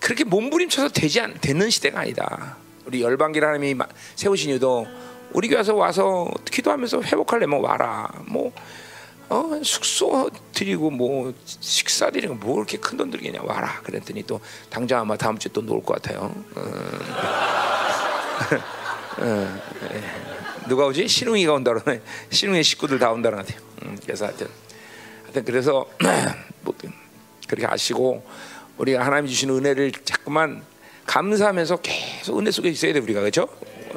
그렇게 몸부림쳐서 되지 않, 되는 시대가 아니다. 우리 열방길 하나님이 세우신 이유도 우리 교회에서 와서 기도하면서 회복하려면 와라. 뭐 어, 숙소 드리고 뭐 식사 드리고 뭐 이렇게 큰 돈 들겠냐 와라. 그랬더니 또 당장 아마 다음 주에 또 놀 것 같아요. 어. 어, 예. 누가 오지? 신웅이가 온다 그러네. 신웅의 식구들 다 온다 그러네. 음, 그래서 하여튼 하여튼 그래서 뭐 그렇게 아시고 우리가 하나님 주신 은혜를 자꾸만 감사하면서 계속 은혜 속에 있어야 돼 우리가 그렇죠?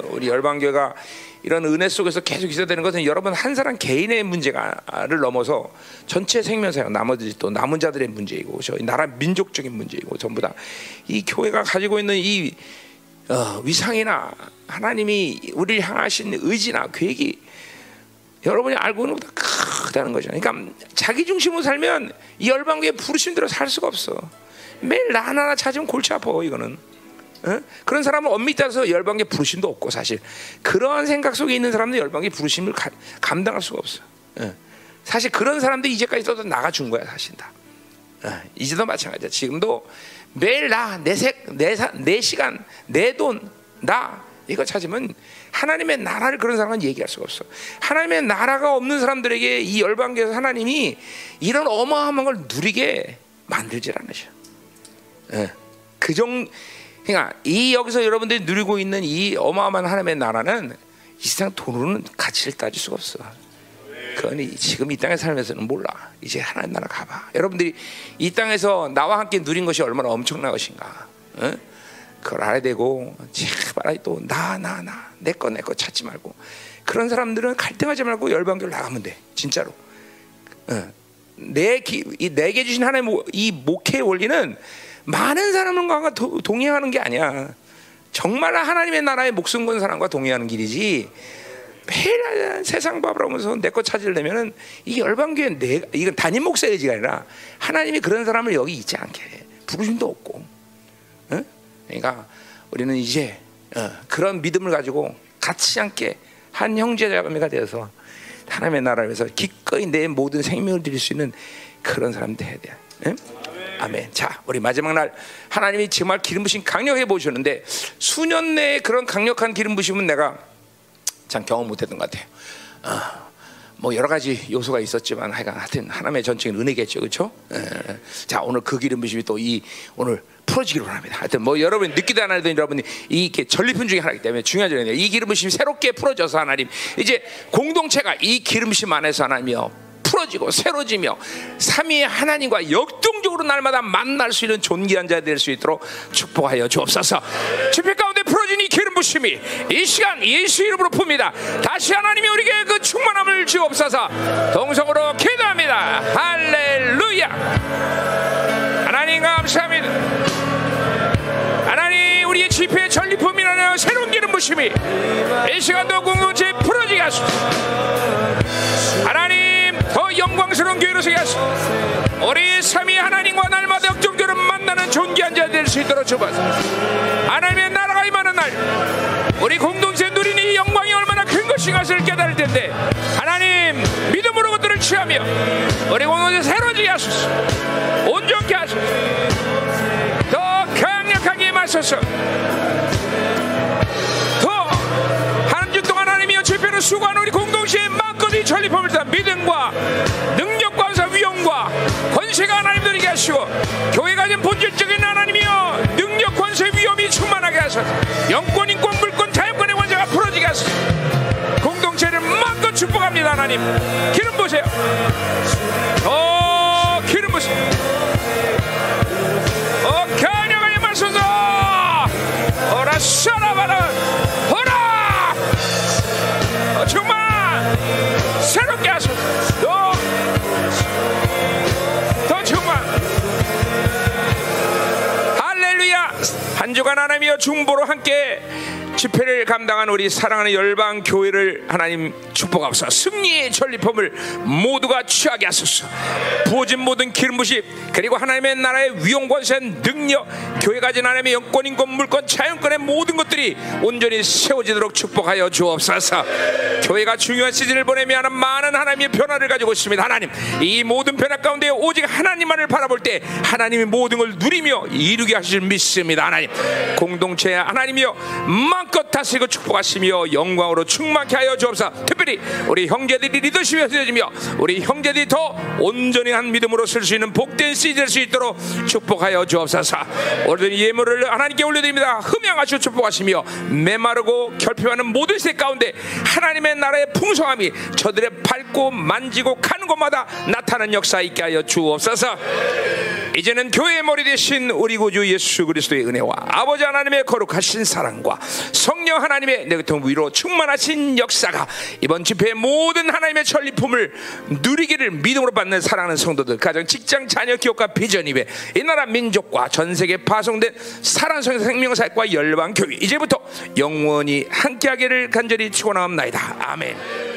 우리 열방교가 이런 은혜 속에서 계속 기사되는 것은 여러분 한 사람 개인의 문제가를 넘어서 전체 생명사역 나머지 또 남은 자들의 문제이고 저희 나라 민족적인 문제이고 전부 다 이 교회가 가지고 있는 이 어, 위상이나 하나님이 우리를 향하신 의지나 계획이 여러분이 알고 있는 것보다 크다는 거죠. 그러니까 자기 중심으로 살면 이 열방교회 부르신 대로 살 수가 없어. 매일 나 하나 찾으면 골치 아파 이거는. 어? 그런 사람은 엄밀히 따서 열방계 부르심도 없고 사실 그러한 생각 속에 있는 사람들 열방계 부르심을 가, 감당할 수가 없어. 어. 사실 그런 사람들이 이제까지 또 나가 준 거야 사실 다. 어. 이제도 마찬가지야. 지금도 매일 나내내 시간 내 돈 나 이거 찾으면 하나님의 나라를 그런 사람은 얘기할 수가 없어. 하나님의 나라가 없는 사람들에게 이 열방계에서 하나님이 이런 어마어마한 걸 누리게 만들질 않으셔. 예. 그 정, 그러니까 이 여기서 여러분들이 누리고 있는 이 어마어마한 하나님의 나라는 이 세상 돈으로는 가치를 따질 수가 없어. 그건 지금 이 땅에 살면서는 몰라. 이제 하나님 나라 가봐. 여러분들이 이 땅에서 나와 함께 누린 것이 얼마나 엄청난 것인가. 어? 그걸 알아야 되고 제발 또 나 나 나 내 거 내 거 찾지 말고 그런 사람들은 갈등하지 말고 열방교를 나가면 돼. 진짜로. 어. 내 기, 이 내게 주신 하나님 이 목회의 원리는 많은 사람과 동행하는 게 아니야. 정말 하나님의 나라에 목숨 건 사람과 동행하는 길이지. 매일 세상 밥을 하면서 내 거 찾으려면은 이 열방교회 내 이건 단임 목사 의지가 아니라 하나님이 그런 사람을 여기 있지 않게 부르심도 없고. 어? 그러니까 우리는 이제 어, 그런 믿음을 가지고 같이 함께 한 형제 자매가 되어서 하나님의 나라를 위해서 기꺼이 내 모든 생명을 드릴 수 있는 그런 사람 돼야 돼. 응? 아멘. 자, 우리 마지막 날 하나님이 정말 기름 부심 강력해 보셨는데 수년 내에 그런 강력한 기름 부심은 내가 참 경험 못했던 것 같아요. 어, 뭐 여러 가지 요소가 있었지만 하여간 하여튼 하나님의 전적인 은혜겠죠, 그렇죠? 자, 오늘 그 기름 부심이 또 이 오늘 풀어지기로 합니다. 하여튼 뭐 여러분 느끼도 안 하던 여러분이 이게 전리품 중에 하나이기 때문에 점이에요. 이 기름 부심이 새롭게 풀어져서 하나님 이제 공동체가 이 기름 부심 안에서 하나님이요 풀어지고 새로지며 삼위의 하나님과 역동적으로 날마다 만날 수 있는 존귀한 자 될 수 있도록 축복하여 주옵소서. 집회 가운데 풀어진 이 기름 부심이 이 시간 예수 이름으로 풉니다. 다시 하나님이 우리에게 그 충만함을 주옵소서. 동성으로 기도합니다. 할렐루야. 하나님 감사합니다. 하나님 우리의 집회 전리품이라는 새로운 기름 부심이 이 시간도 공동체 풀어지게 하소서. 하나님 더 영광스러운 교회로 서게 하시고 우리 삼위 하나님과 날마다 역종교를 만나는 존귀한 자 될 수 있도록 주옵소서. 하나님의 나라가 임하는 날 우리 공동체 누리는 이 영광이 얼마나 큰 것인가 를 깨달을 텐데 하나님 믿음으로 그들을 취하며 우리 공동체 새로지게 하소서. 온전케 하소서. 더 강력하게 임하소서. 집회를 수고하는 우리 공동체의 막걸리 전리품을 다 믿음과 능력과 위엄과 권세가 하나님들에게 하시고 교회가 가진 본질적인 하나님이여 능력 권세 위엄이 충만하게 하소서. 영권 인권 물권 자유권의 원자가 풀어지게 하소서. 공동체를 마음껏 축복합니다 하나님. 기름 보세요. 어 기름 보세요. 어 가녀가의 말소서. 어라 샤라바라 새롭게 하소서 더, 더 정말 할렐루야. 한 주간 하나님이여 중보로 함께 집회를 감당한 우리 사랑하는 열방 교회를 하나님 축복하소서. 승리의 전리품을 모두가 취하게 하소서. 부어진 모든 기름 부심 그리고 하나님의 나라의 위용 권세 능력 교회 가 진 하나님의 영권 인권 물권 자연권의 모든 것들이 온전히 세워지도록 축복하여 주옵소서. 교회가 중요한 시즌을 보내며 하는 많은 하나님의 변화를 가지고 있습니다. 하나님 이 모든 변화 가운데 오직 하나님만을 바라볼 때 하나님이 모든 걸 누리며 이루게 하실 믿습니다. 하나님 공동체 하나님이여 마음껏 다스리고 축복하시며 영광으로 충만케 하여 주옵소서. 특별히 우리 형제들이 리더십에 세워지며 우리 형제들이 더 온전히 한 믿음으로 쓸 수 있는 복된 시즌 될수 있도록 축복하여 주옵소서. 오늘도 예물을 하나님께 올려드립니다. 흠양하시고 축복하시며 메마르고 결핍하는 모든 세 가운데 하나님의 나라의 풍성함이 저들의 밟고 만지고 가는 곳마다 나타나는 역사 있게 하여 주옵소서. 이제는 교회의 머리 대신 우리 구주 예수 그리스도의 은혜와 아버지 하나님의 거룩하신 사랑과 성령 하나님의 내 같은 위로 충만하신 역사가 이번 집회의 모든 하나님의 전리품을 누리기를 믿음으로 받는 사랑하는 성도들 가정 직장 자녀 기업과 비전 입에 이 나라 민족과 전 세계 파송된 사랑성 생명사과 열방 교회 이제부터 영원히 함께하기를 간절히 축원하옵나이다 아멘.